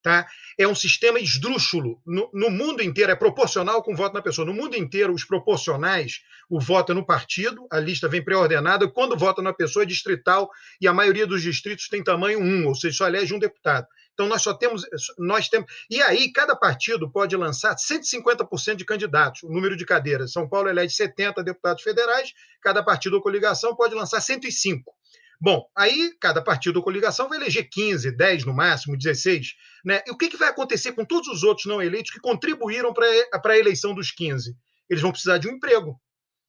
Tá? É um sistema esdrúxulo. No, no, mundo inteiro, é proporcional com o voto na pessoa. No mundo inteiro, os proporcionais, o voto é no partido, a lista vem pré-ordenada. Quando vota na pessoa, é distrital, e a maioria dos distritos tem tamanho 1, ou seja, só elege um deputado. Então, nós só temos. Nós temos e aí, cada partido pode lançar 150% de candidatos, o número de cadeiras. São Paulo elege 70 deputados federais, cada partido ou coligação pode lançar 105. Bom, aí cada partido ou coligação vai eleger 15, 10 no máximo, 16. Né? E o que, que vai acontecer com todos os outros não eleitos que contribuíram para a eleição dos 15? Eles vão precisar de um emprego,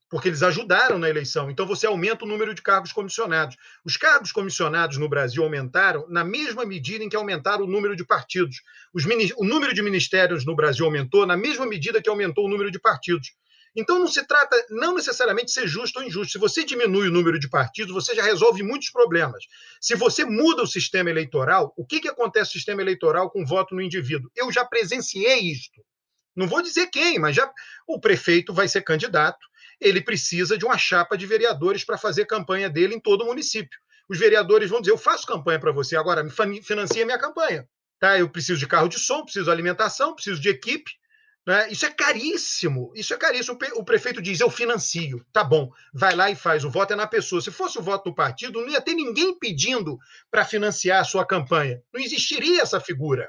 porque eles ajudaram na eleição. Então você aumenta o número de cargos comissionados. Os cargos comissionados no Brasil aumentaram na mesma medida em que aumentaram o número de partidos. Os, o número de ministérios no Brasil aumentou na mesma medida que aumentou o número de partidos. Então não se trata não necessariamente de ser justo ou injusto. Se você diminui o número de partidos, você já resolve muitos problemas. Se você muda o sistema eleitoral, o que, que acontece no sistema eleitoral com voto no indivíduo? Eu já presenciei isto. Não vou dizer quem, mas já o prefeito vai ser candidato. Ele precisa de uma chapa de vereadores para fazer campanha dele em todo o município. Os vereadores vão dizer: Eu faço campanha para você, agora me financia minha campanha. Tá? Eu preciso de carro de som, preciso de alimentação, preciso de equipe. Né? Isso é caríssimo. Isso é caríssimo. O prefeito diz: eu financio. Tá bom, vai lá e faz. O voto é na pessoa. Se fosse o voto do partido, não ia ter ninguém pedindo para financiar a sua campanha. Não existiria essa figura.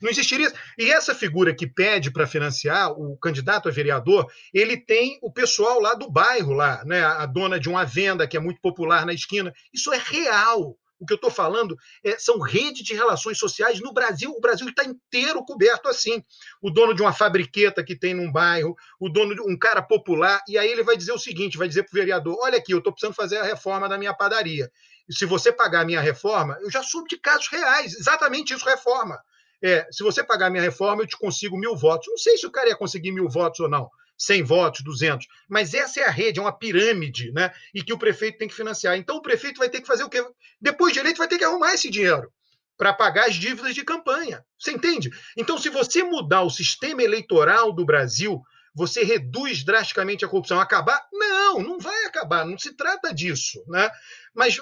Não existiria. E essa figura que pede para financiar, o candidato a vereador, ele tem o pessoal lá do bairro, lá, né? a dona de uma venda que é muito popular na esquina. Isso é real. O que eu estou falando é, são redes de relações sociais no Brasil. O Brasil está inteiro coberto assim. O dono de uma fabriqueta que tem num bairro, o dono de um cara popular, e aí ele vai dizer o seguinte: vai dizer para o vereador: olha aqui, eu estou precisando fazer a reforma da minha padaria. E se você pagar a minha reforma, eu já soube de casos reais, exatamente isso, reforma. É, se você pagar a minha reforma, eu te consigo mil votos. Não sei se o cara ia conseguir mil votos ou não. 100 votos, 200. Mas essa é a rede, é uma pirâmide, né? E que o prefeito tem que financiar. Então o prefeito vai ter que fazer o quê? Depois de eleito, vai ter que arrumar esse dinheiro para pagar as dívidas de campanha. Você entende? Então, se você mudar o sistema eleitoral do Brasil, você reduz drasticamente a corrupção. Acabar? Não, não vai acabar, não se trata disso. Né? Mas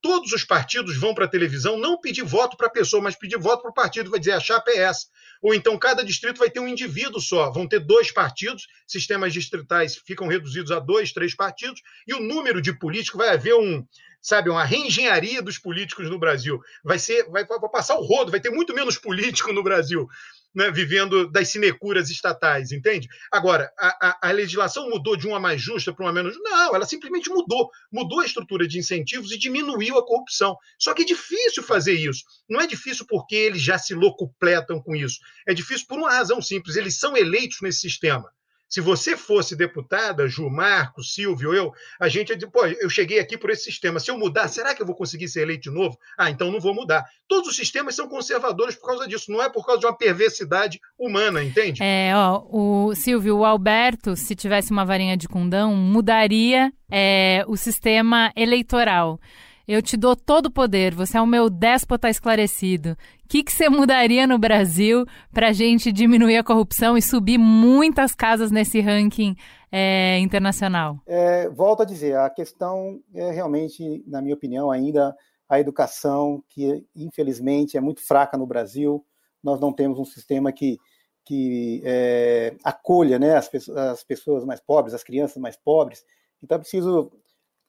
todos os partidos vão para a televisão não pedir voto para a pessoa, mas pedir voto para o partido, vai dizer a chapa é essa. Ou então cada distrito vai ter um indivíduo só, vão ter dois partidos, sistemas distritais ficam reduzidos a dois, três partidos, e o número de políticos vai haver um, sabe, uma reengenharia dos políticos no Brasil. Vai ser, vai, vai passar o rodo, vai ter muito menos político no Brasil. Né, vivendo das sinecuras estatais, entende? Agora, a, a, a legislação mudou de uma mais justa para uma menos? Não, ela simplesmente mudou. Mudou a estrutura de incentivos e diminuiu a corrupção. Só que é difícil fazer isso. Não é difícil porque eles já se locupletam com isso. É difícil por uma razão simples: eles são eleitos nesse sistema. Se você fosse deputada, Ju, Marco, Silvio, eu, a gente, pô, eu cheguei aqui por esse sistema. Se eu mudar, será que eu vou conseguir ser eleito de novo? Ah, então não vou mudar. Todos os sistemas são conservadores por causa disso, não é por causa de uma perversidade humana, entende? É, ó, o Silvio, o Alberto, se tivesse uma varinha de condão, mudaria é, o sistema eleitoral. Eu te dou todo o poder, você é o meu déspota esclarecido. Que, que você mudaria no Brasil para a gente diminuir a corrupção e subir muitas casas nesse ranking é, internacional? É, volto a dizer, a questão é realmente, na minha opinião, ainda a educação, que infelizmente é muito fraca no Brasil. Nós não temos um sistema que, que é, acolha né, as, as pessoas mais pobres, as crianças mais pobres. Então é preciso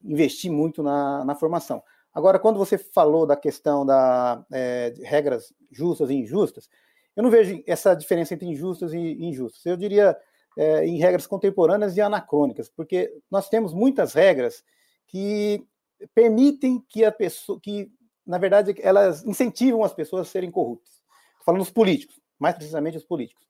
investir muito na, na formação. Agora, quando você falou da questão da é, regras justas e injustas, eu não vejo essa diferença entre injustas e injustas. Eu diria é, em regras contemporâneas e anacrônicas, porque nós temos muitas regras que permitem que a pessoa, que na verdade elas incentivam as pessoas a serem corruptas. Estou falando dos políticos, mais precisamente os políticos.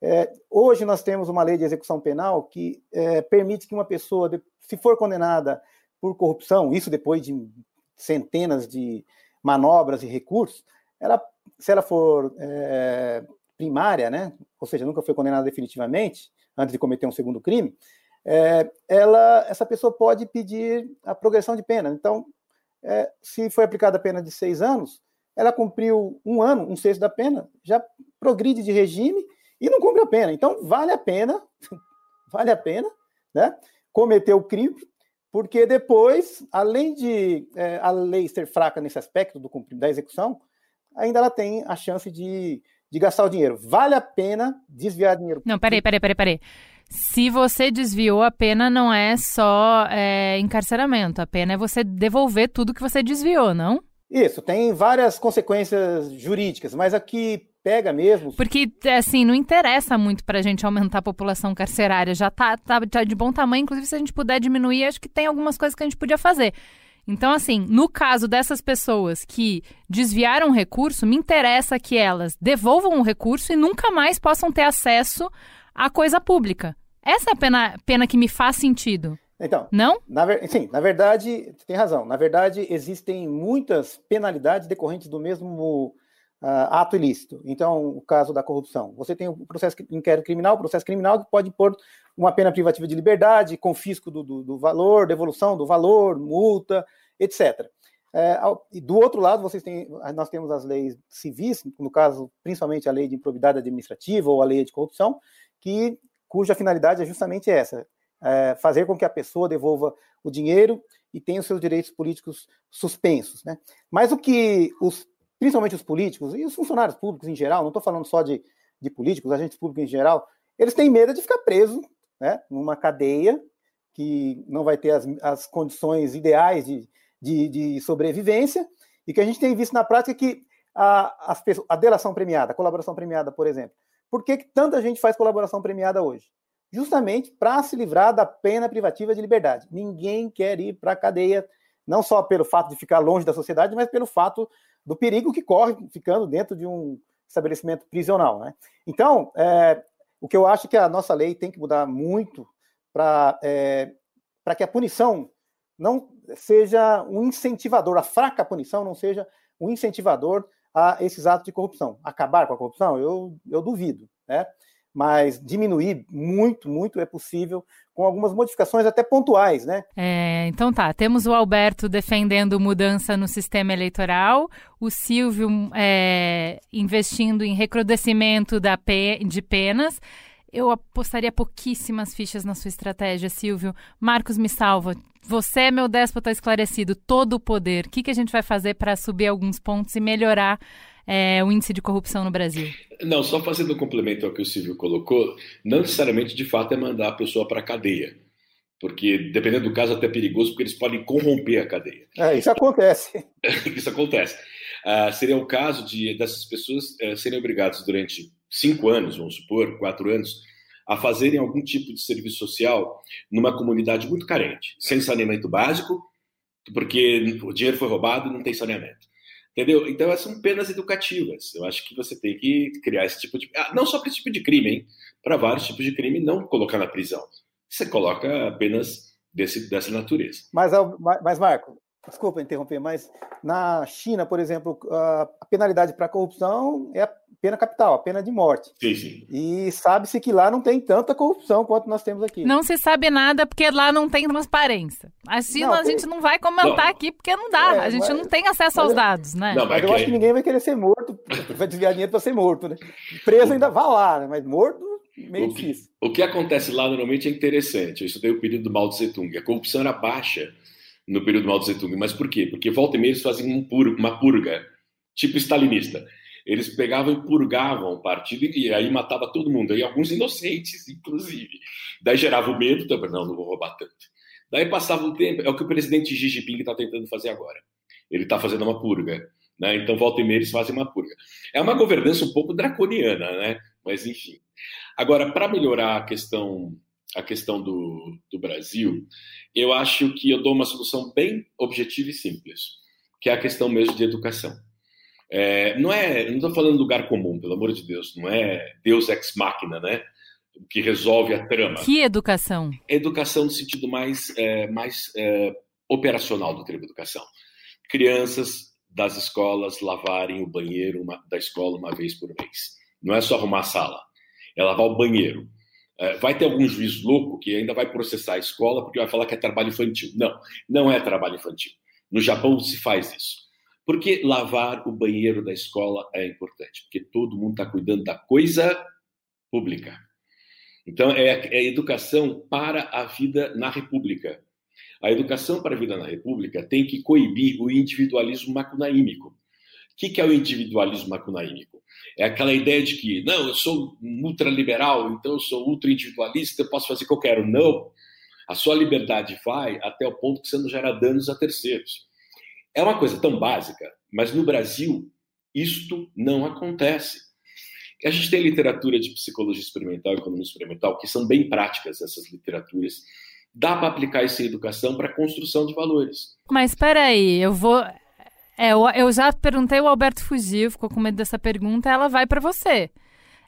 É, hoje nós temos uma lei de execução penal que é, permite que uma pessoa, se for condenada por corrupção, isso depois de centenas de manobras e recursos, ela, se ela for é, primária, né, ou seja, nunca foi condenada definitivamente, antes de cometer um segundo crime, é, ela, essa pessoa pode pedir a progressão de pena. Então, é, se foi aplicada a pena de seis anos, ela cumpriu um ano, um sexto da pena, já progride de regime e não cumpre a pena. Então, vale a pena, vale a pena, né, cometer o crime, porque depois, além de é, a lei ser fraca nesse aspecto do da execução, ainda ela tem a chance de, de gastar o dinheiro. Vale a pena desviar dinheiro? Não, peraí, peraí, peraí, peraí. Se você desviou, a pena não é só é, encarceramento, a pena é você devolver tudo que você desviou, não? Isso, tem várias consequências jurídicas, mas aqui pega mesmo. Porque, assim, não interessa muito para a gente aumentar a população carcerária. Já tá, tá, tá de bom tamanho. Inclusive, se a gente puder diminuir, acho que tem algumas coisas que a gente podia fazer. Então, assim, no caso dessas pessoas que desviaram o recurso, me interessa que elas devolvam o recurso e nunca mais possam ter acesso à coisa pública. Essa é a pena, pena que me faz sentido. Então, não? Na, sim, na verdade, tem razão. Na verdade, existem muitas penalidades decorrentes do mesmo uh, ato ilícito. Então, o caso da corrupção. Você tem o processo inquérito criminal, o processo criminal que pode pôr uma pena privativa de liberdade, confisco do, do, do valor, devolução do valor, multa, etc. É, e do outro lado, vocês têm, nós temos as leis civis, no caso, principalmente a lei de improbidade administrativa ou a lei de corrupção, que cuja finalidade é justamente essa: é, fazer com que a pessoa devolva o dinheiro e tenha os seus direitos políticos suspensos. Né? Mas o que os principalmente os políticos e os funcionários públicos em geral, não estou falando só de, de políticos, agentes públicos em geral, eles têm medo de ficar preso né, numa cadeia que não vai ter as, as condições ideais de, de, de, sobrevivência, e que a gente tem visto na prática que a, a delação premiada, a colaboração premiada, por exemplo, por que, que tanta gente faz colaboração premiada hoje? Justamente para se livrar da pena privativa de liberdade. Ninguém quer ir para a cadeia, não só pelo fato de ficar longe da sociedade, mas pelo fato do perigo que corre ficando dentro de um estabelecimento prisional. Né? Então, é, o que eu acho que a nossa lei tem que mudar muito para é, que a punição não seja um incentivador, a fraca punição não seja um incentivador a esses atos de corrupção. Acabar com a corrupção, eu, eu duvido. Né? Mas diminuir muito, muito é possível com algumas modificações até pontuais, né? É, então tá, temos o Alberto defendendo mudança no sistema eleitoral, o Silvio é, investindo em recrudescimento da pe de penas. eu apostaria pouquíssimas fichas na sua estratégia, Silvio. Marcos, me salva. Você é meu déspota esclarecido, todo o poder. O que, que a gente vai fazer para subir alguns pontos e melhorar é, o índice de corrupção no Brasil? Não, só fazendo um complemento ao que o Silvio colocou, não necessariamente de fato é mandar a pessoa para a cadeia. Porque, dependendo do caso, é até perigoso, porque eles podem corromper a cadeia. É, isso acontece. isso acontece. Uh, seria o caso de dessas pessoas uh, serem obrigadas durante cinco anos, vamos supor, quatro anos, a fazerem algum tipo de serviço social numa comunidade muito carente, sem saneamento básico, porque o dinheiro foi roubado e não tem saneamento. Entendeu? Então, essas são penas educativas. Eu acho que você tem que criar esse tipo de. Ah, não só para esse tipo de crime, hein? Para vários tipos de crime, não colocar na prisão. Você coloca apenas desse, dessa natureza. Mas, mas, Marco, desculpa interromper, mas na China, por exemplo, a penalidade para corrupção é a pena capital, a pena de morte. Sim, sim. E sabe-se que lá não tem tanta corrupção quanto nós temos aqui. Não se sabe nada porque lá não tem transparência. A China não, a gente não vai comentar não. aqui porque não dá, é, a gente mas, não tem acesso aos dados, né? Não, mas, mas eu acho que ninguém vai querer ser morto, vai desviar dinheiro para ser morto, né? Preso ainda vai lá, né? mas morto meio o que, difícil. O que acontece lá normalmente é interessante. Eu estudei o período do Mao Tse Tung. A corrupção era baixa no período do Mao Tse Tung. Mas por quê? Porque volta e meia eles faziam um pur, uma purga, tipo stalinista. Eles pegavam e purgavam o partido e aí matava todo mundo, e alguns inocentes, inclusive. Daí gerava o medo, também, não, não vou roubar tanto. Daí passava um tempo, é o que o presidente Xi Jinping está tentando fazer agora. Ele está fazendo uma purga. Né? Então, volta e meia, eles fazem uma purga. É uma governança um pouco draconiana, né? mas enfim. Agora, para melhorar a questão, a questão do, do Brasil, eu acho que eu dou uma solução bem objetiva e simples, que é a questão mesmo de educação. É, não é, não estou falando lugar comum, pelo amor de Deus, não é Deus ex machina, né? Que resolve a trama. Que educação? Educação no sentido mais, é, mais é, operacional do termo educação. Crianças das escolas lavarem o banheiro uma, da escola uma vez por mês. Não é só arrumar a sala, é lavar o banheiro. É, vai ter algum juiz louco que ainda vai processar a escola porque vai falar que é trabalho infantil. Não, não é trabalho infantil. No Japão se faz isso. Porque lavar o banheiro da escola é importante? Porque todo mundo está cuidando da coisa pública. Então, é, é educação para a vida na República. A educação para a vida na República tem que coibir o individualismo macunaímico. Que, que é o individualismo macunaímico? É aquela ideia de que, não, eu sou ultraliberal, então eu sou ultra-individualista, eu posso fazer o que eu quero. Não. A sua liberdade vai até o ponto que você não gera danos a terceiros. É uma coisa tão básica, mas no Brasil isto não acontece. A gente tem literatura de psicologia experimental e economia experimental que são bem práticas essas literaturas. Dá para aplicar isso em educação para construção de valores. Mas espera aí, eu vou é, eu, eu já perguntei o Alberto Fugio, ficou com medo dessa pergunta, ela vai para você.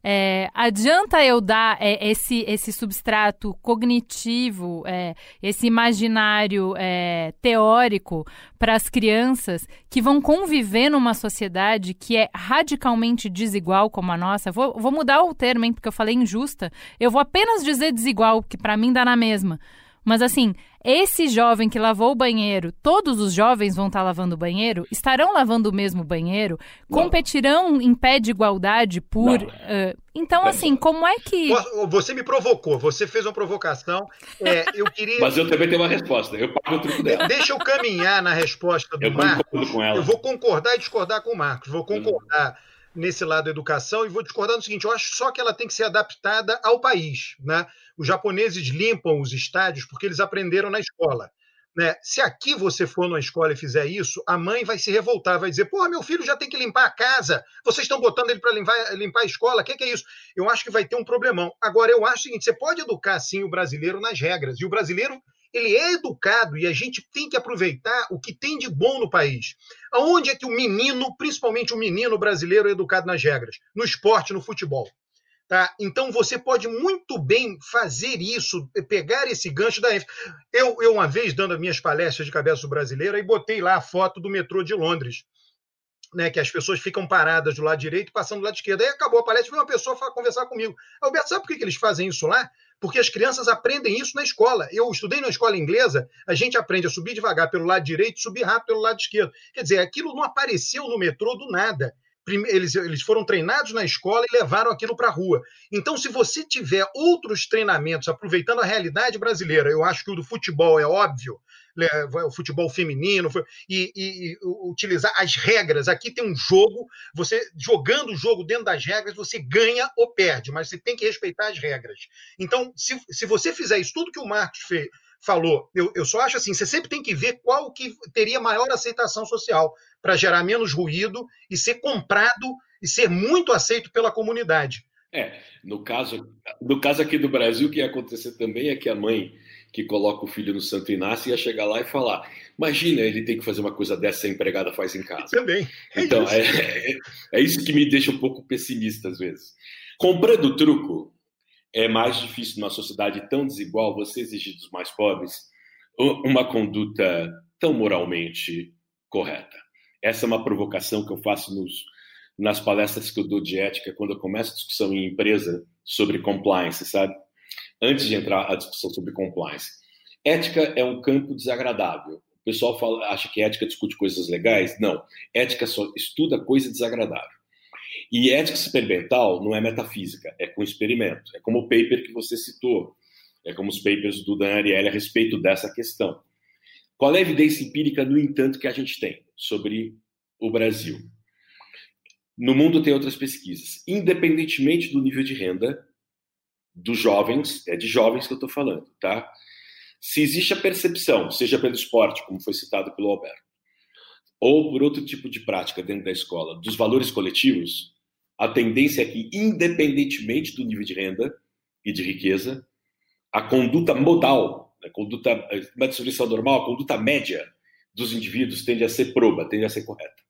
É, adianta eu dar é, esse, esse substrato cognitivo, é, esse imaginário é, teórico para as crianças que vão conviver numa sociedade que é radicalmente desigual como a nossa? Vou, vou mudar o termo, hein, porque eu falei injusta. Eu vou apenas dizer desigual, que para mim dá na mesma. Mas assim, esse jovem que lavou o banheiro, todos os jovens vão estar tá lavando o banheiro, estarão lavando o mesmo banheiro, Não. competirão em pé de igualdade por. Uh, então, assim, como é que. Você me provocou, você fez uma provocação. É, eu queria. Mas eu também tenho uma resposta, eu pago o truco dela. Deixa eu caminhar na resposta do eu Marcos. Com ela. Eu vou concordar e discordar com o Marcos. Vou concordar. Hum nesse lado educação e vou discordar no seguinte: eu acho só que ela tem que ser adaptada ao país. Né? Os japoneses limpam os estádios porque eles aprenderam na escola. Né? Se aqui você for numa escola e fizer isso, a mãe vai se revoltar, vai dizer: Porra, meu filho já tem que limpar a casa, vocês estão botando ele para limpar, limpar a escola, o que, que, é isso? Eu acho que vai ter um problemão. Agora, eu acho o seguinte: você pode educar sim o brasileiro nas regras, e o brasileiro ele é educado e a gente tem que aproveitar o que tem de bom no país. Aonde é que o menino, principalmente o menino brasileiro, é educado nas regras? No esporte, no futebol. Tá? Então você pode muito bem fazer isso, pegar esse gancho da eu, eu uma vez dando as minhas palestras de cabeça brasileira e botei lá a foto do metrô de Londres, né, que as pessoas ficam paradas do lado direito passando do lado esquerdo. Aí acabou a palestra, veio uma pessoa conversar comigo. Alberto, sabe por que, que eles fazem isso lá? Porque as crianças aprendem isso na escola. Eu estudei na escola inglesa, a gente aprende a subir devagar pelo lado direito, subir rápido pelo lado esquerdo. Quer dizer, aquilo não apareceu no metrô do nada eles, eles foram treinados na escola e levaram aquilo para a rua. Então, se você tiver outros treinamentos aproveitando a realidade brasileira, eu acho que o do futebol é óbvio, o futebol feminino, e, e, e, utilizar as regras. Aqui tem um jogo, você jogando o jogo dentro das regras, você ganha ou perde, mas você tem que respeitar as regras. Então, se, se você fizer isso, tudo que o Marcos fez, falou, eu, eu só acho assim, você sempre tem que ver qual que teria maior aceitação social para gerar menos ruído e ser comprado e ser muito aceito pela comunidade. É, no caso, no caso aqui do Brasil, o que ia acontecer também é que a mãe que coloca o filho no Santo Inácio ia chegar lá e falar: imagina, ele tem que fazer uma coisa dessa, a empregada faz em casa. Também. É então, isso. É, é, é isso que me deixa um pouco pessimista às vezes. Comprando truco, é mais difícil numa sociedade tão desigual você exigir dos mais pobres uma conduta tão moralmente correta. Essa é uma provocação que eu faço nos, nas palestras que eu dou de ética, quando eu começo a discussão em empresa sobre compliance, sabe? Antes de entrar a discussão sobre compliance. Ética é um campo desagradável. O pessoal fala, acha que ética discute coisas legais. Não. Ética só estuda coisa desagradável. E ética experimental não é metafísica, é com experimento. É como o paper que você citou, é como os papers do Dan Ariely a respeito dessa questão. Qual é a evidência empírica, no entanto, que a gente tem sobre o Brasil? No mundo tem outras pesquisas. Independentemente do nível de renda dos jovens, é de jovens que eu estou falando, tá? Se existe a percepção, seja pelo esporte, como foi citado pelo Alberto, ou por outro tipo de prática dentro da escola, dos valores coletivos, a tendência é que, independentemente do nível de renda e de riqueza, a conduta modal, a conduta, uma distribuição normal, a conduta média dos indivíduos tende a ser proba, tende a ser correta.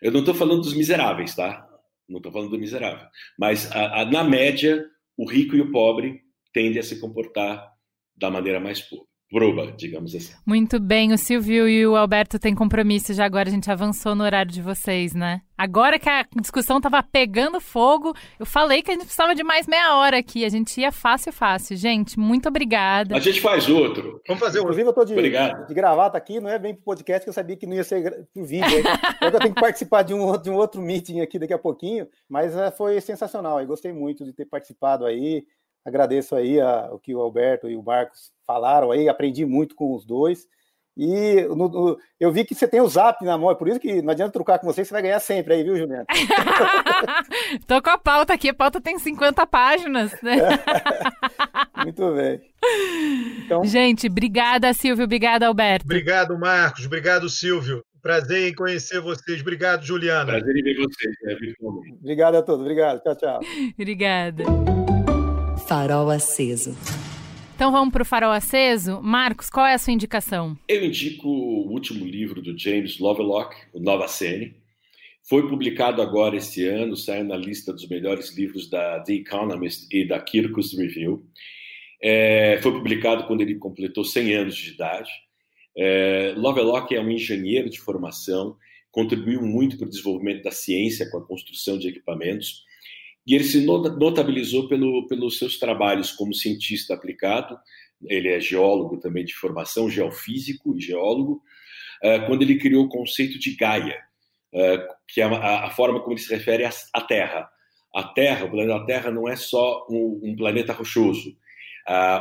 Eu não estou falando dos miseráveis, tá? Não estou falando do miserável. Mas, a, a, na média, o rico e o pobre tendem a se comportar da maneira mais pura proba, digamos assim. Muito bem, o Silvio e o Alberto têm compromisso já agora, a gente avançou no horário de vocês, né? Agora que a discussão tava pegando fogo, eu falei que a gente precisava de mais meia hora aqui, a gente ia fácil, fácil. Gente, muito obrigada. A gente faz outro. Vamos fazer outro. Inclusive, eu tô de, Obrigado. de gravata aqui, não é bem pro podcast, que eu sabia que não ia ser pro vídeo. eu tenho que participar de um, de um outro meeting aqui daqui a pouquinho, mas é, foi sensacional, eu gostei muito de ter participado aí, Agradeço aí a, o que o Alberto e o Marcos falaram aí, aprendi muito com os dois. E no, no, eu vi que você tem o zap na mão, é por isso que não adianta trocar com você, você vai ganhar sempre aí, viu, Juliana? Tô com a pauta aqui, a pauta tem 50 páginas, né? Muito bem. Então... Gente, obrigada, Silvio, obrigada, Alberto. Obrigado, Marcos, obrigado, Silvio. Prazer em conhecer vocês. Obrigado, Juliana. Prazer em ver vocês, né, Obrigado a todos, obrigado. Tchau, tchau. Obrigada. Farol Aceso. Então vamos para o Farol Aceso. Marcos, qual é a sua indicação? Eu indico o último livro do James Lovelock, o Nova Cene. Foi publicado agora este ano, saiu na lista dos melhores livros da The Economist e da Kirkus Review. É, foi publicado quando ele completou 100 anos de idade. É, Lovelock é um engenheiro de formação, contribuiu muito para o desenvolvimento da ciência com a construção de equipamentos e ele se notabilizou pelo, pelos seus trabalhos como cientista aplicado. Ele é geólogo também de formação, geofísico e geólogo, eh, quando ele criou o conceito de Gaia, eh, que é a, forma como ele se refere à Terra. A Terra, o planeta Terra, não é só um, planeta rochoso.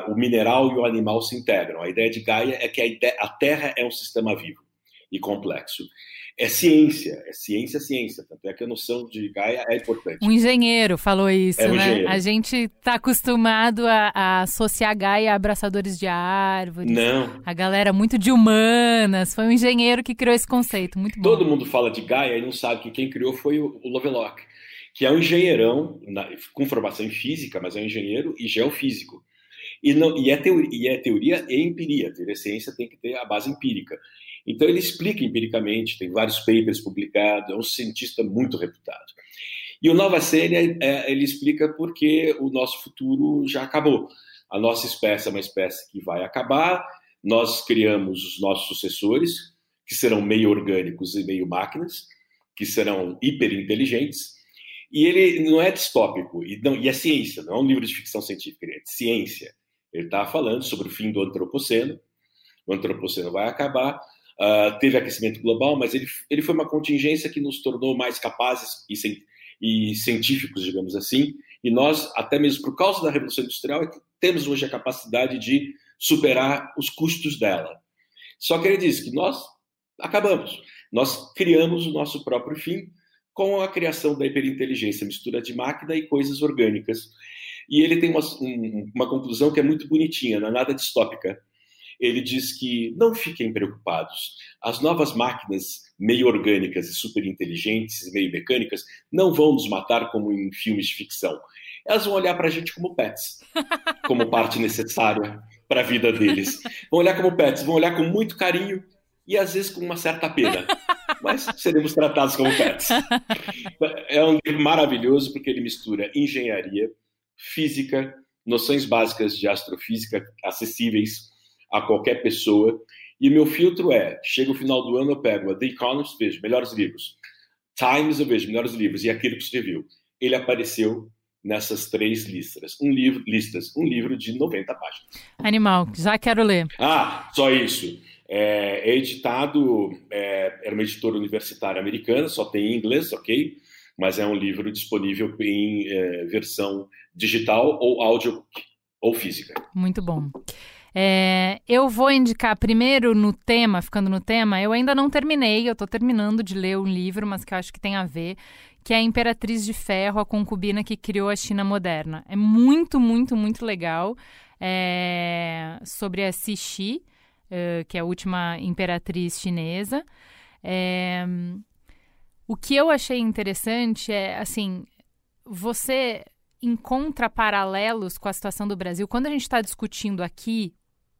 O mineral e o animal se integram. A ideia de Gaia é que a Terra é um sistema vivo e complexo é ciência, é ciência, ciência. Tanto é que a noção de Gaia é importante. Um engenheiro falou isso, é um né? Engenheiro. A gente está acostumado a, a, associar Gaia a abraçadores de árvores. Não. A galera muito de humanas. Foi um engenheiro que criou esse conceito. Muito bom. Todo mundo fala de Gaia e não sabe que quem criou foi o, o Lovelock, que é um engenheirão na, com formação em física, mas é um engenheiro e geofísico. E, não, e, é teoria, e é teoria e empiria. A ciência tem que ter a base empírica. Então, ele explica empiricamente, tem vários papers publicados, é um cientista muito reputado. E o Nova Série, é, ele explica porque o nosso futuro já acabou. A nossa espécie é uma espécie que vai acabar, nós criamos os nossos sucessores, que serão meio orgânicos e meio máquinas, que serão hiperinteligentes, e ele não é distópico, e, não, e é ciência, não é um livro de ficção científica, é de ciência. Ele está falando sobre o fim do antropoceno, o antropoceno vai acabar, Uh, teve aquecimento global, mas ele, ele foi uma contingência que nos tornou mais capazes e, e científicos, digamos assim, e nós, até mesmo por causa da Revolução Industrial, é temos hoje a capacidade de superar os custos dela. Só que ele diz que nós acabamos, nós criamos o nosso próprio fim com a criação da hiperinteligência, mistura de máquina e coisas orgânicas. E ele tem uma, um, uma conclusão que é muito bonitinha, não é nada distópica ele diz que não fiquem preocupados. As novas máquinas meio orgânicas e super inteligentes e meio mecânicas não vão nos matar como em filmes de ficção. Elas vão olhar para a gente como pets, como parte necessária para a vida deles. Vão olhar como pets, vão olhar com muito carinho e às vezes com uma certa pena. Mas seremos tratados como pets. É um livro maravilhoso porque ele mistura engenharia, física, noções básicas de astrofísica acessíveis a qualquer pessoa. E meu filtro é: chega o final do ano, eu pego a The Economist, vejo melhores livros. Times, eu vejo melhores livros. E aquele que você viu. Ele apareceu nessas três listas. Um livro, listas, um livro de 90 páginas. Animal, já quero ler. Ah, só isso. É, é editado, é, era uma editora universitária americana, só tem em inglês, ok? Mas é um livro disponível em é, versão digital ou áudio ou física. Muito bom. É, eu vou indicar primeiro no tema, ficando no tema, eu ainda não terminei, eu estou terminando de ler um livro, mas que eu acho que tem a ver, que é a Imperatriz de Ferro, a concubina que criou a China moderna. É muito, muito, muito legal. É, sobre a Cixi, é, que é a última imperatriz chinesa. É, o que eu achei interessante é, assim, você encontra paralelos com a situação do Brasil. Quando a gente está discutindo aqui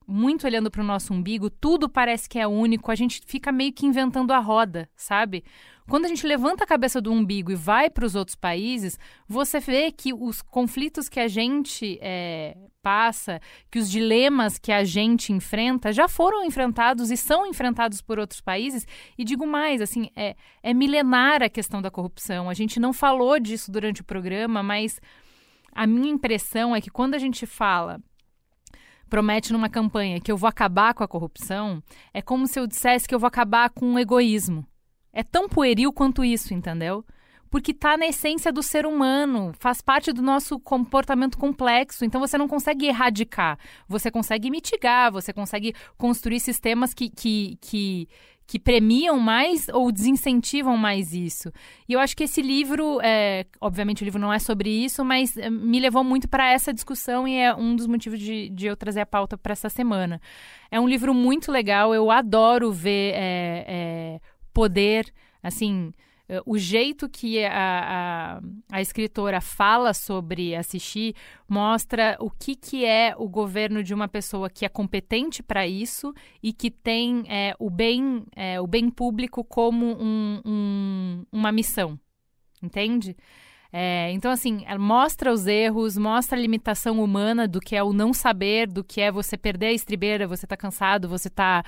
muito olhando para o nosso umbigo, tudo parece que é único, a gente fica meio que inventando a roda, sabe? Quando a gente levanta a cabeça do umbigo e vai para os outros países, você vê que os conflitos que a gente é, passa, que os dilemas que a gente enfrenta já foram enfrentados e são enfrentados por outros países. E digo mais, assim, é, é milenar a questão da corrupção. A gente não falou disso durante o programa, mas a minha impressão é que quando a gente fala promete numa campanha que eu vou acabar com a corrupção, é como se eu dissesse que eu vou acabar com o egoísmo. É tão pueril quanto isso, entendeu? Porque está na essência do ser humano, faz parte do nosso comportamento complexo. Então você não consegue erradicar, você consegue mitigar, você consegue construir sistemas que, que, que que premiam mais ou desincentivam mais isso. E eu acho que esse livro, é, obviamente o livro não é sobre isso, mas é, me levou muito para essa discussão e é um dos motivos de, de eu trazer a pauta para essa semana. É um livro muito legal, eu adoro ver é, é poder, assim, eh, o jeito que a, a, a, escritora fala sobre assistir mostra o que, que é o governo de uma pessoa que é competente para isso e que tem é, o, bem, é, o bem público como um, um, uma missão. Entende? É, então, assim, mostra os erros, mostra a limitação humana do que é o não saber, do que é você perder a estribeira, você tá cansado, você tá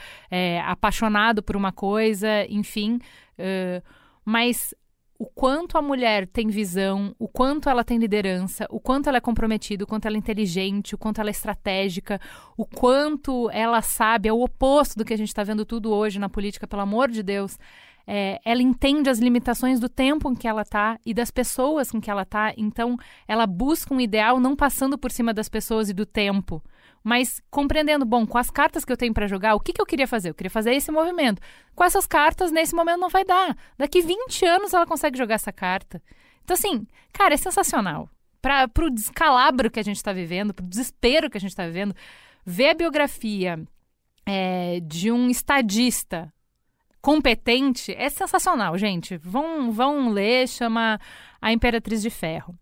apaixonado por uma coisa, enfim. Uh, mas o quanto a mulher tem visão, o quanto ela tem liderança, o quanto ela é comprometida, o quanto ela é inteligente, o quanto ela é estratégica, o quanto ela sabe, é o oposto do que a gente está vendo tudo hoje na política, pelo amor de Deus. É, ela entende as limitações do tempo em que ela está e das pessoas com que ela está, então ela busca um ideal não passando por cima das pessoas e do tempo, mas compreendendo, bom, com as cartas que eu tenho para jogar, o que, que eu queria fazer? Eu queria fazer esse movimento. Com essas cartas, nesse momento não vai dar. Daqui 20 anos ela consegue jogar essa carta. Então, assim, cara, é sensacional. Para o descalabro que a gente está vivendo, para o desespero que a gente está vivendo, ver a biografia é, de um estadista competente é sensacional, gente. Vão, vão ler, chama A Imperatriz de Ferro.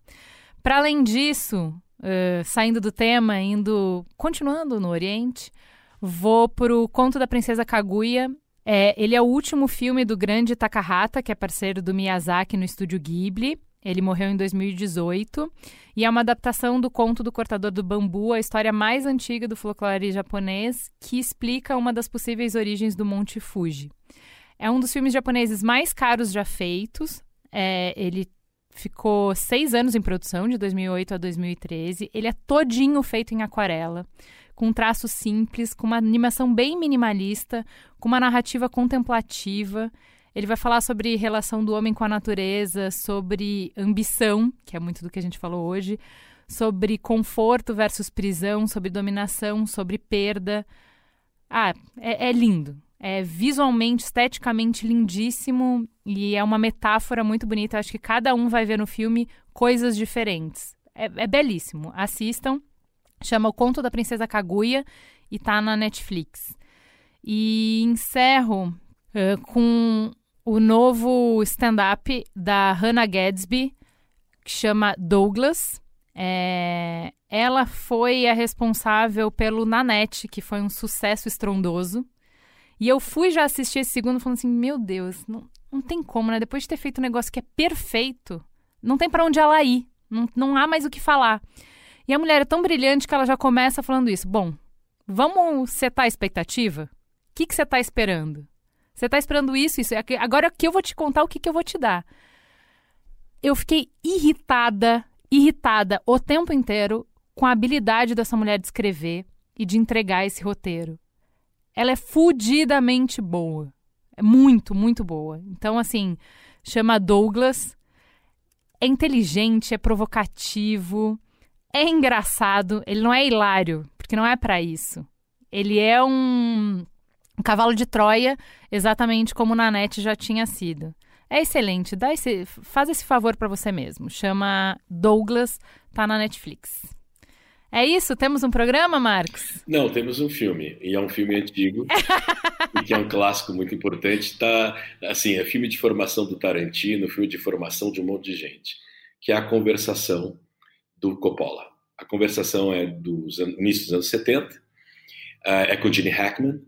Para além disso, uh, saindo do tema, indo, continuando no Oriente, vou pro Conto da Princesa Kaguya. É, ele é o último filme do grande Takahata, que é parceiro do Miyazaki no estúdio Ghibli. Ele morreu em 2018 e é uma adaptação do conto do Cortador do Bambu, a história mais antiga do folclore japonês, que explica uma das possíveis origens do Monte Fuji. É um dos filmes japoneses mais caros já feitos. É, ele ficou seis anos em produção, de 2008 a 2013. Ele é todinho feito em aquarela, com traços simples, com uma animação bem minimalista, com uma narrativa contemplativa. Ele vai falar sobre relação do homem com a natureza, sobre ambição, que é muito do que a gente falou hoje, sobre conforto versus prisão, sobre dominação, sobre perda. Ah, é, é lindo. É visualmente, esteticamente lindíssimo e é uma metáfora muito bonita. acho que cada um vai ver no filme coisas diferentes. É, é belíssimo. Assistam. Chama O Conto da Princesa Kaguya e tá na Netflix. E encerro uh, com o novo stand-up da Hannah Gadsby, que chama Douglas. É, ela foi a responsável pelo Nanette, que foi um sucesso estrondoso. E eu fui já assistir esse segundo falando assim: meu Deus, não, não tem como, né? Depois de ter feito um negócio que é perfeito, não tem para onde ela ir. Não, não há mais o que falar. E a mulher é tão brilhante que ela já começa falando isso. Bom, vamos setar a expectativa? O que, que você está esperando? Você está esperando isso, isso. Agora que eu vou te contar o que, que eu vou te dar. Eu fiquei irritada irritada o tempo inteiro com a habilidade dessa mulher de escrever e de entregar esse roteiro. Ela é fudidamente boa. É muito, muito boa. Então, assim, chama Douglas. É inteligente, é provocativo, é engraçado. Ele não é hilário, porque não é para isso. Ele é um, um cavalo de Troia, exatamente como o Nanete já tinha sido. É excelente. Dá esse, faz esse favor para você mesmo. Chama Douglas, tá na Netflix. É isso? Temos um programa, Marcos? Não, temos um filme. E é um filme antigo, que é um clássico muito importante. Tá, assim, é filme de formação do Tarantino, filme de formação de um monte de gente, que é a conversação do Coppola. A conversação é dos início dos anos 70, eh, é com Gene Hackman,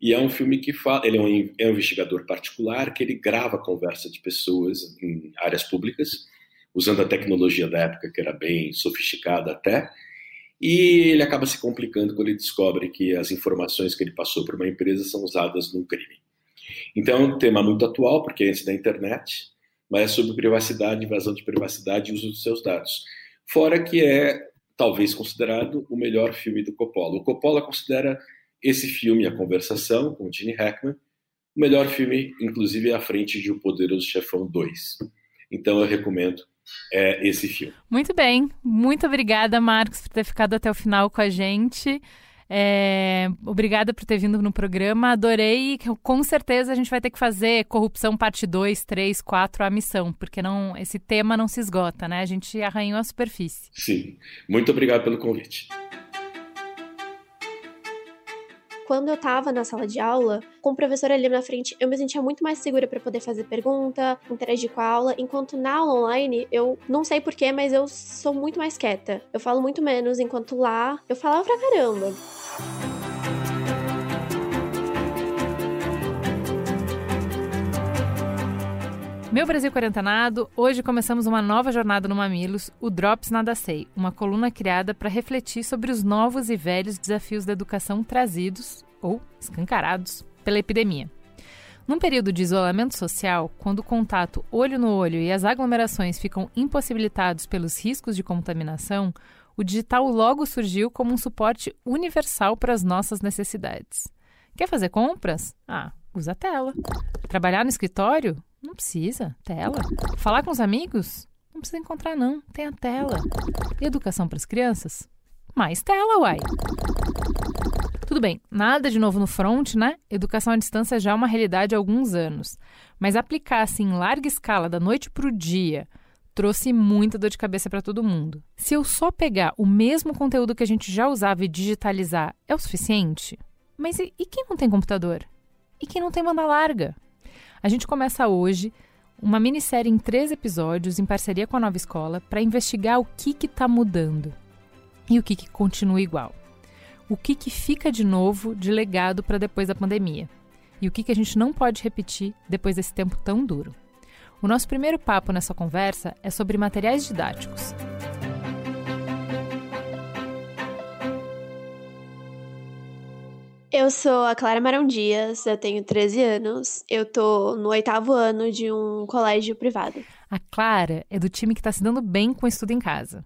e é um filme que fala, ele é um, é um investigador particular que ele grava a conversa de pessoas em áreas públicas, usando a tecnologia da época que era bem sofisticada até, e ele acaba se complicando quando ele descobre que as informações que ele passou para uma empresa são usadas num crime. Então é um tema muito atual, porque é antes da internet, mas é sobre privacidade, invasão de privacidade e uso dos seus dados. Fora que é talvez considerado o melhor filme do Coppola. O Coppola considera esse filme, A Conversação, com Gene Hackman, o melhor filme, inclusive, à frente de O Poderoso Chefão 2. Então eu recomendo é, esse filme. Muito bem. Muito obrigada, Marcos, por ter ficado até o final com a gente. É, obrigada por ter vindo no programa. Adorei. Com certeza a gente vai ter que fazer corrupção parte 2, 3, 4, a missão, porque não, esse tema não se esgota, né? A gente arranhou a superfície. Sim. Muito obrigado pelo convite quando eu tava na sala de aula, com o professor ali na frente, eu me sentia muito mais segura para poder fazer pergunta, interagir com a aula, enquanto na aula online, eu não sei porquê, mas eu sou muito mais quieta. Eu falo muito menos, enquanto lá eu falava pra caramba. Meu Brasil Quarentenado, hoje começamos uma nova jornada no Mamilos, o Drops Nada Sei, uma coluna criada para refletir sobre os novos e velhos desafios da educação trazidos, ou escancarados, pela epidemia. Num período de isolamento social, quando o contato olho no olho e as aglomerações ficam impossibilitados pelos riscos de contaminação, o digital logo surgiu como um suporte universal para as nossas necessidades. Quer fazer compras? Ah, usa a tela. Trabalhar no escritório? Não precisa. Tela. Falar com os amigos? Não precisa encontrar, não. Tem a tela. Educação para as crianças? Mais tela, uai. Tudo bem, nada de novo no front, né? Educação à distância já é uma realidade há alguns anos. Mas aplicar assim em larga escala, da noite para o dia, trouxe muita dor de cabeça para todo mundo. Se eu só pegar o mesmo conteúdo que a gente já usava e digitalizar, é o suficiente? Mas e, e quem não tem computador? E quem não tem banda larga? A gente começa hoje uma minissérie em três episódios em parceria com a Nova Escola para investigar o que está mudando e o que, que continua igual. O que, que fica de novo de legado para depois da pandemia e o que, que a gente não pode repetir depois desse tempo tão duro. O nosso primeiro papo nessa conversa é sobre materiais didáticos. Eu sou a Clara Marão Dias, eu tenho 13 anos, eu tô no oitavo ano de um colégio privado. A Clara é do time que está se dando bem com o estudo em casa.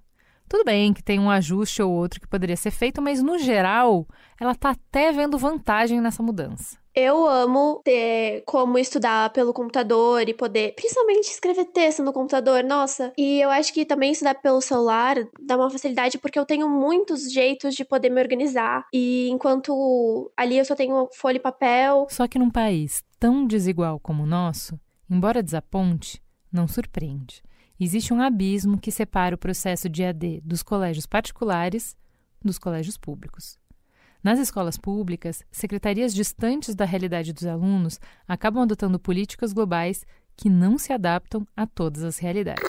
Tudo bem que tem um ajuste ou outro que poderia ser feito, mas no geral, ela está até vendo vantagem nessa mudança. Eu amo ter como estudar pelo computador e poder, principalmente, escrever texto no computador, nossa. E eu acho que também estudar pelo celular dá uma facilidade porque eu tenho muitos jeitos de poder me organizar. E enquanto ali eu só tenho folha e papel. Só que num país tão desigual como o nosso, embora desaponte, não surpreende. Existe um abismo que separa o processo de AD dos colégios particulares dos colégios públicos. Nas escolas públicas, secretarias distantes da realidade dos alunos acabam adotando políticas globais que não se adaptam a todas as realidades.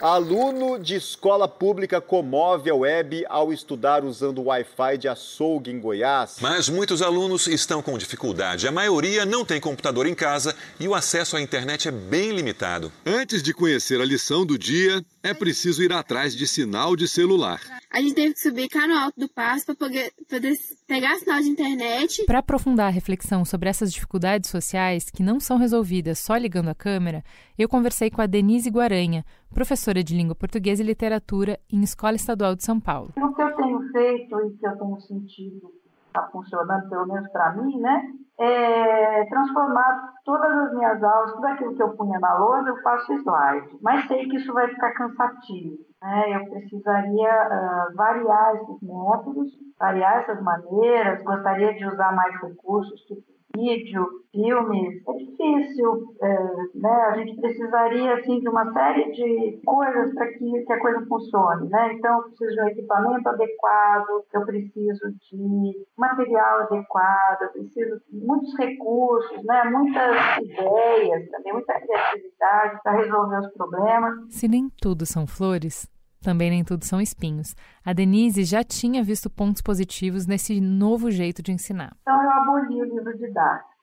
Aluno de escola pública comove a web ao estudar usando o Wi-Fi de açougue em Goiás. Mas muitos alunos estão com dificuldade. A maioria não tem computador em casa e o acesso à internet é bem limitado. Antes de conhecer a lição do dia, é preciso ir atrás de sinal de celular. A gente teve que subir cá no alto do passo para poder, poder pegar sinal de internet. Para aprofundar a reflexão sobre essas dificuldades sociais que não são resolvidas só ligando a câmera, eu conversei com a Denise Guaranha, professora de língua portuguesa e literatura em Escola Estadual de São Paulo. O que eu tenho feito e que eu tenho sentido está funcionando, pelo menos para mim, né? É transformar todas as minhas aulas, tudo aquilo que eu punha na lousa, eu faço slide. Mas sei que isso vai ficar cansativo. Né? Eu precisaria uh, variar esses métodos, variar essas maneiras, gostaria de usar mais recursos, tipo vídeo, filmes, é difícil, é, né? A gente precisaria, assim, de uma série de coisas para que, que a coisa funcione, né? Então, eu preciso de um equipamento adequado, eu preciso de material adequado, eu preciso de muitos recursos, né? Muitas ideias, também muita criatividade para resolver os problemas. Se nem tudo são flores, também nem tudo são espinhos. A Denise já tinha visto pontos positivos nesse novo jeito de ensinar. Então, eu aboli o livro didático.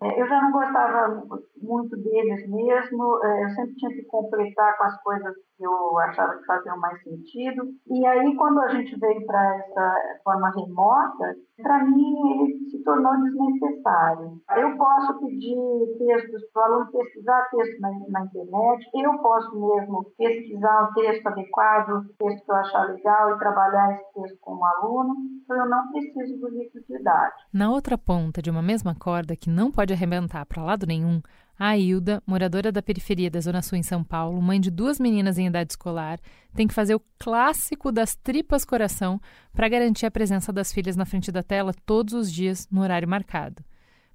É, eu já não gostava muito deles mesmo, é, eu sempre tinha que completar com as coisas que eu achava que faziam mais sentido. E aí, quando a gente veio para essa forma remota, para mim ele se tornou desnecessário. Eu posso pedir textos para o aluno pesquisar texto na, na, internet, eu posso mesmo pesquisar um texto adequado, um texto que eu achar legal e trabalhar esse texto com o aluno, então eu não preciso do livro didático. Na outra ponta de uma mesma corda que não pode arrebentar para lado nenhum, a Hilda, moradora da periferia da Zona Sul em São Paulo, mãe de duas meninas em idade escolar, tem que fazer o clássico das tripas coração para garantir a presença das filhas na frente da tela todos os dias no horário marcado.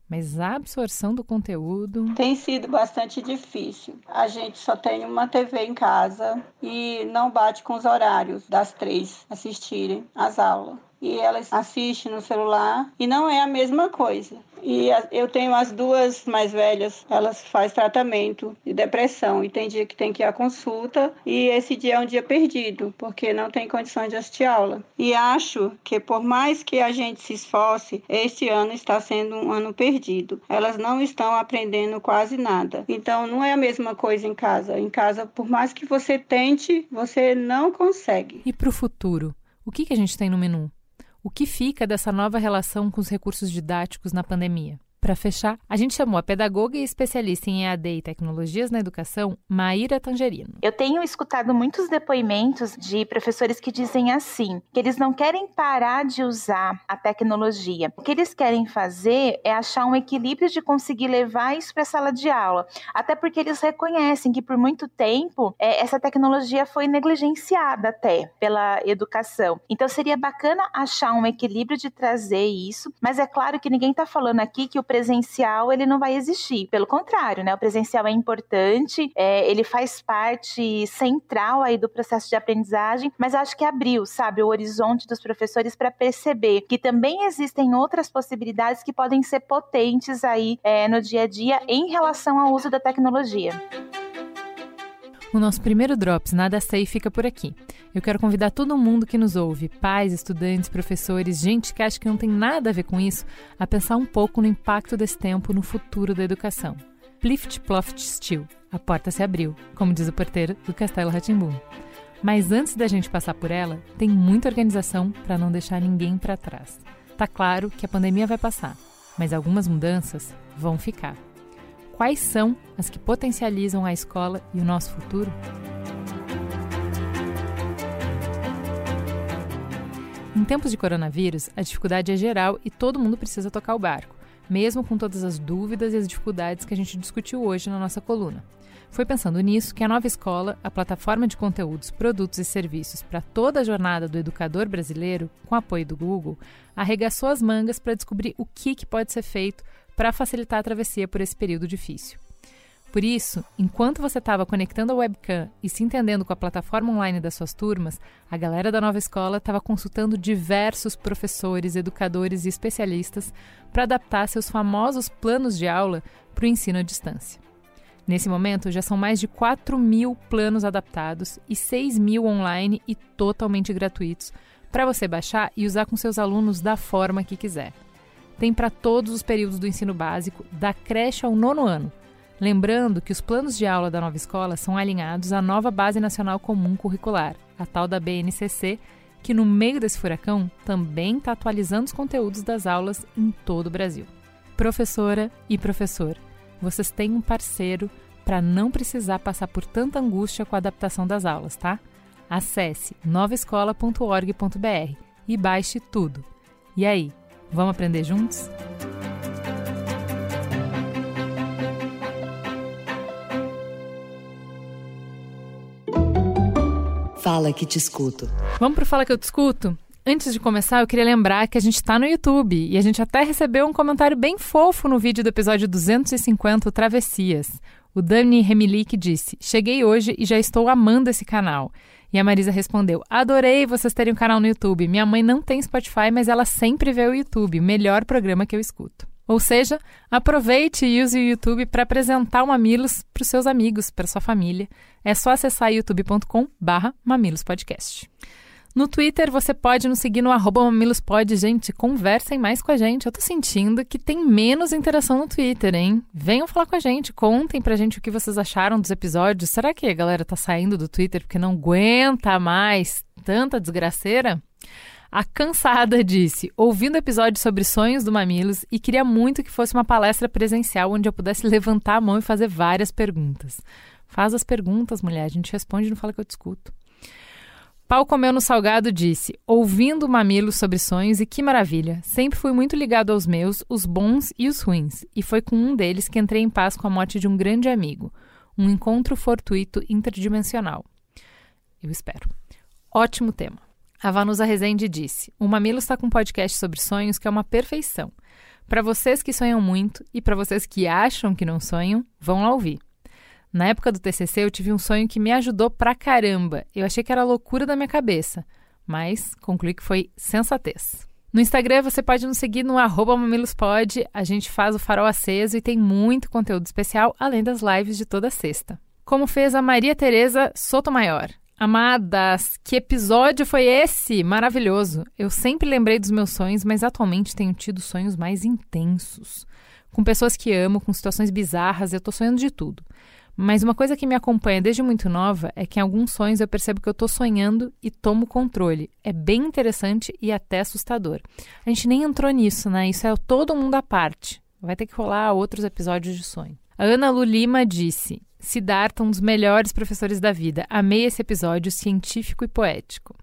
Mas a absorção do conteúdo. Tem sido bastante difícil. A gente só tem uma TV em casa e não bate com os horários das três assistirem às aulas e elas assistem no celular e não é a mesma coisa. E eu tenho as duas mais velhas, elas fazem tratamento de depressão e tem dia que tem que ir à consulta e esse dia é um dia perdido, porque não tem condições de assistir aula. E acho que por mais que a gente se esforce, este ano está sendo um ano perdido. Elas não estão aprendendo quase nada. Então não é a mesma coisa em casa. Em casa, por mais que você tente, você não consegue. E para o futuro? O que, que a gente tem no menu? O que fica dessa nova relação com os recursos didáticos na pandemia? Para fechar, a gente chamou a pedagoga e especialista em EAD e tecnologias na educação, Maíra Tangerino. Eu tenho escutado muitos depoimentos de professores que dizem assim, que eles não querem parar de usar a tecnologia. O que eles querem fazer é achar um equilíbrio de conseguir levar isso para a sala de aula. Até porque eles reconhecem que por muito tempo é, essa tecnologia foi negligenciada até pela educação. Então seria bacana achar um equilíbrio de trazer isso, mas é claro que ninguém está falando aqui que o presencial ele não vai existir. Pelo contrário, né? O presencial é importante, é, ele faz parte central aí do processo de aprendizagem, mas acho que abriu, sabe, o horizonte dos professores para perceber que também existem outras possibilidades que podem ser potentes aí é, no dia a dia em relação ao uso da tecnologia. O nosso primeiro Drops Nada Sei fica por aqui. Eu quero convidar todo mundo que nos ouve, pais, estudantes, professores, gente que acha que não tem nada a ver com isso, a pensar um pouco no impacto desse tempo no futuro da educação. Plift Ploft Still, a porta se abriu, como diz o porteiro do Castelo Ratimbum. Mas antes da gente passar por ela, tem muita organização para não deixar ninguém para trás. Tá claro que a pandemia vai passar, mas algumas mudanças vão ficar. Quais são as que potencializam a escola e o nosso futuro? Em tempos de coronavírus, a dificuldade é geral e todo mundo precisa tocar o barco, mesmo com todas as dúvidas e as dificuldades que a gente discutiu hoje na nossa coluna. Foi pensando nisso que a nova escola, a plataforma de conteúdos, produtos e serviços para toda a jornada do educador brasileiro, com apoio do Google, arregaçou as mangas para descobrir o que, que pode ser feito para facilitar a travessia por esse período difícil. Por isso, enquanto você estava conectando a webcam e se entendendo com a plataforma online das suas turmas, a galera da nova escola estava consultando diversos professores, educadores e especialistas para adaptar seus famosos planos de aula para o ensino à distância. Nesse momento, já são mais de 4 mil planos adaptados e 6 mil online e totalmente gratuitos para você baixar e usar com seus alunos da forma que quiser. Tem para todos os períodos do ensino básico, da creche ao nono ano. Lembrando que os planos de aula da nova escola são alinhados à nova Base Nacional Comum Curricular, a tal da BNCC, que no meio desse furacão também está atualizando os conteúdos das aulas em todo o Brasil. Professora e professor, vocês têm um parceiro para não precisar passar por tanta angústia com a adaptação das aulas, tá? Acesse novaescola.org.br e baixe tudo. E aí, vamos aprender juntos? Fala que te escuto. Vamos pro Fala que eu te escuto? Antes de começar, eu queria lembrar que a gente está no YouTube e a gente até recebeu um comentário bem fofo no vídeo do episódio 250, Travessias. O Dani Remilic disse: Cheguei hoje e já estou amando esse canal. E a Marisa respondeu: Adorei vocês terem um canal no YouTube. Minha mãe não tem Spotify, mas ela sempre vê o YouTube, melhor programa que eu escuto. Ou seja, aproveite e use o YouTube para apresentar o Mamilos para os seus amigos, para sua família. É só acessar youtube.com/barra mamilospodcast. No Twitter, você pode nos seguir no arroba mamilospod. Gente, conversem mais com a gente. Eu tô sentindo que tem menos interação no Twitter, hein? Venham falar com a gente, contem pra gente o que vocês acharam dos episódios. Será que a galera tá saindo do Twitter porque não aguenta mais tanta desgraceira? A Cansada disse, ouvindo episódio sobre sonhos do Mamilos e queria muito que fosse uma palestra presencial onde eu pudesse levantar a mão e fazer várias perguntas. Faz as perguntas, mulher, a gente responde e não fala que eu discuto. Pau comeu no salgado disse, ouvindo Mamilos sobre sonhos e que maravilha. Sempre fui muito ligado aos meus, os bons e os ruins, e foi com um deles que entrei em paz com a morte de um grande amigo. Um encontro fortuito interdimensional. Eu espero. Ótimo tema. A Vanusa Rezende disse: O Mamilo está com um podcast sobre sonhos que é uma perfeição. Para vocês que sonham muito e para vocês que acham que não sonham, vão lá ouvir. Na época do TCC, eu tive um sonho que me ajudou pra caramba. Eu achei que era loucura da minha cabeça, mas concluí que foi sensatez. No Instagram você pode nos seguir no mamilospod. A gente faz o farol aceso e tem muito conteúdo especial, além das lives de toda sexta. Como fez a Maria Tereza Sotomayor. Amadas, que episódio foi esse? Maravilhoso. Eu sempre lembrei dos meus sonhos, mas atualmente tenho tido sonhos mais intensos. Com pessoas que amo, com situações bizarras, eu tô sonhando de tudo. Mas uma coisa que me acompanha desde muito nova é que em alguns sonhos eu percebo que eu tô sonhando e tomo controle. É bem interessante e até assustador. A gente nem entrou nisso, né? Isso é todo mundo à parte. Vai ter que rolar outros episódios de sonho. A Ana Lu Lima disse: Siddhartha, um dos melhores professores da vida. Amei esse episódio científico e poético.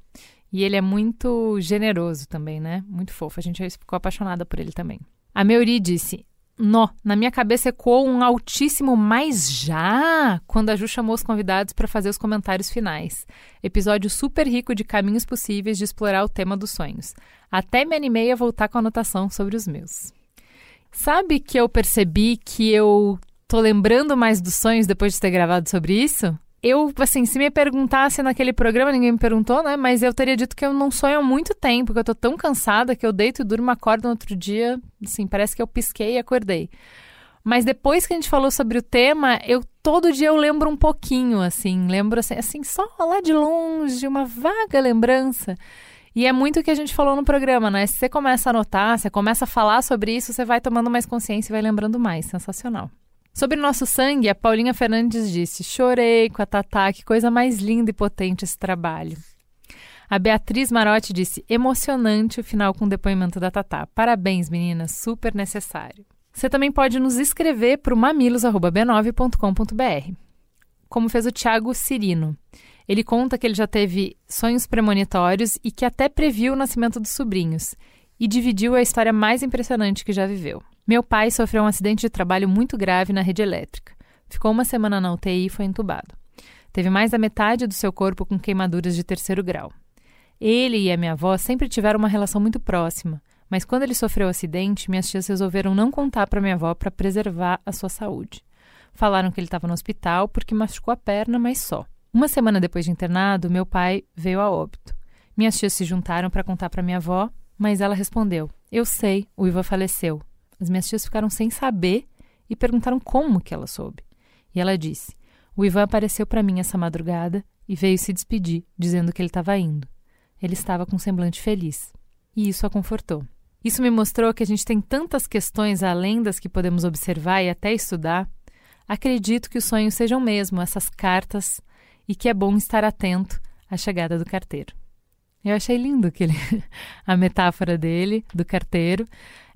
E ele é muito generoso também, né? Muito fofo. A gente ficou apaixonada por ele também. A Meuri disse: Nó, na minha cabeça ecoou um altíssimo mas já quando a Ju chamou os convidados para fazer os comentários finais. Episódio super rico de caminhos possíveis de explorar o tema dos sonhos. Até me animei a voltar com a anotação sobre os meus. Sabe que eu percebi que eu tô lembrando mais dos sonhos depois de ter gravado sobre isso. Eu, assim, se me perguntasse naquele programa, ninguém me perguntou, né? Mas eu teria dito que eu não sonho há muito tempo, que eu tô tão cansada que eu deito e durmo, acordo no outro dia, assim, parece que eu pisquei e acordei. Mas depois que a gente falou sobre o tema, eu todo dia eu lembro um pouquinho, assim, lembro assim, assim só lá de longe, uma vaga lembrança. E é muito o que a gente falou no programa, né? Se você começa a anotar, você começa a falar sobre isso, você vai tomando mais consciência e vai lembrando mais. Sensacional. Sobre o nosso sangue, a Paulinha Fernandes disse: Chorei com a Tatá, que coisa mais linda e potente esse trabalho. A Beatriz Marotti disse: Emocionante o final com o depoimento da Tatá. Parabéns, meninas, super necessário. Você também pode nos escrever para o mamilos.b9.com.br. Como fez o Tiago Cirino. Ele conta que ele já teve sonhos premonitórios e que até previu o nascimento dos sobrinhos e dividiu a história mais impressionante que já viveu. Meu pai sofreu um acidente de trabalho muito grave na rede elétrica. Ficou uma semana na UTI e foi entubado. Teve mais da metade do seu corpo com queimaduras de terceiro grau. Ele e a minha avó sempre tiveram uma relação muito próxima, mas quando ele sofreu o acidente, minhas tias resolveram não contar para minha avó para preservar a sua saúde. Falaram que ele estava no hospital porque machucou a perna, mas só. Uma semana depois de internado, meu pai veio a óbito. Minhas tias se juntaram para contar para minha avó, mas ela respondeu: Eu sei, o Ivan faleceu. As minhas tias ficaram sem saber e perguntaram como que ela soube. E ela disse: O Ivan apareceu para mim essa madrugada e veio se despedir, dizendo que ele estava indo. Ele estava com um semblante feliz. E isso a confortou. Isso me mostrou que a gente tem tantas questões além das que podemos observar e até estudar. Acredito que os sonhos sejam mesmo essas cartas e que é bom estar atento à chegada do carteiro. Eu achei lindo aquele, a metáfora dele, do carteiro.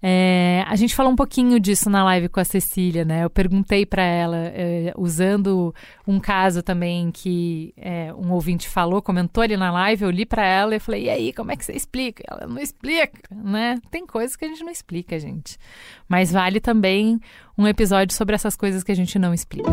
É, a gente falou um pouquinho disso na live com a Cecília, né? Eu perguntei para ela, é, usando um caso também que é, um ouvinte falou, comentou ali na live, eu li para ela e falei: e aí, como é que você explica? Ela não explica, né? Tem coisas que a gente não explica, gente. Mas vale também um episódio sobre essas coisas que a gente não explica.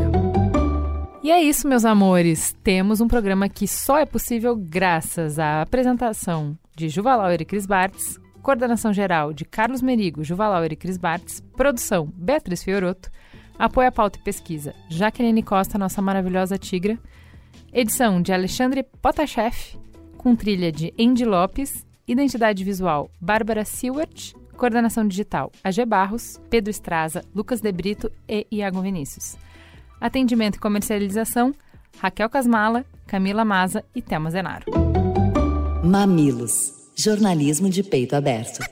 E é isso, meus amores. Temos um programa que só é possível graças à apresentação de Juva Lauer e Cris Bartz, coordenação geral de Carlos Merigo, Juva Lauer e Cris Bartz, produção Beatriz Fioroto, apoio à pauta e pesquisa Jaqueline Costa, nossa maravilhosa tigra, edição de Alexandre Potashev, com trilha de Andy Lopes, identidade visual Bárbara Seward, coordenação digital AG Barros, Pedro Estraza, Lucas De Brito e Iago Vinícius. Atendimento e comercialização, Raquel Casmala, Camila Maza e Thelma Zenaro. Mamilos. Jornalismo de peito aberto.